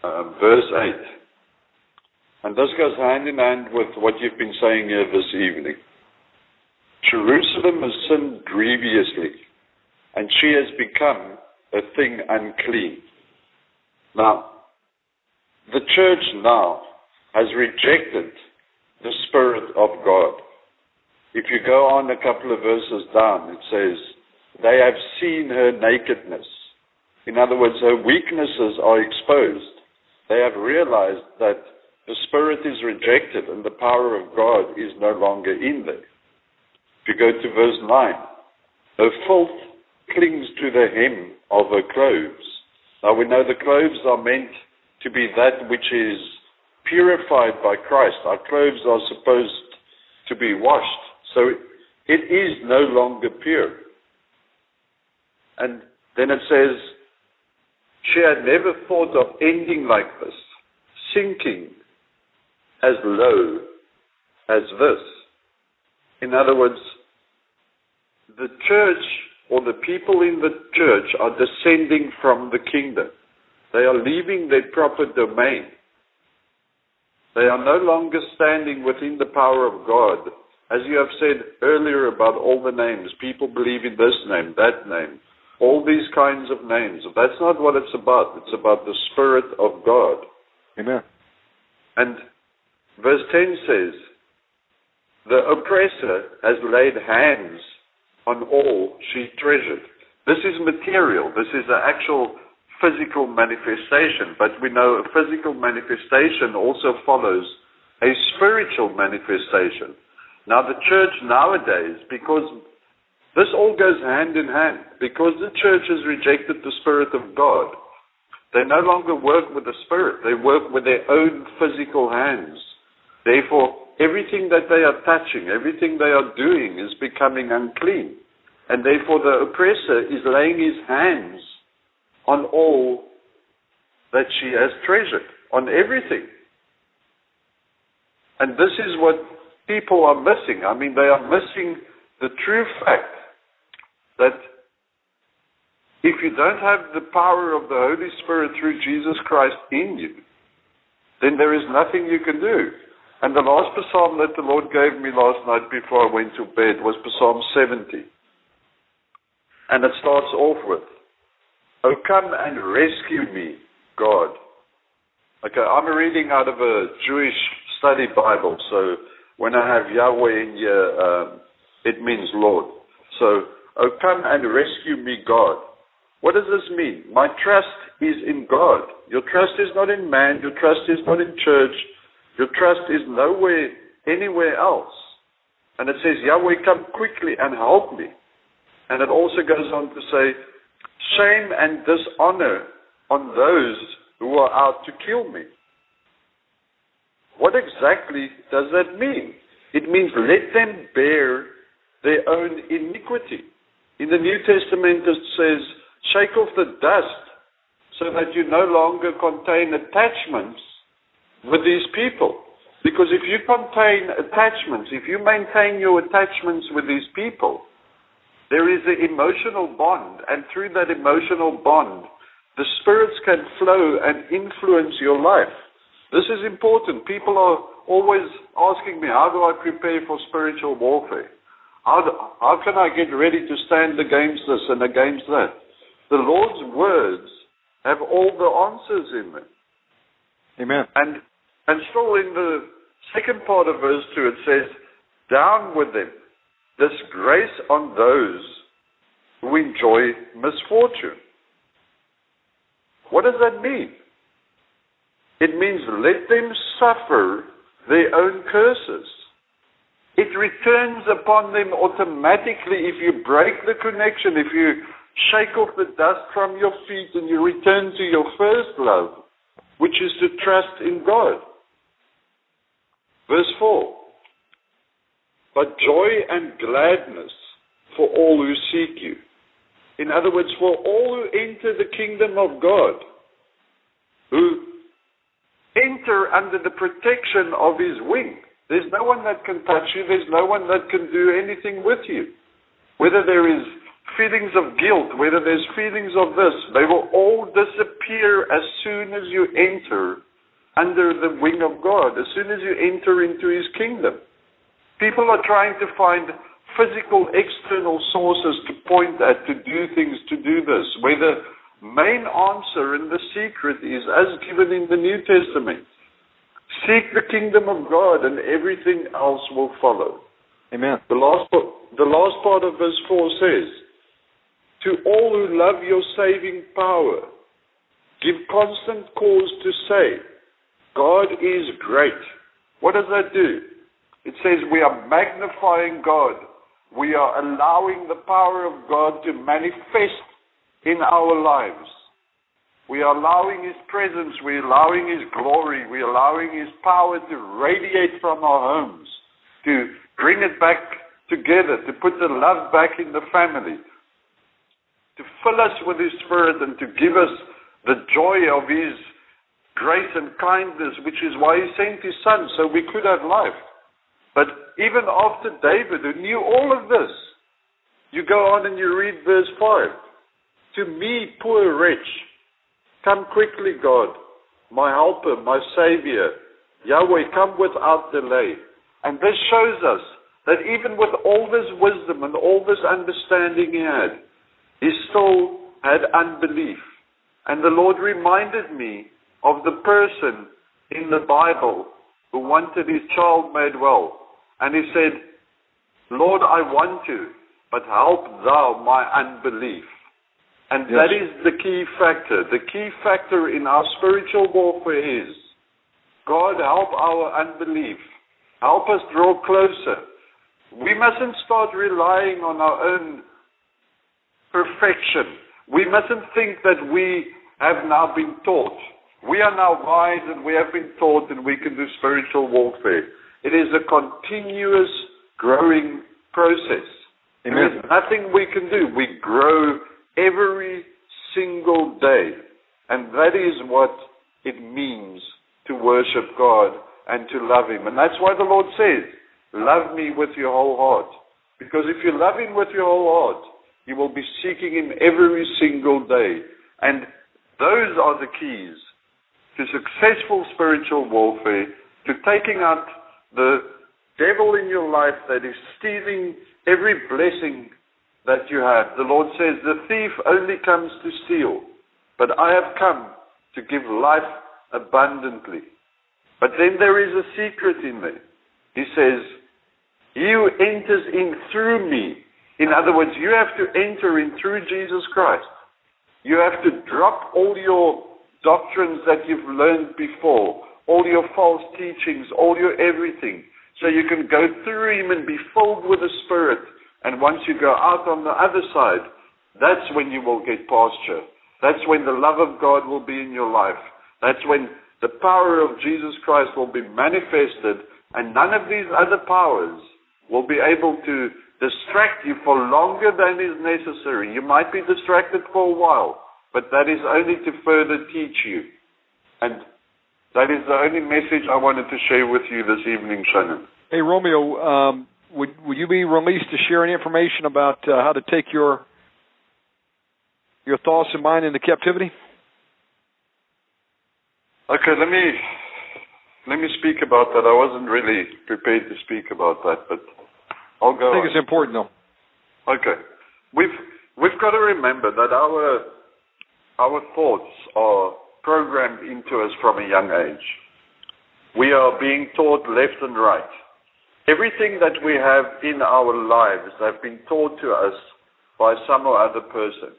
um, verse 8. And this goes hand in hand with what you've been saying here this evening. Jerusalem has sinned grievously, and she has become a thing unclean. Now, the church now has rejected the Spirit of God. If you go on a couple of verses down, it says, They have seen her nakedness. In other words, her weaknesses are exposed they have realized that the Spirit is rejected and the power of God is no longer in there. If you go to verse 9, her filth clings to the hem of her clothes. Now we know the clothes are meant to be that which is purified by Christ. Our clothes are supposed to be washed. So it is no longer pure. And then it says, she had never thought of ending like this, sinking as low as this. In other words, the church or the people in the church are descending from the kingdom. They are leaving their proper domain. They are no longer standing within the power of God. As you have said earlier about all the names, people believe in this name, that name all these kinds of names. That's not what it's about. It's about the Spirit of God. Amen. And verse 10 says, The oppressor has laid hands on all she treasured. This is material. This is an actual physical manifestation. But we know a physical manifestation also follows a spiritual manifestation. Now, the church nowadays, because this all goes hand in hand. Because the church has rejected the Spirit of God, they no longer work with the Spirit, they work with their own physical hands. Therefore, everything that they are touching, everything they are doing is becoming unclean. And therefore, the oppressor is laying his hands on all that she has treasured, on everything. And this is what people are missing. I mean, they are missing the true fact that if you don't have the power of the Holy Spirit through Jesus Christ in you, then there is nothing you can do. And the last psalm that the Lord gave me last night before I went to bed was Psalm 70. And it starts off with, Oh, come and rescue me, God. Okay, I'm reading out of a Jewish study Bible, so when I have Yahweh in here, um, it means Lord. So, oh, come and rescue me, God. What does this mean? My trust is in God. Your trust is not in man. Your trust is not in church. Your trust is nowhere, anywhere else. And it says, Yahweh, come quickly and help me. And it also goes on to say, shame and dishonor on those who are out to kill me. What exactly does that mean? It means let them bear their own iniquity. In the New Testament, it says, shake off the dust so that you no longer contain attachments with these people. Because if you contain attachments, if you maintain your attachments with these people, there is an emotional bond, and through that emotional bond, the spirits can flow and influence your life. This is important. People are always asking me, how do I prepare for spiritual warfare? How, how can I get ready to stand against this and against that? The Lord's words have all the answers in them. Amen. And and still in the second part of verse 2 it says, Down with them, this grace on those who enjoy misfortune. What does that mean? It means let them suffer their own curses. It returns upon them automatically if you break the connection, if you shake off the dust from your feet and you return to your first love, which is to trust in God. Verse 4 But joy and gladness for all who seek you. In other words, for all who enter the kingdom of God, who enter under the protection of his wing. There's no one that can touch you, there's no one that can do anything with you. Whether there is feelings of guilt, whether there's feelings of this, they will all disappear as soon as you enter under the wing of God, as soon as you enter into His kingdom. People are trying to find physical external sources to point at, to do things, to do this, where the main answer and the secret is as given in the New Testament. Seek the kingdom of God and everything else will follow. Amen. The last, the last part of verse 4 says, To all who love your saving power, give constant cause to say, God is great. What does that do? It says we are magnifying God. We are allowing the power of God to manifest in our lives. We are allowing His presence, we're allowing His glory, we're allowing His power to radiate from our homes, to bring it back together, to put the love back in the family, to fill us with His Spirit and to give us the joy of His grace and kindness, which is why He sent His Son, so we could have life. But even after David, who knew all of this, you go on and you read verse 5. To me, poor wretch, come quickly, God, my helper, my savior. Yahweh, come without delay. And this shows us that even with all this wisdom and all this understanding he had, he still had unbelief. And the Lord reminded me of the person in the Bible who wanted his child made well. And he said, Lord, I want to, but help thou my unbelief. And Yes. that is the key factor. The key factor in our spiritual warfare is God, help our unbelief. Help us draw closer. We mustn't start relying on our own perfection. We mustn't think that we have now been taught. We are now wise and we have been taught and we can do spiritual warfare. It is a continuous growing process. There is nothing we can do. We grow every single day. And that is what it means to worship God and to love Him. And that's why the Lord says, Love me with your whole heart. Because if you love Him with your whole heart, you will be seeking Him every single day. And those are the keys to successful spiritual warfare, to taking out the devil in your life that is stealing every blessing that you have. The Lord says, The thief only comes to steal, but I have come to give life abundantly. But then there is a secret in there. He says, He who enters in through me. In other words, you have to enter in through Jesus Christ. You have to drop all your doctrines that you've learned before, all your false teachings, all your everything, so you can go through Him and be filled with the Spirit. And once you go out on the other side, that's when you will get pasture. That's when the love of God will be in your life. That's when the power of Jesus Christ will be manifested, and none of these other powers will be able to distract you for longer than is necessary. You might be distracted for a while, but that is only to further teach you. And that is the only message I wanted to share with you this evening, Shannon. Hey, Romeo, um, would would you be released to share any information about uh, how to take your your thoughts and mind into captivity? Okay, let me let me speak about that. I wasn't really prepared to speak about that, but I'll go. I think on. it's important though. Okay, we've we've got to remember that our our thoughts are programmed into us from a young age. We are being taught left and right. Everything that we have in our lives have been taught to us by some or other person.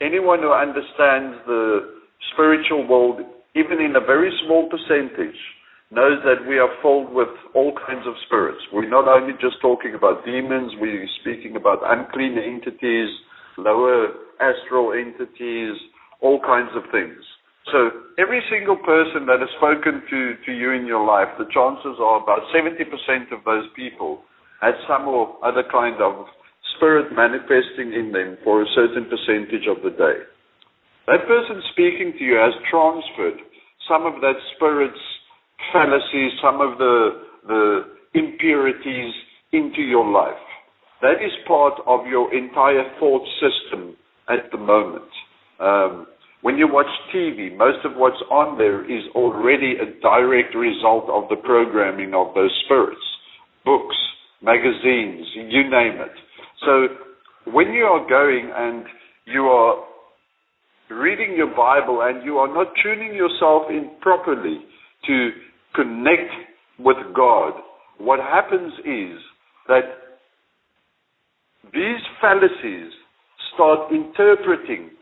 Anyone who understands the spiritual world, even in a very small percentage, knows that we are filled with all kinds of spirits. We're not only just talking about demons, we're speaking about unclean entities, lower astral entities, all kinds of things. So every single person that has spoken to, to you in your life, the chances are about 70% of those people had some or other kind of spirit manifesting in them for a certain percentage of the day. That person speaking to you has transferred some of that spirit's fallacies, some of the, the impurities into your life. That is part of your entire thought system at the moment. Um, when you watch TV, most of what's on there is already a direct result of the programming of those spirits. Books, magazines, you name it. So when you are going and you are reading your Bible and you are not tuning yourself in properly to connect with God, what happens is that these fallacies start interpreting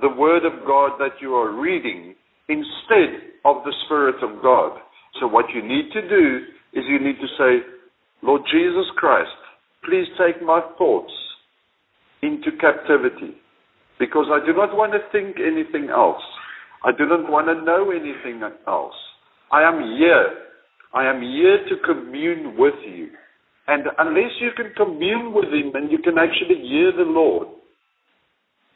the Word of God that you are reading instead of the Spirit of God. So what you need to do is you need to say, Lord Jesus Christ, please take my thoughts into captivity because I do not want to think anything else. I do not want to know anything else. I am here. I am here to commune with you. And unless you can commune with Him and you can actually hear the Lord,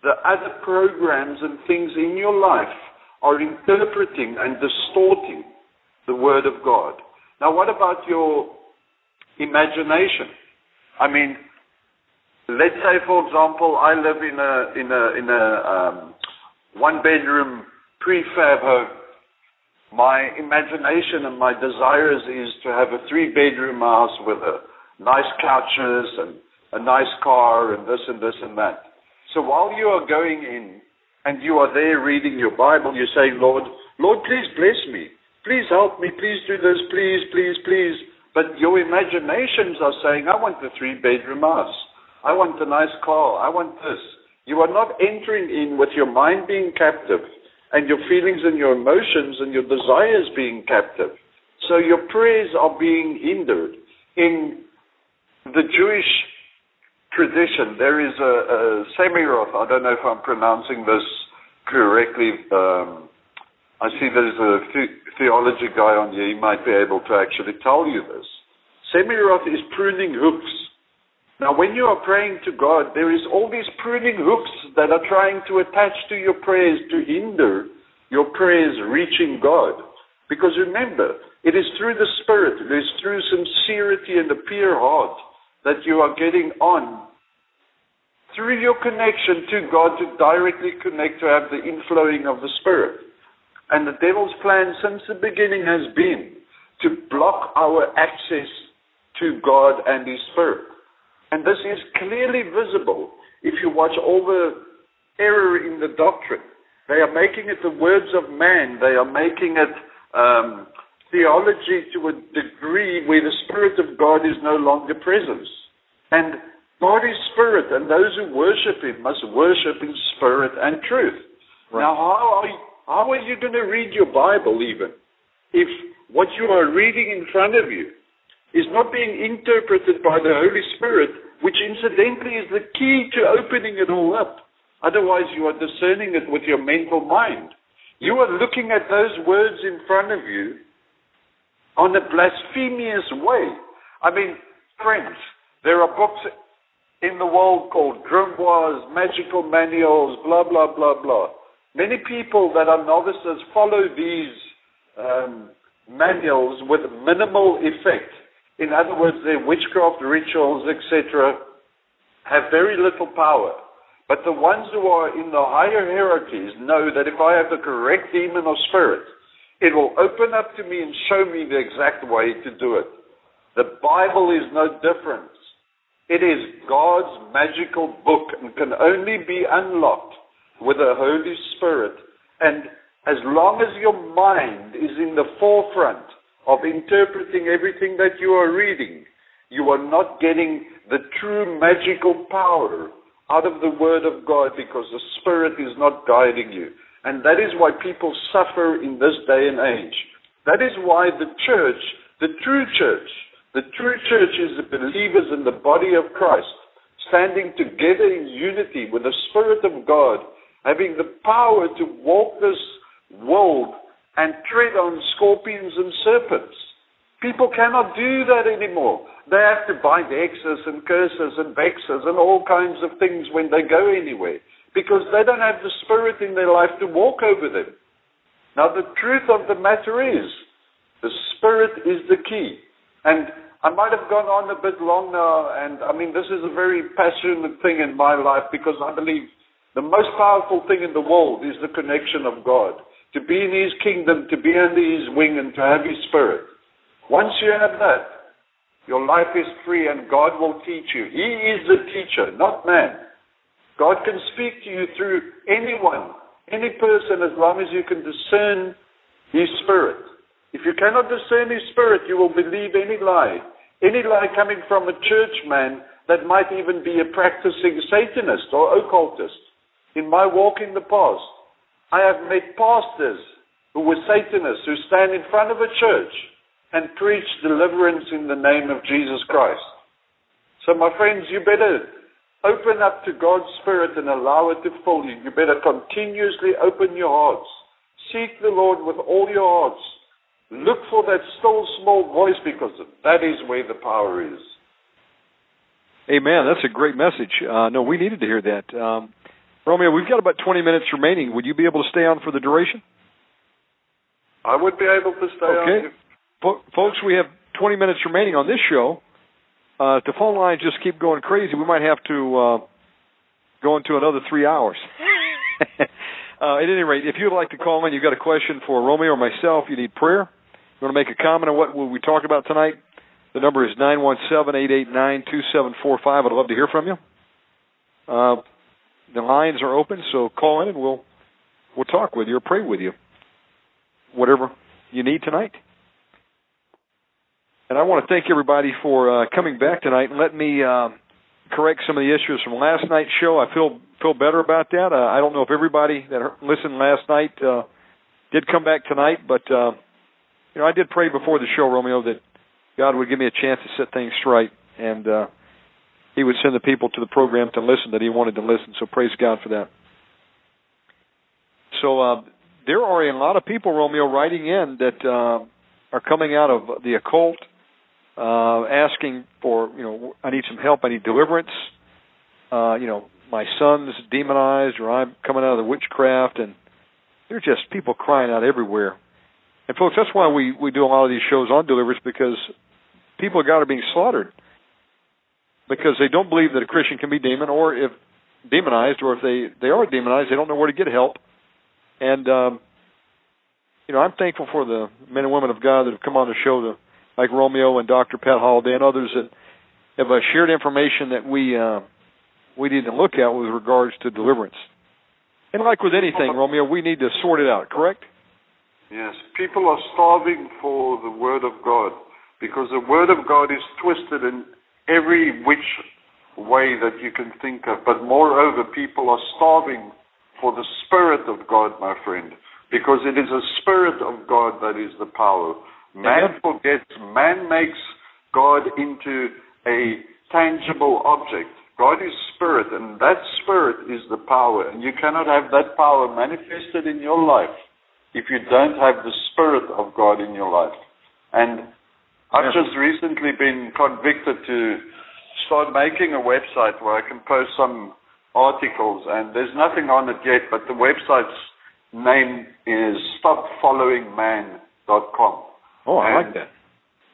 the other programs and things in your life are interpreting and distorting the Word of God. Now, what about your imagination? I mean, let's say, for example, I live in a in a in a um, one bedroom prefab home. My imagination and my desires is to have a three bedroom house with a nice couches and a nice car and this and this and that. So while you are going in and you are there reading your Bible, you say, Lord, Lord, please bless me. Please help me. Please do this. Please, please, please. But your imaginations are saying, I want the three bedroom house. I want a nice car. I want this. You are not entering in with your mind being captive and your feelings and your emotions and your desires being captive. So your prayers are being hindered. In the Jewish tradition, there is a, a Semiroth, I don't know if I'm pronouncing this correctly. Um, I see there's a the- theology guy on here, he might be able to actually tell you this. Semiroth is pruning hooks. Now, when you are praying to God, there is all these pruning hooks that are trying to attach to your prayers to hinder your prayers reaching God. Because remember, it is through the Spirit, it is through sincerity and a pure heart that you are getting on through your connection to God to directly connect to have the inflowing of the Spirit. And the devil's plan since the beginning has been to block our access to God and His Spirit. And this is clearly visible if you watch all the error in the doctrine, they are making it the words of man. They are making it um, theology to a degree where the Spirit of God is no longer present. And God is Spirit, and those who worship Him must worship in spirit and truth. Right. Now, how are, you, how are you going to read your Bible even if what you are reading in front of you is not being interpreted by the Holy Spirit, which incidentally is the key to opening it all up? Otherwise, you are discerning it with your mental mind. You are looking at those words in front of you on a blasphemous way. I mean, friends, there are books in the world called grimoires, magical manuals, blah, blah, blah, blah. Many people that are novices follow these um, manuals with minimal effect. In other words, their witchcraft rituals, etc., have very little power. But the ones who are in the higher hierarchies know that if I have the correct demon or spirit, it will open up to me and show me the exact way to do it. The Bible is no different. It is God's magical book and can only be unlocked with the Holy Spirit. And as long as your mind is in the forefront of interpreting everything that you are reading, you are not getting the true magical power out of the Word of God because the Spirit is not guiding you. And that is why people suffer in this day and age. That is why the church, the true church, the true church is the believers in the body of Christ, standing together in unity with the Spirit of God, having the power to walk this world and tread on scorpions and serpents. People cannot do that anymore. They have to bind hexes and curses and vexes and all kinds of things when they go anywhere because they don't have the Spirit in their life to walk over them. Now, the truth of the matter is, the Spirit is the key. And I might have gone on a bit long now, and I mean, this is a very passionate thing in my life because I believe the most powerful thing in the world is the connection of God. To be in His kingdom, to be under His wing, and to have His Spirit. Once you have that, your life is free and God will teach you. He is the teacher, not man. God can speak to you through anyone, any person, as long as you can discern His Spirit. If you cannot discern His Spirit, you will believe any lie. Any lie coming from a church man that might even be a practicing Satanist or occultist. In my walk in the past, I have met pastors who were Satanists who stand in front of a church and preach deliverance in the name of Jesus Christ. So, my friends, you better open up to God's Spirit and allow it to fill you. You better continuously open your hearts. Seek the Lord with all your hearts. Look for that still small voice because that is where the power is. Amen. That's a great message. Uh, no, we needed to hear that. Um, Romeo, we've got about 20 minutes remaining. Would you be able to stay on for the duration? I would be able to stay okay. on folks, we have 20 minutes remaining on this show. Uh, if the phone lines just keep going crazy, we might have to uh, go into another three hours. uh, at any rate, if you'd like to call in, you've got a question for Romeo or myself, you need prayer, you want to make a comment on what will we talked about tonight, the number is nine one seven eight eight nine two seven four five. I'd love to hear from you. Uh, the lines are open, so call in and we'll we'll talk with you or pray with you. Whatever you need tonight. And I want to thank everybody for uh, coming back tonight and let me uh, correct some of the issues from last night's show. I feel feel better about that. Uh, I don't know if everybody that listened last night uh, did come back tonight, but uh, you know I did pray before the show, Romeo, that God would give me a chance to set things straight and uh, He would send the people to the program to listen that He wanted to listen. So praise God for that. So uh, there are a lot of people, Romeo, writing in that uh, are coming out of the occult uh, asking for, you know, I need some help, I need deliverance. Uh, you know, my son's demonized, or I'm coming out of the witchcraft, and there's just people crying out everywhere. And folks, that's why we we do a lot of these shows on deliverance because people of God are being slaughtered because they don't believe that a Christian can be demon, or if demonized, or if they they are demonized, they don't know where to get help. And um, you know, I'm thankful for the men and women of God that have come on the show to like Romeo and Dr. Pat Holliday and others that have uh, shared information that we uh, we need to look at with regards to deliverance. And like with anything, Romeo, we need to sort it out, correct? Yes, people are starving for the Word of God because the Word of God is twisted in every which way that you can think of. But moreover, people are starving for the Spirit of God, my friend, because it is the Spirit of God that is the power. Man forgets, man makes God into a tangible object. God is spirit, and that spirit is the power. And you cannot have that power manifested in your life if you don't have the spirit of God in your life. And I've just recently been convicted to start making a website where I can post some articles, and there's nothing on it yet, but the website's name is stopfollowingman.com. Oh, I And like that.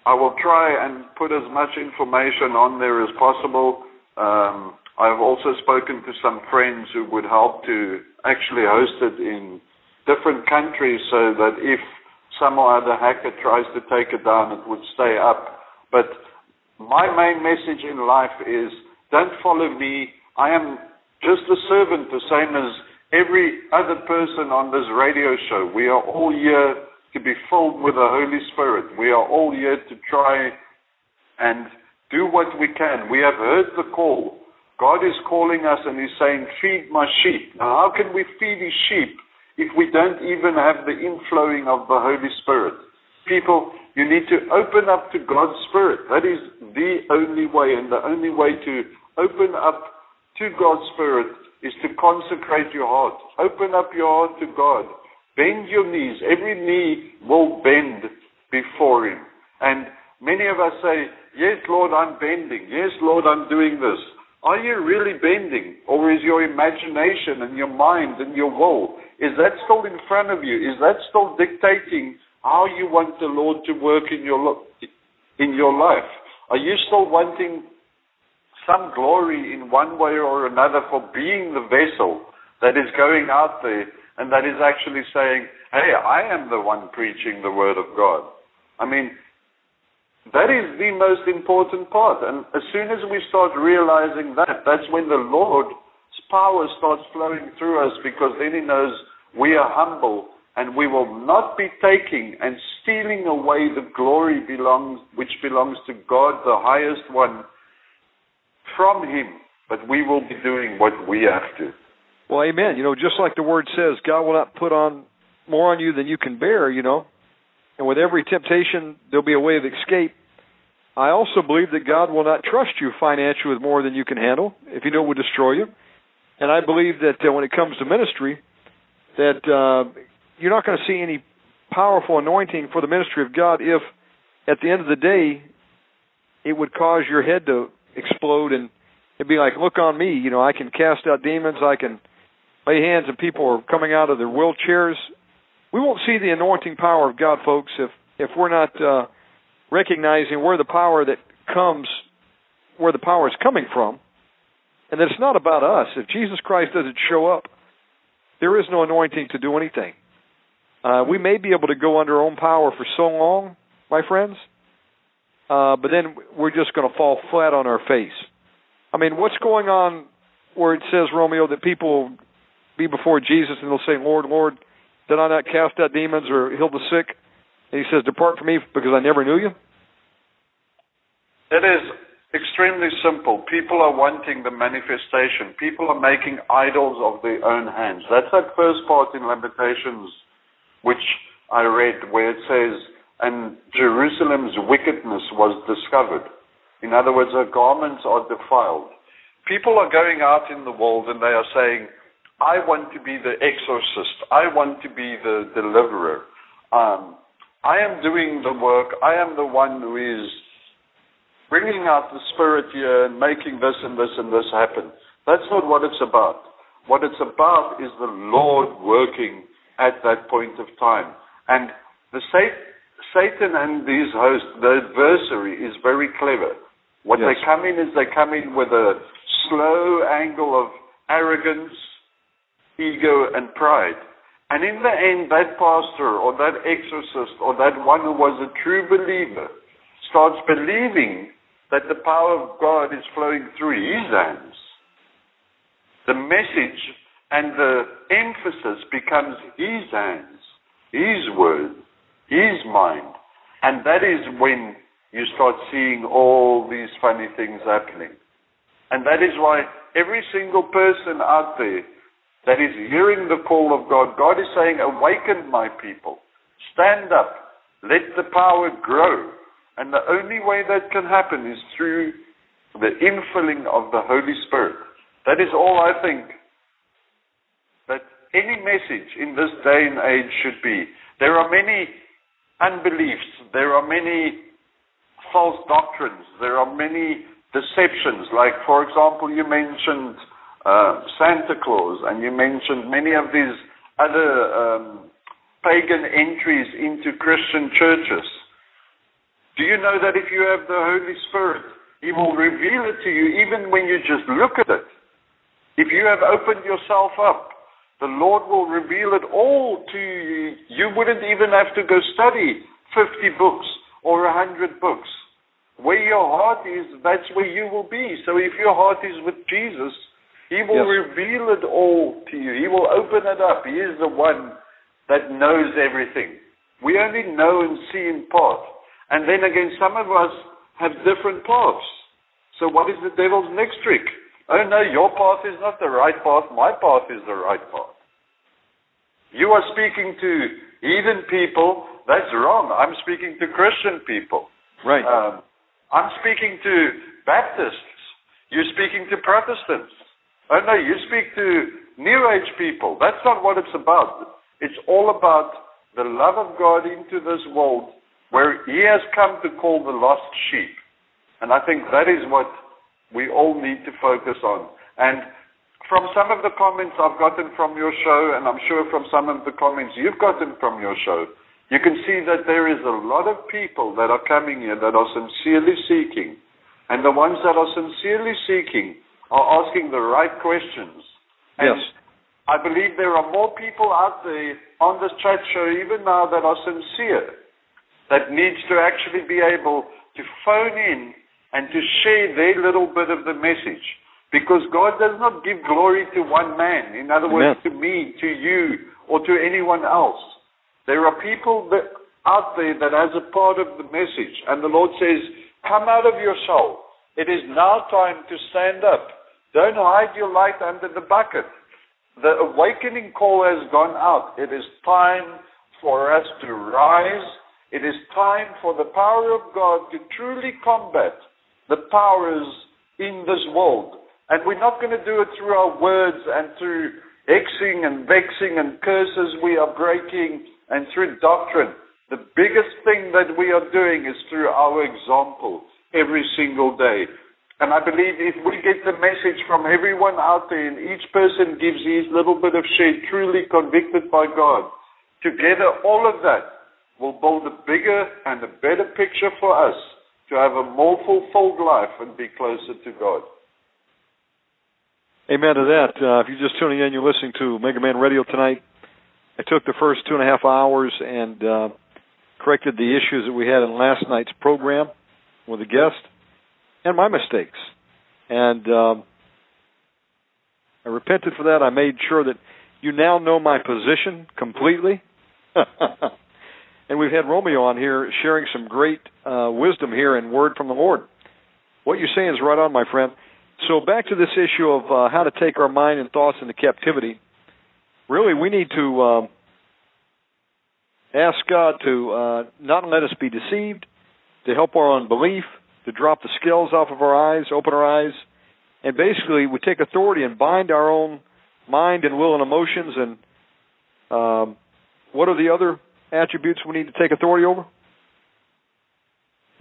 I will try and put as much information on there as possible. Um, I've also spoken to some friends who would help to actually host it in different countries so that if some or other hacker tries to take it down, it would stay up. But my main message in life is don't follow me. I am just a servant, the same as every other person on this radio show. We are all here to be filled with the Holy Spirit. We are all here to try and do what we can. We have heard the call. God is calling us and He's saying, Feed my sheep. Now, how can we feed His sheep if we don't even have the inflowing of the Holy Spirit? People, you need to open up to God's Spirit. That is the only way, and the only way to open up to God's Spirit is to consecrate your heart. Open up your heart to God. Bend your knees. Every knee will bend before Him. And many of us say, Yes, Lord, I'm bending. Yes, Lord, I'm doing this. Are you really bending? Or is your imagination and your mind and your will, is that still in front of you? Is that still dictating how you want the Lord to work in your, lo- in your life? Are you still wanting some glory in one way or another for being the vessel that is going out there and that is actually saying, hey, I am the one preaching the word of God. I mean, that is the most important part. And as soon as we start realizing that, that's when the Lord's power starts flowing through us because then He knows we are humble and we will not be taking and stealing away the glory belongs, which belongs to God, the highest one, from Him. But we will be doing what we have to. Well, amen. You know, just like the word says, God will not put on more on you than you can bear, you know. And with every temptation, there'll be a way of escape. I also believe that God will not trust you financially with more than you can handle if you know it would destroy you. And I believe that uh, when it comes to ministry, that uh, you're not going to see any powerful anointing for the ministry of God if, at the end of the day, it would cause your head to explode and it'd be like, look on me, you know, I can cast out demons, I can lay hands and people are coming out of their wheelchairs. We won't see the anointing power of God, folks, if if we're not uh, recognizing where the power that comes, where the power is coming from, and that it's not about us. If Jesus Christ doesn't show up, there is no anointing to do anything. Uh, we may be able to go under our own power for so long, my friends, uh, but then we're just going to fall flat on our face. I mean, what's going on where it says, Romeo, that people be before Jesus and they'll say, Lord, Lord, did I not cast out demons or heal the sick? And he says, Depart from me because I never knew you. It is extremely simple. People are wanting the manifestation. People are making idols of their own hands. That's that first part in Lamentations, which I read, where it says, and Jerusalem's wickedness was discovered. In other words, her garments are defiled. People are going out in the world and they are saying, I want to be the exorcist. I want to be the deliverer. Um, I am doing the work. I am the one who is bringing out the spirit here and making this and this and this happen. That's not what it's about. What it's about is the Lord working at that point of time. And the Satan and his host, the adversary, is very clever. What Yes. they come in is they come in with a slow angle of arrogance, ego, and pride. And in the end, that pastor or that exorcist or that one who was a true believer starts believing that the power of God is flowing through his hands. the message and the emphasis becomes His hands, His word, His mind. And that is when you start seeing all these funny things happening. And that is why every single person out there that is hearing the call of God, God is saying, Awaken my people. Stand up. Let the power grow. And the only way that can happen is through the infilling of the Holy Spirit. That is all I think that any message in this day and age should be. There are many unbeliefs. There are many false doctrines. There are many deceptions. Like, for example, you mentioned uh, Santa Claus and you mentioned many of these other um, pagan entries into Christian churches. Do you know that if you have the Holy Spirit, He will reveal it to you even when you just look at it? If you have opened yourself up, the Lord will reveal it all to you. You wouldn't even have to go study 50 books or 100 books. Where your heart is, that's where you will be. So if your heart is with Jesus, He will yes. reveal it all to you. He will open it up. He is the one that knows everything. We only know and see in part. And then again, some of us have different paths. So what is the devil's next trick? Oh no, your path is not the right path. My path is the right path. You are speaking to heathen people that's wrong. I'm speaking to Christian people. Right. Um, I'm speaking to Baptists. You're speaking to Protestants. Oh no, you speak to New Age people. That's not what it's about. It's all about the love of God into this world where He has come to call the lost sheep. And I think that is what we all need to focus on. And from some of the comments I've gotten from your show, and I'm sure from some of the comments you've gotten from your show, you can see that there is a lot of people that are coming here that are sincerely seeking. And the ones that are sincerely seeking are asking the right questions. And yes. I believe there are more people out there on this chat show even now that are sincere, that needs to actually be able to phone in and to share their little bit of the message. Because God does not give glory to one man. In other words, Amen. to me, to you, or to anyone else. There are people that, out there that has a part of the message, and the Lord says, Come out of your soul. It is now time to stand up. Don't hide your light under the bucket. The awakening call has gone out. It is time for us to rise. It is time for the power of God to truly combat the powers in this world. And we're not going to do it through our words and through hexing and vexing and curses we are breaking and through doctrine. The biggest thing that we are doing is through our example every single day. And I believe if we get the message from everyone out there and each person gives his little bit of share truly convicted by God, together all of that will build a bigger and a better picture for us to have a more fulfilled life and be closer to God. Amen to that. Uh, if you're just tuning in, you're listening to Omega Man Radio tonight. I took the first two and a half hours and uh, corrected the issues that we had in last night's program with a guest and my mistakes. And um, I repented for that. I made sure that you now know my position completely. and we've had Romeo on here sharing some great uh, wisdom here and word from the Lord. What you're saying is right on, my friend. So back to this issue of uh, how to take our mind and thoughts into captivity really we need to um, ask God to uh, not let us be deceived, to help our unbelief, to drop the scales off of our eyes, open our eyes, and basically we take authority and bind our own mind and will and emotions. And um, what are the other attributes we need to take authority over?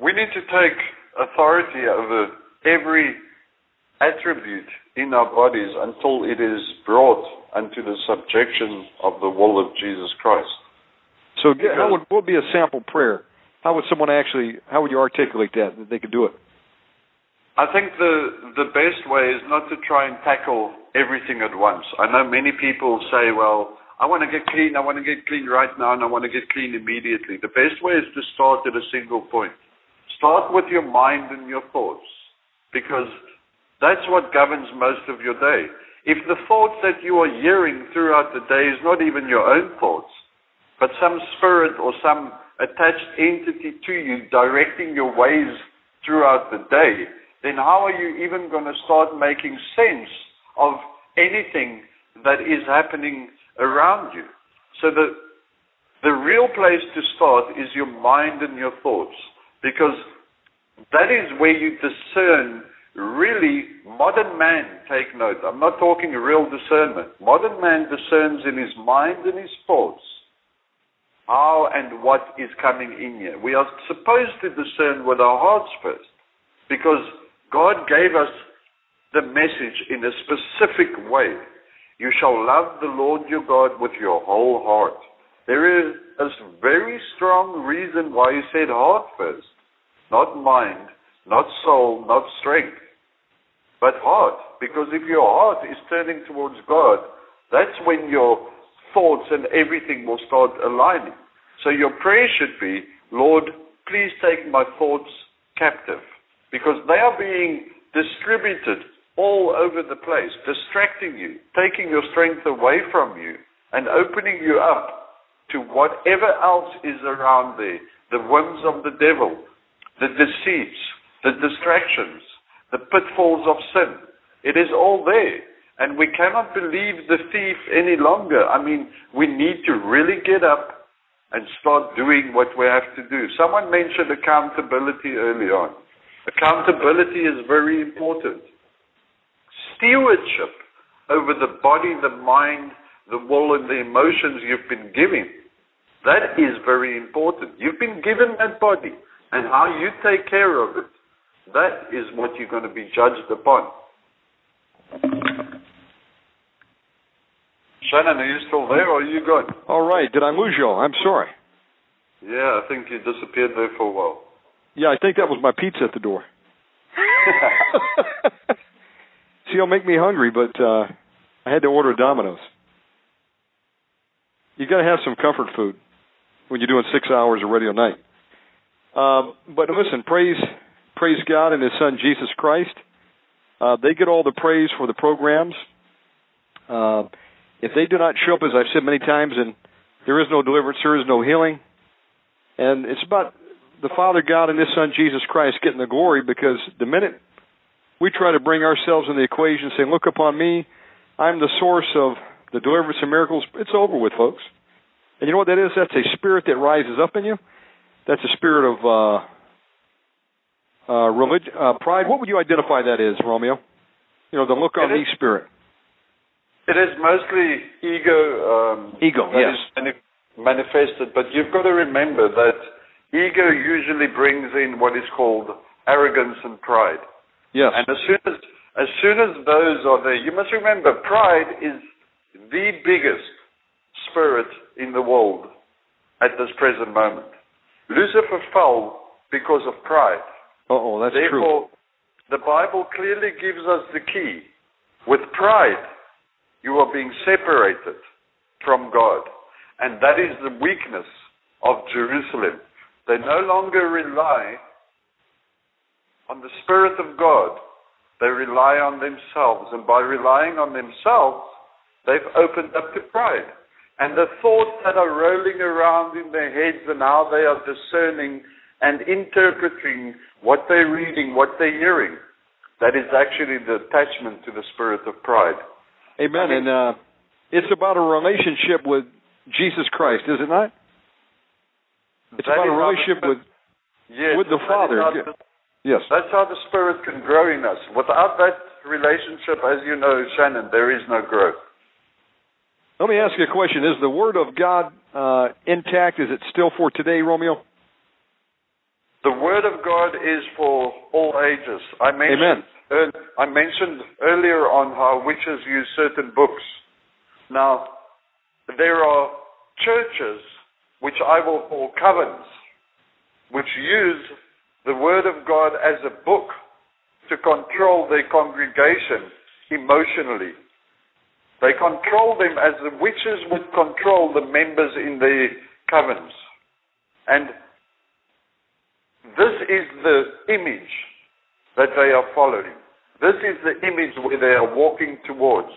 We need to take authority over every attribute in our bodies until it is brought unto the subjection of the will of Jesus Christ. So, because how would what would be a sample prayer? How would someone actually? How would you articulate that that they could do it? I think the the best way is not to try and tackle everything at once. I know many people say, "Well, I want to get clean. I want to get clean right now, and I want to get clean immediately." The best way is to start at a single point. Start with your mind and your thoughts, because that's what governs most of your day. If the thoughts that you are hearing throughout the day is not even your own thoughts, but some spirit or some attached entity to you directing your ways throughout the day, then how are you even going to start making sense of anything that is happening around you? So the, the real place to start is your mind and your thoughts, because that is where you discern really modern man, take note, I'm not talking real discernment. Modern man discerns in his mind and his thoughts how and what is coming in here. We are supposed to discern with our hearts first because God gave us the message in a specific way. You shall love the Lord your God with your whole heart. There is a very strong reason why he said heart first, not mind, not soul, not strength but heart. Because if your heart is turning towards God, that's when your thoughts and everything will start aligning. So your prayer should be, Lord, please take my thoughts captive. Because they are being distributed all over the place, distracting you, taking your strength away from you, and opening you up to whatever else is around there the whims of the devil, the deceits, the distractions, the pitfalls of sin. It is all there. And we cannot believe the thief any longer. I mean, we need to really get up and start doing what we have to do. Someone mentioned accountability early on. Accountability is very important. Stewardship over the body, the mind, the will, and the emotions you've been given. That is very important. You've been given that body, and how you take care of it that is what you're going to be judged upon. Shannon, are you still there or are you gone? All right. Did I lose you? I'm sorry. Yeah, I think you disappeared there for a while. Yeah, I think that was my pizza at the door. See, it'll make me hungry, but uh, I had to order Domino's. You got to have some comfort food when you're doing six hours of radio night. Um, but listen, praise praise God and His Son Jesus Christ. Uh, they get all the praise for the programs. Uh, if they do not show up, as I've said many times, and there is no deliverance, there is no healing. And it's about the Father God and His Son Jesus Christ getting the glory because the minute we try to bring ourselves in the equation, saying, Look upon me, I'm the source of the deliverance and miracles, it's over with, folks. And you know what that is? That's a spirit that rises up in you. That's a spirit of uh, uh, religion, uh, pride. What would you identify that as, Romeo? You know, the look on me spirit. It is mostly ego. Um, ego, yes. manifested, but you've got to remember that ego usually brings in what is called arrogance and pride. Yes. And as soon as as soon as those are there, you must remember pride is the biggest spirit in the world at this present moment. Lucifer fell because of pride. oh, that's Therefore, true. the Bible clearly gives us the key. With pride, you are being separated from God. And that is the weakness of Jerusalem. They no longer rely on the Spirit of God. They rely on themselves. And by relying on themselves, they've opened up to pride. And the thoughts that are rolling around in their heads and how they are discerning and interpreting what they're reading, what they're hearing. That is actually the attachment to the spirit of pride. Amen. and uh, it's about a relationship with Jesus Christ, is it not? It's about a relationship with yes, with the Father. the- yes. That's how the Spirit can grow in us. Without that relationship, as you know, Shannon, there is no growth. Let me ask you a question: Is the Word of God uh, intact? Is it still for today, Romeo? The Word of God is for all ages. I mentioned, ear- I mentioned earlier on how witches use certain books. Now, there are churches, which I will call covens, which use the Word of God as a book to control their congregation emotionally. They control them as the witches would control the members in their covens. And this is the image that they are following. This is the image where they are walking towards.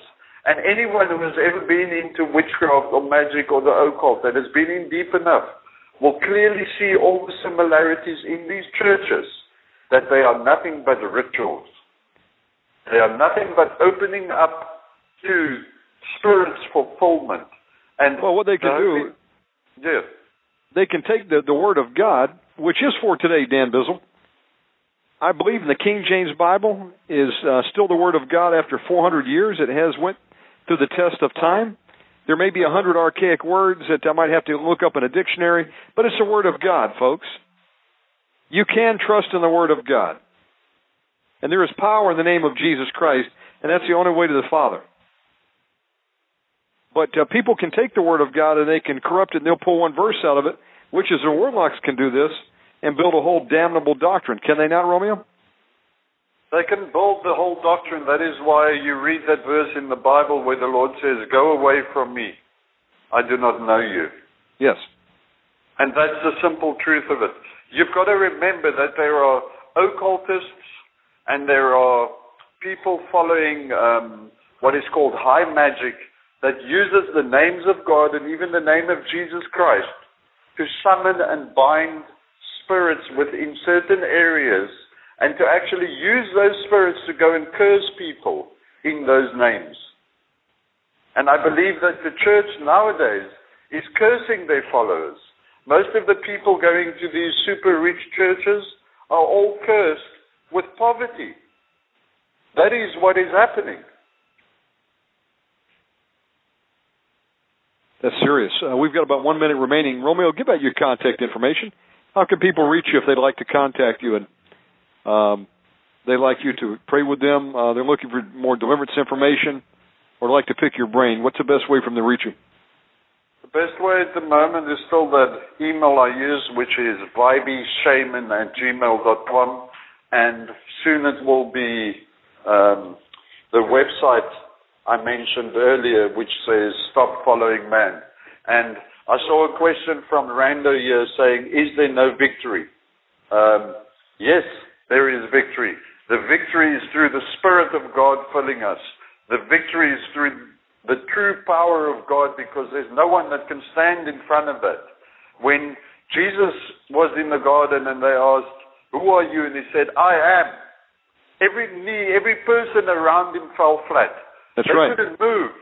And anyone who has ever been into witchcraft or magic or the occult that has been in deep enough will clearly see all the similarities in these churches that they are nothing but rituals. They are nothing but opening up to spirit's fulfillment. And well, what they can do, yeah. they can take the, the Word of God, which is for today, Dan Bizzle. I believe in the King James Bible is uh, still the Word of God after 400 years. It has went through the test of time. There may be a hundred archaic words that I might have to look up in a dictionary, but it's the Word of God, folks. You can trust in the Word of God. And there is power in the name of Jesus Christ, and that's the only way to the Father. But uh, people can take the Word of God and they can corrupt it and they'll pull one verse out of it, which is the warlocks can do this and build a whole damnable doctrine. Can they not, Romeo? They can build the whole doctrine. That is why you read that verse in the Bible where the Lord says, Go away from me. I do not know you. Yes. And that's the simple truth of it. You've got to remember that there are occultists and there are people following um, what is called high magic that uses the names of God and even the name of Jesus Christ to summon and bind spirits within certain areas and to actually use those spirits to go and curse people in those names. And I believe that the church nowadays is cursing their followers. Most of the people going to these super rich churches are all cursed with poverty. That is what is happening. That's serious. Uh, we've got about one minute remaining. Romeo, give out your contact information. How can people reach you if they'd like to contact you and um, they'd like you to pray with them? Uh, they're looking for more deliverance information or like to pick your brain. What's the best way from them to reach you? The best way at the moment is still that email I use, which is vibeshaman at gmail.com. And soon it will be um, the website I mentioned earlier, which says "Stop following man." And I saw a question from Rando here saying, "Is there no victory?" Um, yes, there is victory. The victory is through the Spirit of God filling us. The victory is through the true power of God because there's no one that can stand in front of it. When Jesus was in the garden and they asked, Who are you? And he said, I am. Every knee, every person around him fell flat. That's they right. They couldn't move.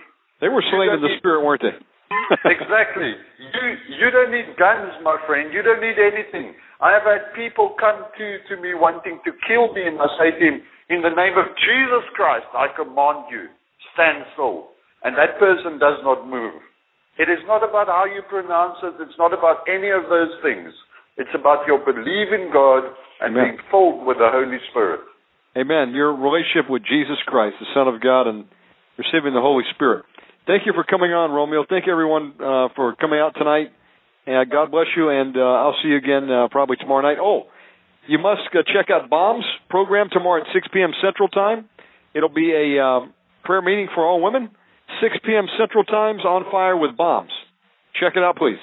They were slain in the spirit, weren't they? exactly. You you don't need guns, my friend. You don't need anything. I have had people come to, to me wanting to kill me, and I say to him, In the name of Jesus Christ, I command you, stand still. And that person does not move. It is not about how you pronounce it, it's not about any of those things. It's about your belief in God and Amen. being filled with the Holy Spirit. Amen. Your relationship with Jesus Christ, the Son of God, and receiving the Holy Spirit. Thank you for coming on, Romeo. Thank you, everyone, uh, for coming out tonight. And God bless you, and uh, I'll see you again uh, probably tomorrow night. Oh, you must uh, check out Bomb's program tomorrow at 6 p.m. Central Time. It'll be a uh, prayer meeting for all women, 6 p.m. Central Times, on fire with bombs. Check it out, please.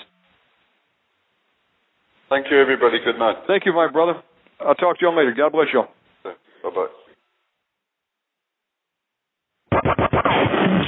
Thank you, everybody. Good night. Thank you, my brother. I'll talk to you all later. God bless you all. Bye bye.